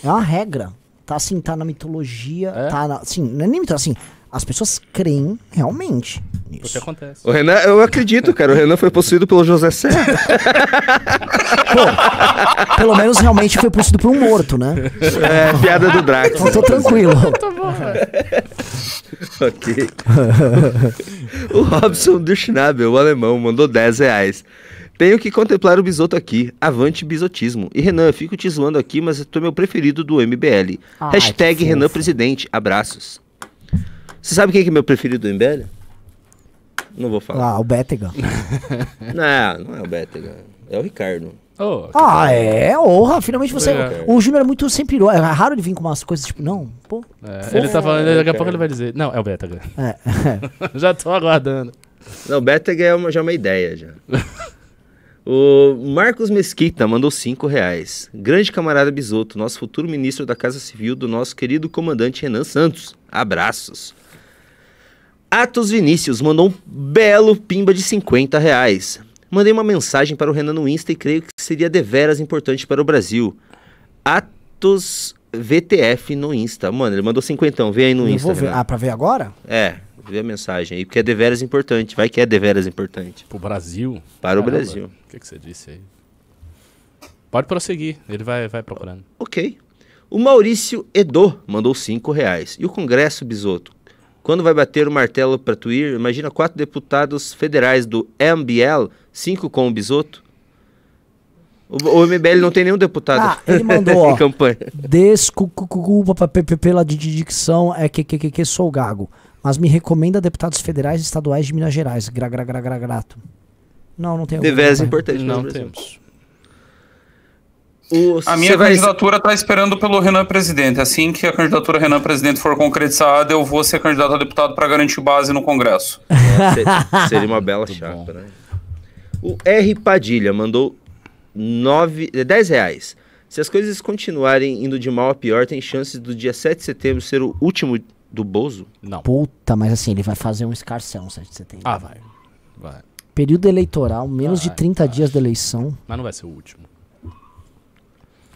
É uma regra. Tá assim, tá na mitologia. É? Tá na, assim, não é nem mitologia, assim. As pessoas creem realmente O que nisso. acontece? O Renan, eu acredito, cara. O Renan foi possuído pelo José Serra. [laughs] Pô, pelo menos realmente foi possuído por um morto, né? É, piada do Drax. Então tô tranquilo. [laughs] ok. [laughs] o Robson do Schnabel, o alemão, mandou 10 reais. Tenho que contemplar o bisoto aqui. Avante bisotismo. E Renan, eu fico te zoando aqui, mas tu é meu preferido do MBL. Ai, Hashtag Renan. Presidente. Abraços. Você sabe quem que é meu preferido do MBL? Não vou falar. Ah, o Bétega. [laughs] Não, não é o Bétega. É o Ricardo. Ô, Ah, é? Honra, finalmente você. É. O Júnior é muito sempre. É raro ele vir com umas coisas tipo, não, pô. é, ele tá falando, daqui a pouco ele vai dizer. Não, é o Betaga. É. [laughs] Já tô aguardando. Não, o Bétega é uma, já é uma ideia já. [laughs] O Marcos Mesquita mandou 5 reais. Grande camarada Bisoto, nosso futuro ministro da Casa Civil do nosso querido comandante Renan Santos. Abraços. Atos Vinícius mandou um belo pimba de 50 reais. Mandei uma mensagem para o Renan no Insta e creio que seria deveras importante para o Brasil. Atos VTF no Insta. Mano, ele mandou 50, vê aí no Eu Insta. vou ver. Renan. Ah, pra ver agora? É, Vê a mensagem aí, porque é deveras importante. Vai que é deveras importante. Pro Brasil. Para o Caramba, Brasil. O que, que você disse aí? Pode prosseguir, ele vai, vai procurando. Ok. O Maurício Edo mandou 5 reais. E o Congresso, Bisoto? Quando vai bater o martelo para tu ir, imagina quatro deputados federais do MBL, cinco com o Bisoto. O, o MBL não tem nenhum deputado Ah, ele mandou, [laughs] ó. em campanha. Desculpa pra- pela di- di- dicção, é que, que, que, que sou gago. Mas me recomenda deputados federais e estaduais de Minas Gerais. Gra, gra, gra, gra, grato. Não, não tem Deveras campanha. importante o Não Brasil. temos. O- A minha você vai- candidatura tá esperando pelo Renan Presidente. Assim que a candidatura Renan Presidente for concretizada, eu vou ser candidato a deputado para garantir base no Congresso. Se- Seria uma bela chapa, né? O R. Padilha mandou nove, eh, 10 reais. Se as coisas continuarem indo de mal a pior, tem chances do dia 7 de setembro ser o último do Bozo? Não. Puta, mas assim, ele vai fazer um escarcel no 7 de setembro. Ah, vai. Vai. Período eleitoral, menos de Vai, 30 dias da eleição. Mas não vai ser o último.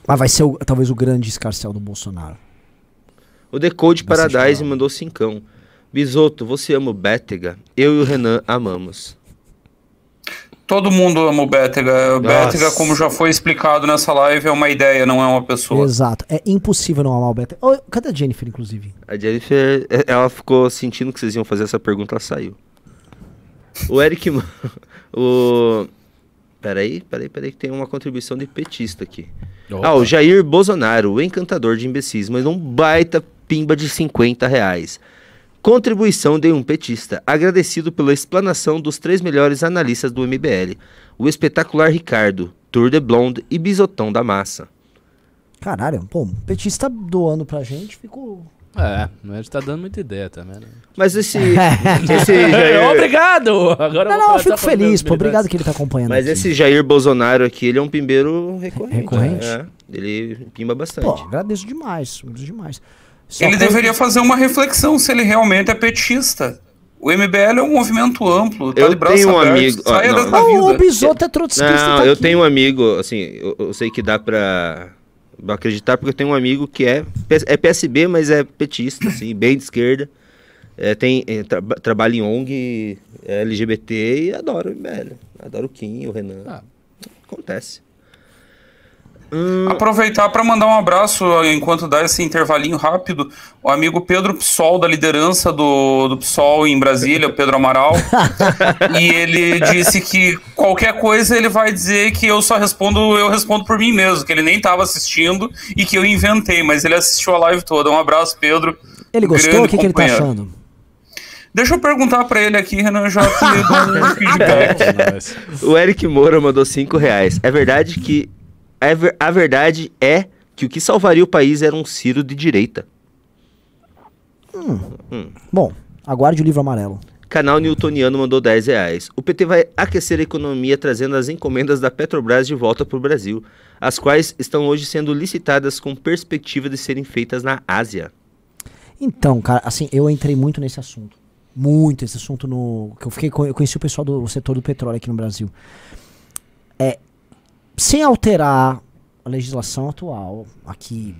Mas vai ser o- talvez o grande escarcel do Bolsonaro. O Decode Vai Paradise mandou cincão. Bisoto, você ama o Bétega? Eu e o Renan amamos. Todo mundo ama o Bétega. O Bétega, como já foi explicado nessa live, é uma ideia, não é uma pessoa. Exato. É impossível não amar o Beto. Ô, cadê a Jennifer, inclusive? A Jennifer, eh, ela ficou sentindo que vocês iam fazer essa pergunta, ela saiu. O Eric... [laughs] o... Peraí, peraí, peraí, que tem uma contribuição de petista aqui. Opa. Ah, o Jair Bolsonaro, o encantador de imbecis, mas um baita pimba de 50 reais. Contribuição de um petista, agradecido pela explanação dos três melhores analistas do MBL, o espetacular Ricardo, Tour de Blonde e Bisotão da Massa. Caralho, pô, o petista doando pra gente, ficou. É, mas tá dando muita ideia também, né? Mas esse, [laughs] esse [laughs] Jair, Obrigado! Agora Não, eu vou não, eu fico a feliz, pô. Obrigado que ele tá acompanhando. mas aqui. esse Jair Bolsonaro aqui, ele é um pimbeiro recorrente. Recorrente? É, ele pimba bastante. Pô, agradeço demais, agradeço demais. Só Ele deveria fazer uma reflexão se ele realmente é petista. O MBL é um movimento amplo, tá Eu tenho um aberto, amigo- ó, não, Ah, o. Bisoto é trotskista. Não, tá eu aqui. tenho um amigo, assim, eu, eu sei que dá pra acreditar, porque eu tenho um amigo que é, é PSB, mas é petista, assim, bem de esquerda. É, tem, é, tra- trabalha em ONG é LGBT e adora o MBL. Adora o Kim, o Renan. Ah. Acontece. Aproveitar para mandar um abraço enquanto dá esse intervalinho rápido. O amigo Pedro Psol, da liderança do, do Psol em Brasília, o Pedro Amaral. [laughs] e ele disse que qualquer coisa ele vai dizer que eu só respondo, eu respondo por mim mesmo, que ele nem estava assistindo e que eu inventei, mas ele assistiu a live toda. Um abraço, Pedro. Ele gostou? Grande O que, que ele tá achando? Deixa eu perguntar para ele aqui, Renan, já que ele deu um [laughs] feedback. O Eric Moura mandou 5 reais. É verdade que. É ver- a verdade é que o que salvaria o país era um Ciro de direita. Bom, aguarde o livro amarelo. Canal Newtoniano mandou 10 reais. O PT vai aquecer a economia trazendo as encomendas da Petrobras de volta para o Brasil, as quais estão hoje sendo licitadas com perspectiva de serem feitas na Ásia. Então, cara, assim, eu entrei muito nesse assunto. Muito esse assunto no. que eu fiquei eu conheci o pessoal do setor do petróleo aqui no Brasil. É. Sem alterar a legislação atual, aqui,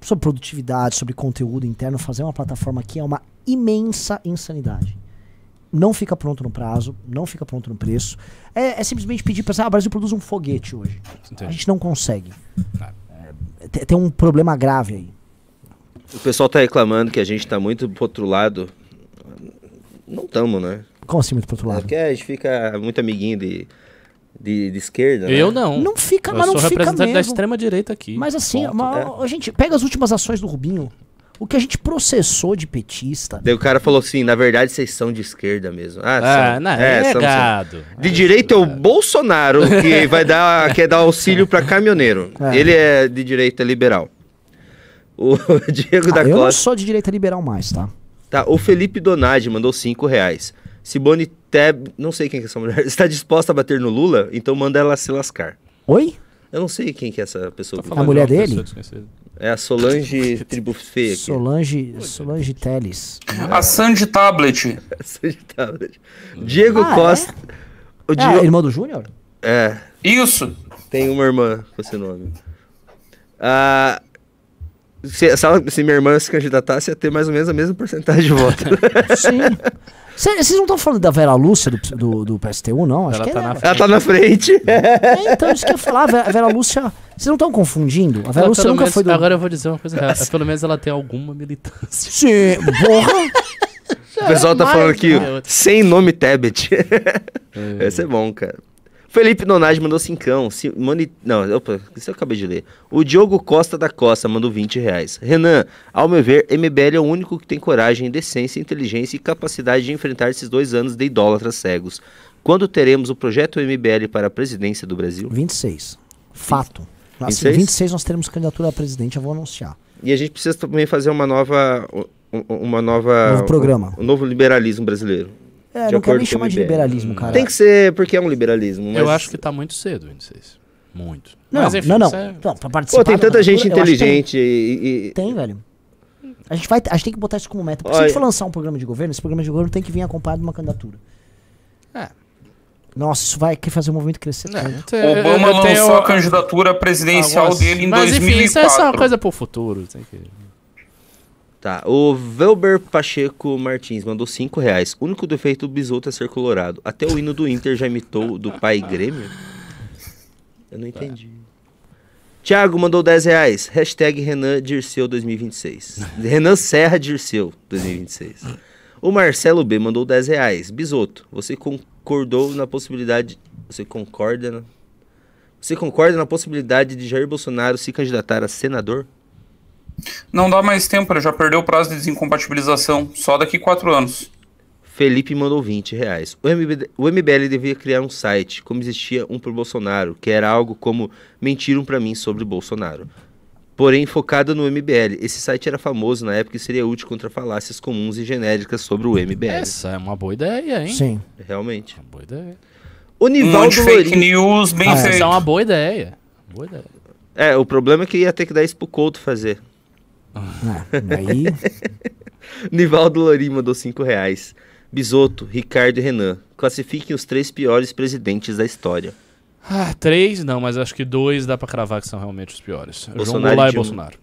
sobre produtividade, sobre conteúdo interno, fazer uma plataforma aqui é uma imensa insanidade. Não fica pronto no prazo, não fica pronto no preço. É, é simplesmente pedir para. Ah, o Brasil produz um foguete hoje. A Entendi. gente não consegue. É, tem- um problema grave aí. O pessoal tá reclamando que a gente tá muito pro outro lado. Não tamo, né? Como assim, muito pro outro É lado? porque a gente fica muito amiguinho de, de, de esquerda, né? Eu não. Não fica, Eu mas não sou fica representante da mesmo. extrema direita aqui. Mas assim, uma- É. gente, pega as últimas ações do Rubinho. O que a gente processou de petista. Daí o cara falou assim, na verdade vocês são de esquerda mesmo. Ah, Ah, são. não, É, é, são- são. De direita é o Bolsonaro, que [laughs] vai dar, quer dar auxílio para caminhoneiro. É. Ele é de direita liberal. O [laughs] Diego da Ah, eu não Costa. sou de direita liberal mais, tá? Tá, o Felipe Donadi mandou 5 reais. Simone Teb, não sei quem que é essa mulher, [laughs] está disposta a bater no Lula? Então manda ela se lascar. Oi? Eu não sei quem que é essa pessoa. Tô A falando mulher de dele? É a Solange Tribufê aqui. Solange, Solange Teles. [laughs] A Sandy Tablet. Diego Ah, Costa. O É a Diego... irmã do Júnior? Isso. Tem uma irmã com esse nome. Ah, Se, se minha irmã se candidatasse, ia ter mais ou menos a mesma porcentagem de voto. [laughs] Sim. Cê- Vocês não estão falando da Vera Lúcia do, do, do PSTU, não? Acho Ela que tá é, na ela tá na frente. É, então, isso que eu ia falar. A Vera, a Vera Lúcia. Vocês não estão confundindo? A Vera Ela, Lúcia nunca menos- foi do. Agora eu vou dizer uma coisa real. Pelo menos ela tem alguma militância. Sim, porra! O pessoal tá mais, falando aqui, ó, sem nome Tebet. Esse é bom, cara. Felipe Nonage mandou cincão. Simone... Não, opa, isso eu acabei de ler. O Diogo Costa da Costa mandou 20 reais. Renan, ao meu ver, MBL é o único que tem coragem, decência, inteligência e capacidade de enfrentar esses dois anos de idólatras cegos. Quando teremos o projeto MBL para a presidência do Brasil? 26. Fato. Assim, 26? 26 nós teremos candidatura a presidente, eu vou anunciar. E a gente precisa também fazer uma nova... um- Uma nova... Novo programa. Um, novo liberalismo brasileiro. É, De não quero nem chamar de liberalismo, cara. Tem que ser porque é um liberalismo. Mas... Eu acho que tá muito cedo, 26. Muito. Não, Mas enfim, não, não. é- Não, pra participar Pô, tem tanta gente eu acho que tem. inteligente e... e- Tem, velho. A gente, vai, a gente tem que botar isso como meta. Porque se a Olha- gente for lançar um programa de governo, esse programa de governo tem que vir acompanhado de uma candidatura. É. Nossa, isso vai quer fazer o movimento crescer É, tanto. eu- eu- Obama eu tenho lançou a candidatura presidencial algumas- dele em Mas enfim, isso é só uma 2004. coisa pro futuro. Tem que... Tá, o Velber Pacheco Martins mandou 5 reais. O único defeito do Bisoto é ser colorado. Até o hino do Inter já imitou do pai Grêmio? Eu não entendi. Thiago mandou 10 reais. Hashtag Renan Dirceu 2026. Renan Serra Dirceu 2026. O Marcelo B mandou 10 reais. Bisoto, você concordou na possibilidade... Você concorda na... Você concorda na possibilidade de Jair Bolsonaro se candidatar a senador? Não dá mais tempo, ele já perdeu o prazo de desincompatibilização. Só daqui quatro anos. Felipe mandou 20 reais. O, MB, o MBL devia criar um site, como existia um pro Bolsonaro, que era algo como Mentiram pra mim sobre Bolsonaro. Porém, focado no MBL. Esse site era famoso na época e seria útil contra falácias comuns e genéricas sobre o MBL. Essa é uma boa ideia, hein? Sim. Realmente. Uma boa ideia. O Um monte Nivaldo de fake news bem Ah, Essa feito. é uma boa ideia. Boa ideia. É, o problema é que ia ter que dar isso pro Couto fazer. É, aí, [laughs] Nivaldo Lourinho mandou 5 reais. Bisoto, Ricardo e Renan. Classifiquem os três piores presidentes da história. Ah, três, não, mas acho que dois dá pra cravar que são realmente os piores. João Bolsonaro Goulart e e. Bolsonaro.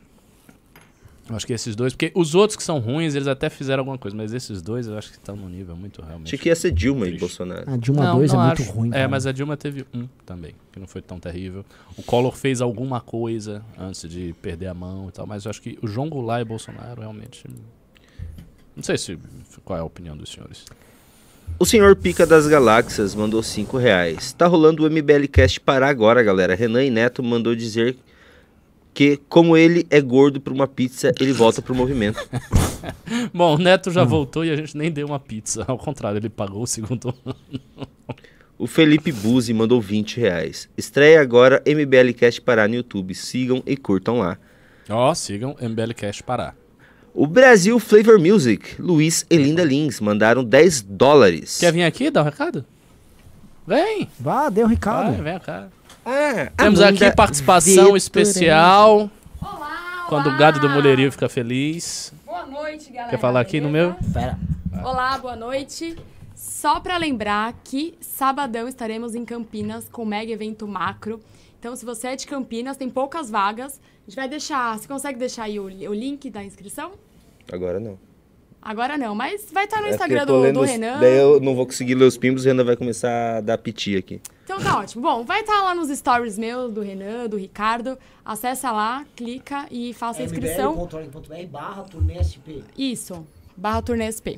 Eu acho que esses dois, porque os outros que são ruins, eles até fizeram alguma coisa, mas esses dois eu acho que estão no nível muito realmente. Achei que ia ser Dilma e Triste. Bolsonaro. a Dilma Não, 2 é não muito acho. ruim. É, cara. mas a Dilma teve um também, que não foi tão terrível. O Collor fez alguma coisa antes de perder a mão e tal, mas eu acho que o João Goulart e Bolsonaro realmente. Não sei se qual é a opinião dos senhores. O senhor Pica das Galáxias mandou 5 reais. Tá rolando o MBL Cast parar agora, galera. Renan e Neto mandou dizer que, como ele é gordo pra uma pizza, ele volta pro movimento. [laughs] Bom, o Neto Hum. já voltou e a gente nem deu uma pizza. Ao contrário, ele pagou o segundo ano. O Felipe Buzzi mandou 20 reais. Estreia agora MBL Cast parar no YouTube. Sigam e curtam lá. Ó, sigam MBL Cash Pará. O Brasil Flavor Music, Luiz e Linda Lins mandaram 10 dólares. Quer vir aqui dar um recado? Vem! Vá, deu o Ricardo. Vai, vem cá. Ah, Temos aqui participação especial. Olá, Quando olá. o gado do mulherio fica feliz. Boa noite, galera. Quer falar aqui no meu? Pera. Olá, boa noite. Só pra lembrar que sabadão estaremos em Campinas com um mega evento macro. Então, se você é de Campinas, tem poucas vagas. A gente vai deixar. Você consegue deixar aí o, o link da inscrição? Agora não. Agora não, mas vai estar no É Instagram do, lendo do os- Renan. Daí eu não vou conseguir ler os pimbos e o Renan vai começar a dar piti aqui. Então tá ótimo. Bom, vai estar lá nos stories meus, do Renan, do Ricardo. Acessa lá, clica e faça a inscrição. barra turnê SP. Isso, barra turnê SP.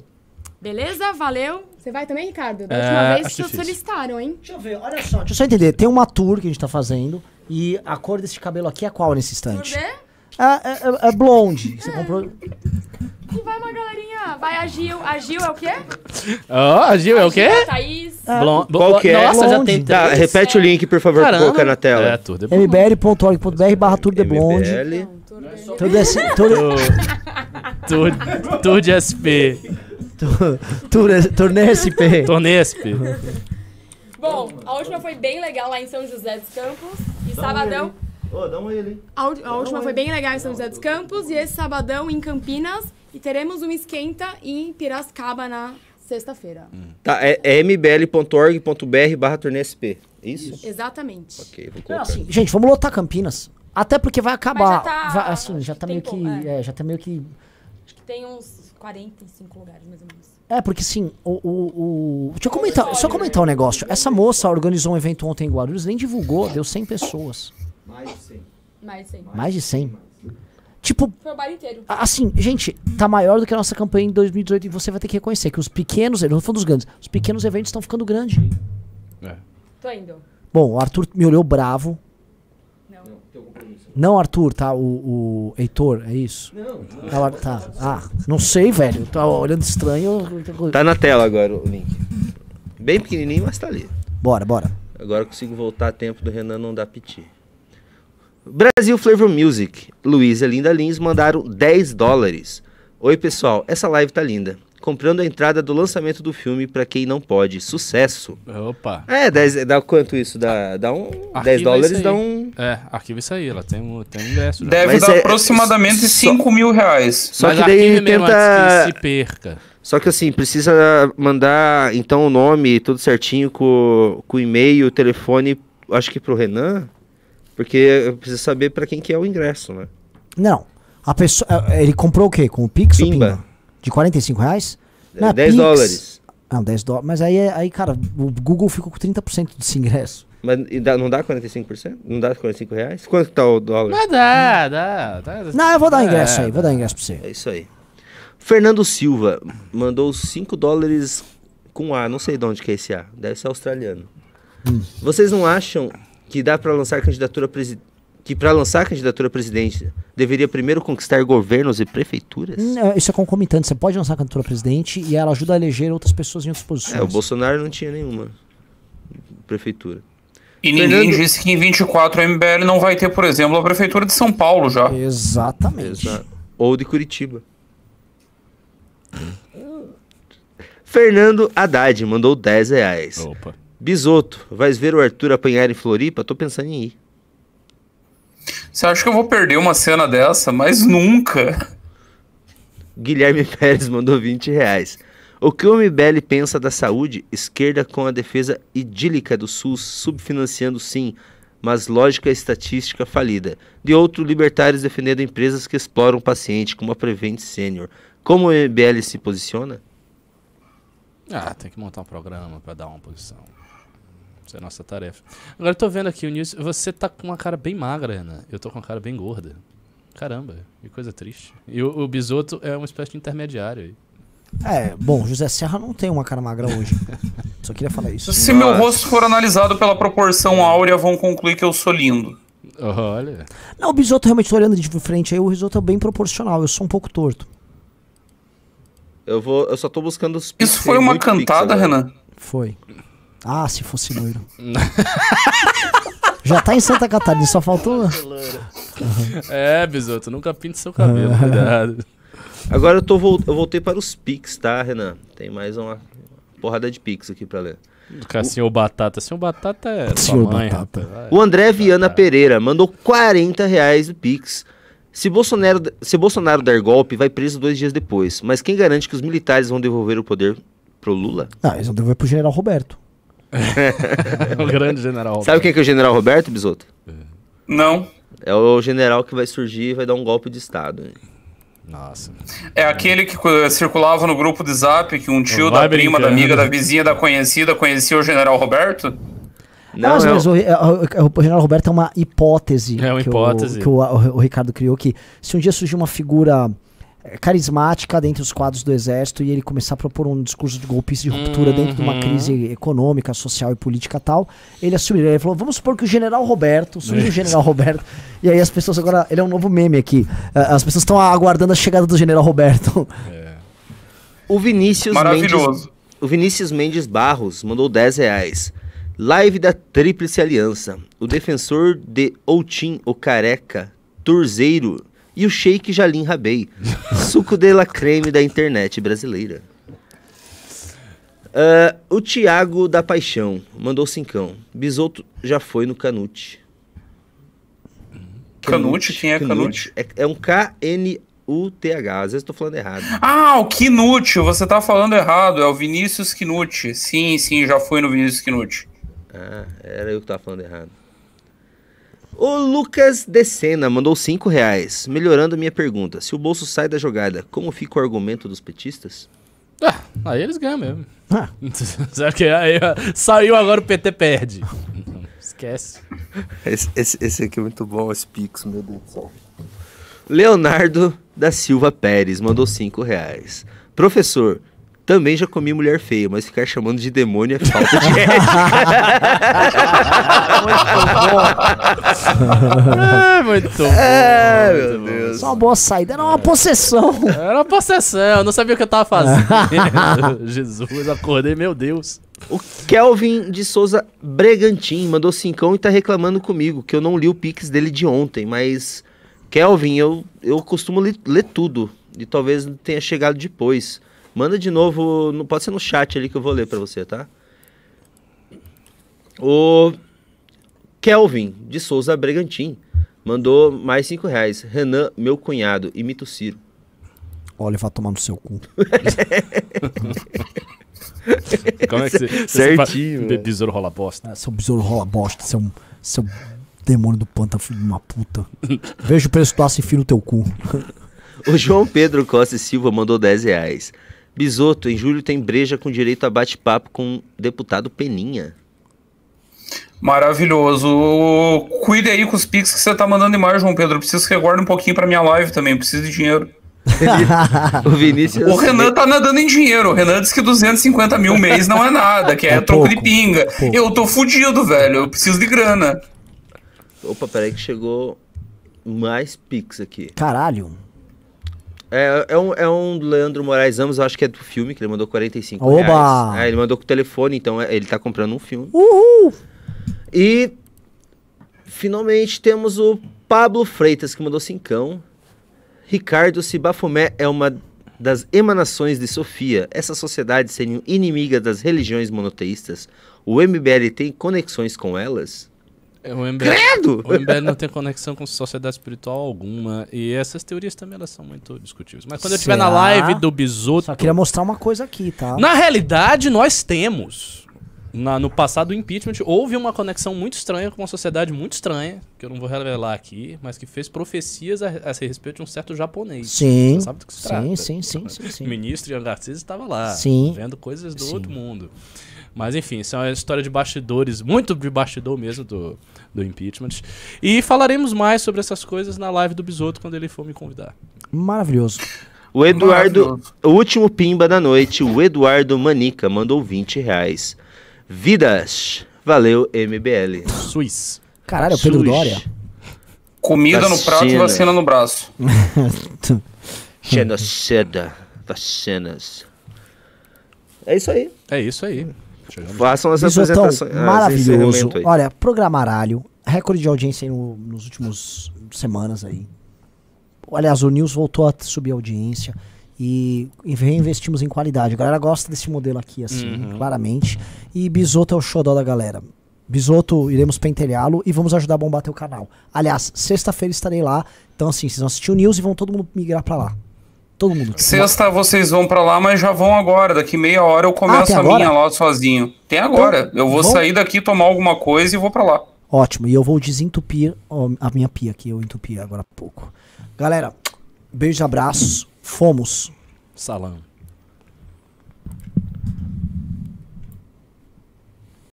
Beleza? Valeu. Você vai também, Ricardo? Da É, última vez que solicitaram, hein? Deixa eu ver, olha só. Deixa eu só entender. Tem uma tour que a gente tá fazendo e a cor desse cabelo aqui é qual nesse instante? É, é, é- é blonde. Você comprou. E vai uma galerinha. Vai a Gil. A Gil é o quê? Ó, a Gil é o quê? A Thaís. Blon- Qual que é? Nossa, já Blonde. tem Tá, três. repete o link, por favor, Caramba. colocar na tela. É, tudo é mbl.org.br barra tour de blonde. MBL. Tour de, tour, Tour, de SP. tour, tour, turnê SP. Bom, a última foi bem legal lá em São José dos Campos. E sabadão. Ô, dá uma ele. A, a última foi bem legal em São José dos Campos. E esse sabadão em Campinas. E teremos um esquenta em Piracicaba na sexta-feira. Tá, é, é mbl.org.br barra turnê SP. Isso? Exatamente. Ok, vou Não, colocar. assim, gente, vamos lotar Campinas. Até porque vai acabar. tá- vai- assim, já tá meio que. como, é. É, já tá meio que. Acho que tem uns 45 lugares, mais ou menos. É, porque sim, o. o, o- Deixa eu comentar, só comentar um negócio. Essa moça organizou um evento ontem em Guarulhos, nem divulgou, deu 100 pessoas. Mais de 100. Mais 100. Mais de 100. Tipo, Foi o bar inteiro. assim, gente, tá maior do que a nossa campanha em 2018 e você vai ter que reconhecer que os pequenos, não falando dos grandes, os pequenos eventos estão ficando grandes. Tô indo. Bom, o Arthur me olhou bravo. Não. Não, Arthur, tá? O, o Heitor, é isso? Não. Ela, tá. Ah, não sei, velho. Tá olhando estranho. Tá na tela agora o link. Bem pequenininho, mas tá ali. Bora, bora. Agora eu consigo voltar a tempo do Renan não dar piti. Brasil Flavor Music. Luiz e Linda Lins mandaram 10 dólares. Oi, pessoal. Essa live tá linda. Comprando a entrada do lançamento do filme pra quem não pode. Sucesso. Opa. É, 10, dá quanto isso? Dá, dá um. 10 Arquiva dólares isso dá um. É, arquiva isso aí, ela tem um, tem um ingresso já. Deve Mas dar é- aproximadamente só- 5 mil reais. Só Mas que daí tenta. antes que se perca. Só que assim, precisa mandar então o nome tudo certinho com, com o e-mail, o telefone, acho que pro Renan. Porque eu preciso saber pra quem que é o ingresso, né? Não. A pessoa. eh, Ele comprou o quê? Com o Pix ou Pimba. Pimba? De 45 reais? Não, 10 Pix. dólares. Não, 10 dólares. Mas aí, é- aí, cara, o Google ficou com 30% desse ingresso. Mas dá- não dá 45%? Não dá 45 reais? Quanto tá o dólar? Mas dá, dá. dá. Não, eu vou dar um É, ingresso aí, vou dar ingresso pra você. É isso aí. Fernando Silva mandou 5 dólares com A, não sei de onde que é esse A, deve ser australiano. Hum. Vocês não acham que dá pra lançar candidatura presi- que para lançar a candidatura a presidente deveria primeiro conquistar governos e prefeituras? Não, Isso é concomitante. Você pode lançar a candidatura presidente e ela ajuda a eleger outras pessoas em outras posições. É, o Bolsonaro não tinha nenhuma prefeitura. E ninguém Fernando- disse que em 24 a MBL não vai ter, por exemplo, a Prefeitura de São Paulo já. Exatamente. Exato. Ou de Curitiba. Fernando Haddad mandou 10 reais. Opa. Bisoto, vais ver o Arthur apanhar em Floripa? Tô pensando em ir. Você acha que eu vou perder uma cena dessa? Mas nunca. Guilherme [laughs] Pérez mandou 20 reais. O que o MBL pensa da saúde? Esquerda com a defesa idílica do SUS, subfinanciando sim, mas lógica estatística falida. De outro, libertários defendendo empresas que exploram o paciente, como a Prevent Senior. Como o MBL se posiciona? Ah, tem que montar um programa pra dar uma posição. Essa é a nossa tarefa. Agora eu tô vendo aqui o News. Você tá com uma cara bem magra, Ana. Eu tô com uma cara bem gorda. Caramba, que coisa triste. E o, o Bisoto é uma espécie de intermediário aí. É, bom, José Serra não tem uma cara magra hoje. [laughs] Só queria falar isso. Se meu rosto for analisado pela proporção áurea, vão concluir que eu sou lindo. Olha. Não, o Bisoto realmente tô olhando de frente aí, o risoto é bem proporcional. Eu sou um pouco torto. Eu vou, eu só tô buscando os Isso foi uma cantada. Renan? Foi. Ah, se fosse loiro. [laughs] Já tá em Santa Catarina, só faltou. É, Bisoto, nunca pinte seu cabelo, cuidado. Agora eu, tô, eu voltei para os pix, tá, Renan? Tem mais uma porrada de pix aqui pra ler. Cara, senhor Batata. Senhor Batata é Senhor mãe, Batata. rapaz. O André Viana Batata. Pereira mandou 40 reais do Pix. Se Bolsonaro, se Bolsonaro der golpe, vai preso dois dias depois. Mas quem garante que os militares vão devolver o poder pro Lula? Não, eles vão devolver pro general Roberto. [laughs] o grande general. Sabe quem que é o general Roberto, Bisoto? Não. É o general que vai surgir e vai dar um golpe de Estado. Nossa. É aquele que circulava no grupo de zap, que um tio da prima, da amiga, da vizinha, da conhecida conhecia o general Roberto? Não, mas, é o- mas o, é, o- o general Roberto é uma hipótese. É uma que hipótese. O, que o, o- o Ricardo criou que se um dia surgir uma figura é, carismática dentre os quadros do exército e ele começar a propor um discurso de golpista de ruptura dentro de uma Uhum. crise econômica, social e política tal, ele assumiria. Ele falou: vamos supor que o general Roberto, surge o general Roberto, e aí as pessoas agora. Ele é um novo meme aqui. eh, As pessoas estão aguardando a chegada do general Roberto. O Vinícius Mendes, Maravilhoso. o Vinícius Mendes Barros mandou 10 reais. Live da Tríplice Aliança. O defensor de Outim, o Careca, Turzeiro e o Sheik Jalim Rabei. Suco de la creme da internet brasileira. Ah, o Tiago da Paixão mandou cincão. Bisoto já foi no Canute. Canute? Quem é Canute? É, é um K-N-U-T-H. Às vezes eu tô falando errado. Ah, o Kinucci, você tá falando errado, é o Vinícius Kinucci. Sim, sim, já fui no Vinícius Kinucci. Ah, era eu que tava falando errado. O Lucas Decena mandou 5 reais, melhorando minha pergunta. Se o bolso sai da jogada, como fica o argumento dos petistas? Ah, aí eles ganham mesmo. Ah. [laughs] Será que aí, saiu agora o PT perde? Esquece. Esse, esse, esse aqui é muito bom, esse Pix, meu Deus do céu. Leonardo da Silva Pérez mandou 5 reais. Professor, também já comi mulher feia, mas ficar chamando de demônio é falta de [laughs] [laughs] É, muito bom. É, muito meu bom. Deus. Só uma boa saída, era uma possessão. Era uma possessão, eu não sabia o que eu tava fazendo. [laughs] Jesus, acordei, meu Deus. O Kelvin de Souza Bregantin mandou cincão e tá reclamando comigo, que eu não li o Pix dele de ontem, mas Kelvin, eu, eu costumo li- ler tudo, e talvez tenha chegado depois. Manda de novo, no- pode ser no chat ali que eu vou ler pra você, tá? O Kelvin de Souza Bregantin mandou mais cinco reais. Renan, meu cunhado, imita o Ciro. Olha, vai tomar no seu cu. [laughs] Como é que você... você Certinho, fala- velho. Besouro rola bosta. Ah, seu besouro rola bosta, seu, seu demônio do pântano, filho de uma puta. Veja o preço do aço e enfia no teu cu. O João Pedro Costa e Silva mandou 10 reais. Bisoto, em julho tem breja com direito a bate-papo com o deputado Peninha. Maravilhoso. Cuide aí com os pics que você tá mandando demais, João Pedro. Eu preciso que você guarde um pouquinho pra minha live também. Eu preciso de dinheiro. [laughs] O Vinícius. O Renan tá nadando em dinheiro. O Renan disse que 250 mil mês não é nada, que é, É troco de pinga. pouco. Eu tô fudido, velho. Eu preciso de grana. Opa, peraí que chegou mais pix aqui. Caralho. É, é, um, é um Leandro Moraes Ramos, eu acho que é do filme, que ele mandou 45 Oba! reais. É, ele mandou com o telefone, então é- ele tá comprando um filme. Uhul! E finalmente temos o Pablo Freitas, que mandou cincão. Ricardo, se Bafomé é uma das emanações de Sofia, essa sociedade sendo inimiga das religiões monoteístas, o MBL tem conexões com elas? É, O MBL, Credo! o MBL não tem conexão com sociedade espiritual alguma. E essas teorias também elas são muito discutíveis. Mas quando eu estiver na Será? live do Bisoto. Só queria mostrar uma coisa aqui, tá? Na realidade, nós temos. Na- no passado do impeachment, houve uma conexão muito estranha com uma sociedade muito estranha, que eu não vou revelar aqui, mas que fez profecias a, a respeito de um certo japonês. Sim. Você sabe do que se trata. Sim, sim, sim, sim, O sim. ministro Ian Garcia estava lá, Sim. vendo coisas do Sim. outro mundo. Mas enfim, isso é uma história de bastidores, muito de bastidor mesmo do, do impeachment. E falaremos mais sobre essas coisas na live do Bisoto quando ele for me convidar. Maravilhoso. O Eduardo, Maravilhoso. o último pimba da noite, o Eduardo Manica, mandou 20 reais. Vidas, valeu MBL. Suíça. Caralho, é o Pedro Sushi. Dória. Comida no prato e Vacina. vacina no braço. [laughs] Genocida, vacinas. É isso aí. É isso aí. Façam as Bisotão, apresentações. ah, maravilhoso. aí. Olha, programaralho. Recorde de audiência aí no- nos últimos semanas aí. Aliás, o News voltou a subir a audiência e, e reinvestimos em qualidade. A galera gosta desse modelo aqui, assim, Uhum. claramente. E Bisoto é o xodó da galera. Bisoto, iremos pentelhá-lo e vamos ajudar a bombar teu canal. Aliás, sexta-feira estarei lá. Então, assim, vocês vão assistir o News e vão todo mundo migrar pra lá. Todo mundo. Sexta vocês vão pra lá, mas já vão agora. Daqui meia hora eu começo Ah, a minha lá sozinho. Tem agora. eu vou sair daqui, tomar alguma coisa e vou pra lá. Ótimo, e eu vou desentupir a minha pia que eu entupi agora há pouco. Galera, beijos e abraços. Fomos. Salão.